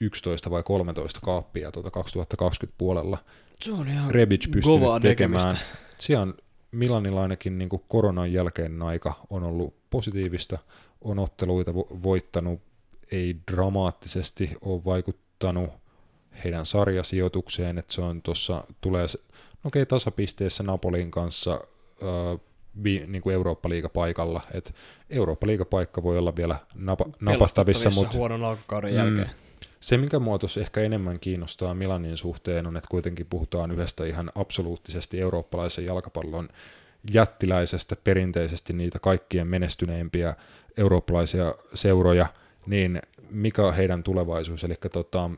11 vai 13 kaappia tuota 2020 puolella. Se on ihan Rebic pystynyt tekemään. Siellä on Milanilla ainakin niin kuin koronan jälkeinen aika on ollut positiivista, on otteluita vo- voittanut, ei dramaattisesti ole vaikuttanut heidän sarjasijoitukseen, että se on tuossa, tulee, no okei, okay, tasapisteessä Napolin kanssa, äh, vi, niin kuin Eurooppa-liigapaikalla. Et Eurooppa-liigapaikka voi olla vielä napa, napastavissa, mutta huonon alkukauden mm, jälkeen. Se, mikä muotos ehkä enemmän kiinnostaa Milanin suhteen, on, että kuitenkin puhutaan yhdestä ihan absoluuttisesti eurooppalaisen jalkapallon jättiläisestä, perinteisesti niitä kaikkien menestyneimpiä eurooppalaisia seuroja, niin mikä on heidän tulevaisuus? Eli tota,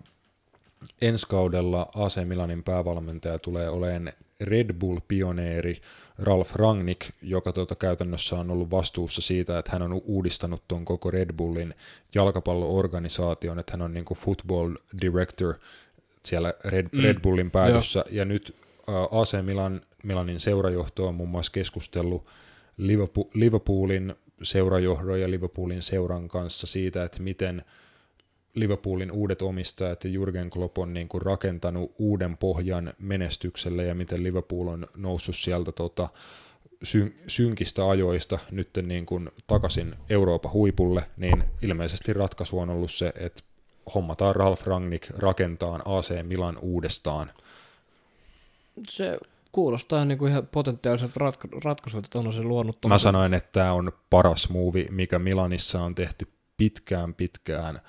ensi kaudella AC Milanin päävalmentaja tulee olemaan Red Bull-pioneeri Ralf Rangnick, joka tuota käytännössä on ollut vastuussa siitä, että hän on uudistanut tuon koko Red Bullin jalkapalloorganisaation, että hän on niin kuin football director siellä Red, mm. Red Bullin päädyssä, Joo. ja nyt uh, AC Milan, Milanin seurajohto on muun muassa keskustellut Liverpool, Liverpoolin seurajohdon ja Liverpoolin seuran kanssa siitä, että miten – Liverpoolin uudet omistajat ja Jurgen Klopp on niin kuin rakentanut uuden pohjan menestykselle ja miten Liverpool on noussut sieltä tota, syn- synkistä ajoista nyt niin kuin takaisin Euroopan huipulle, niin ilmeisesti ratkaisu on ollut se, että hommataan Ralf Rangnick rakentaa AC Milan uudestaan. Se kuulostaa niin kuin ihan potentiaaliset ratka- ratkaisut, että on se luonut. Mä sanoin, että tämä on paras muuvi, mikä Milanissa on tehty pitkään pitkään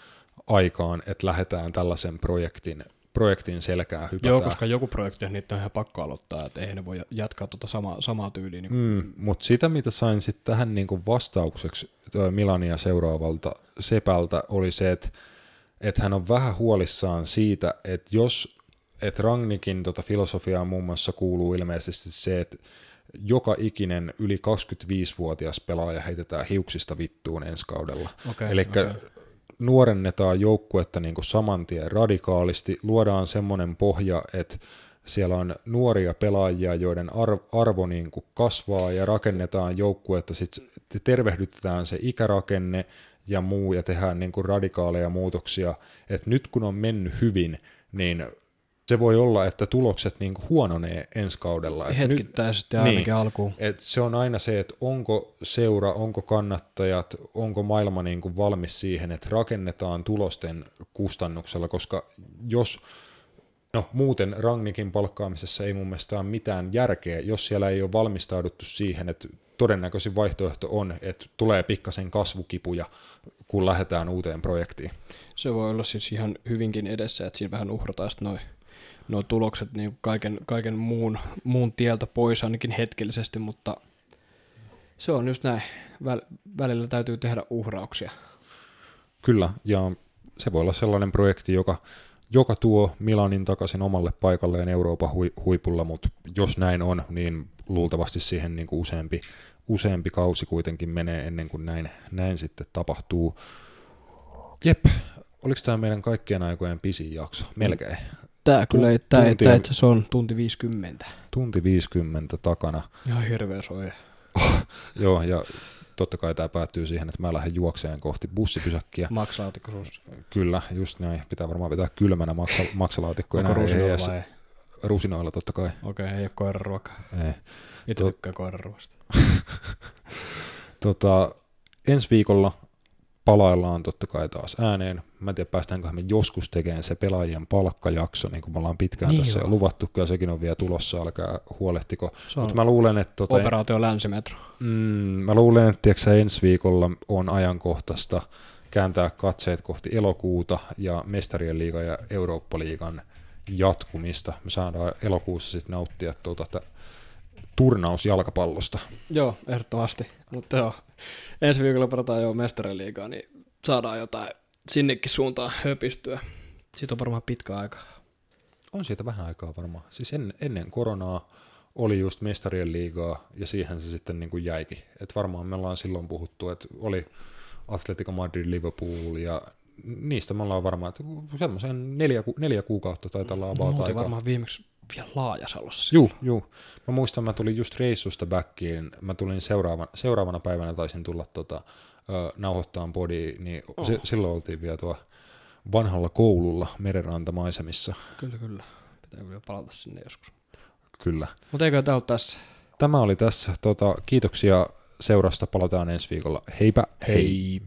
aikaan, että lähdetään tällaisen projektin, projektin selkää hypätään. Joo, koska joku projekti niitä on ihan pakko aloittaa, että eihän ne voi jatkaa tuota sama, samaa tyyliä. Niin mm, Mutta sitä, mitä sain sitten tähän niin kuin vastaukseksi Milania seuraavalta Sepältä, oli se, että, että hän on vähän huolissaan siitä, että jos että Rangnikin tota filosofiaan muun muassa kuuluu ilmeisesti se, että joka ikinen yli 25-vuotias pelaaja heitetään hiuksista vittuun ensi kaudella. Okay, Eli okay nuorennetaan joukkuetta niin kuin saman tien radikaalisti, luodaan semmoinen pohja, että siellä on nuoria pelaajia, joiden arvo niin kuin kasvaa ja rakennetaan joukkuetta, sitten tervehdytetään se ikärakenne ja muu ja tehdään niin kuin radikaaleja muutoksia, että nyt kun on mennyt hyvin, niin se voi olla, että tulokset niin kuin huononee ensi kaudella. Et Hetkittäisesti ainakin niin, alkuun. Et se on aina se, että onko seura, onko kannattajat, onko maailma niin kuin valmis siihen, että rakennetaan tulosten kustannuksella, koska jos No muuten Rangnikin palkkaamisessa ei mun mielestä ole mitään järkeä, jos siellä ei ole valmistauduttu siihen, että todennäköisin vaihtoehto on, että tulee pikkasen kasvukipuja, kun lähdetään uuteen projektiin. Se voi olla siis ihan hyvinkin edessä, että siinä vähän uhrataan noin noi tulokset niin kaiken, kaiken muun, muun tieltä pois ainakin hetkellisesti, mutta se on just näin. Väl, välillä täytyy tehdä uhrauksia. Kyllä, ja se voi olla sellainen projekti, joka joka tuo Milanin takaisin omalle paikalleen Euroopan huipulla, mutta jos näin on, niin luultavasti siihen niin kuin useampi, useampi kausi kuitenkin menee ennen kuin näin, näin sitten tapahtuu. Jep, oliko tämä meidän kaikkien aikojen pisin jakso? Melkein. Tämä kyllä ei, tämä, tunti, tämä itse on tunti 50. Tunti 50 takana. Ihan hirveä soja. Joo, ja totta kai tämä päättyy siihen, että mä lähden juokseen kohti bussipysäkkiä. Maksalaatikko Kyllä, just näin. Pitää varmaan pitää kylmänä maksa, maksalaatikko. Onko rusinoilla vai? Rusinoilla totta kai. Okei, okay, ei ole koiraruokaa. Ei. Itse Tot... tykkää koiraruoasta. *laughs* tota, ensi viikolla palaillaan totta kai taas ääneen. Mä en tiedä, päästäänkö me joskus tekemään se pelaajien palkkajakso, niin kuin me ollaan pitkään niin tässä jo luvattu, ja sekin on vielä tulossa, älkää huolehtiko. Mutta mä luulen, että... Tota, Operaatio Länsimetro. Mm, mä luulen, että tiiäksä, ensi viikolla on ajankohtaista kääntää katseet kohti elokuuta ja Mestarien liiga ja Eurooppa-liigan jatkumista. Me saadaan elokuussa sitten nauttia tuota, turnausjalkapallosta. Joo, ehdottomasti. Mutta joo, *laughs* ensi viikolla pelataan jo mestariliigaa, niin saadaan jotain sinnekin suuntaan höpistyä. Siitä on varmaan pitkä aika. On siitä vähän aikaa varmaan. Siis ennen, ennen koronaa oli just mestarien liigaa ja siihen se sitten niin kuin jäikin. Et varmaan me ollaan silloin puhuttu, että oli Atletico Madrid, Liverpool ja niistä me ollaan varmaan, että semmoisen neljä, neljä kuukautta taitaa olla about aikaa. varmaan viimeksi vielä Laajasalossa. Juu, juu. Mä muistan, mä tulin just reissusta backiin, mä tulin seuraavana, seuraavana päivänä taisin tulla tota, uh, nauhoittaan body, niin oh. se, silloin oltiin vielä tuo vanhalla koululla merenrantamaisemissa. Kyllä, kyllä. Pitää vielä palata sinne joskus. Kyllä. Mutta eikö tämä tässä? Tämä oli tässä. Tota, kiitoksia seurasta. Palataan ensi viikolla. Heipä hei! hei.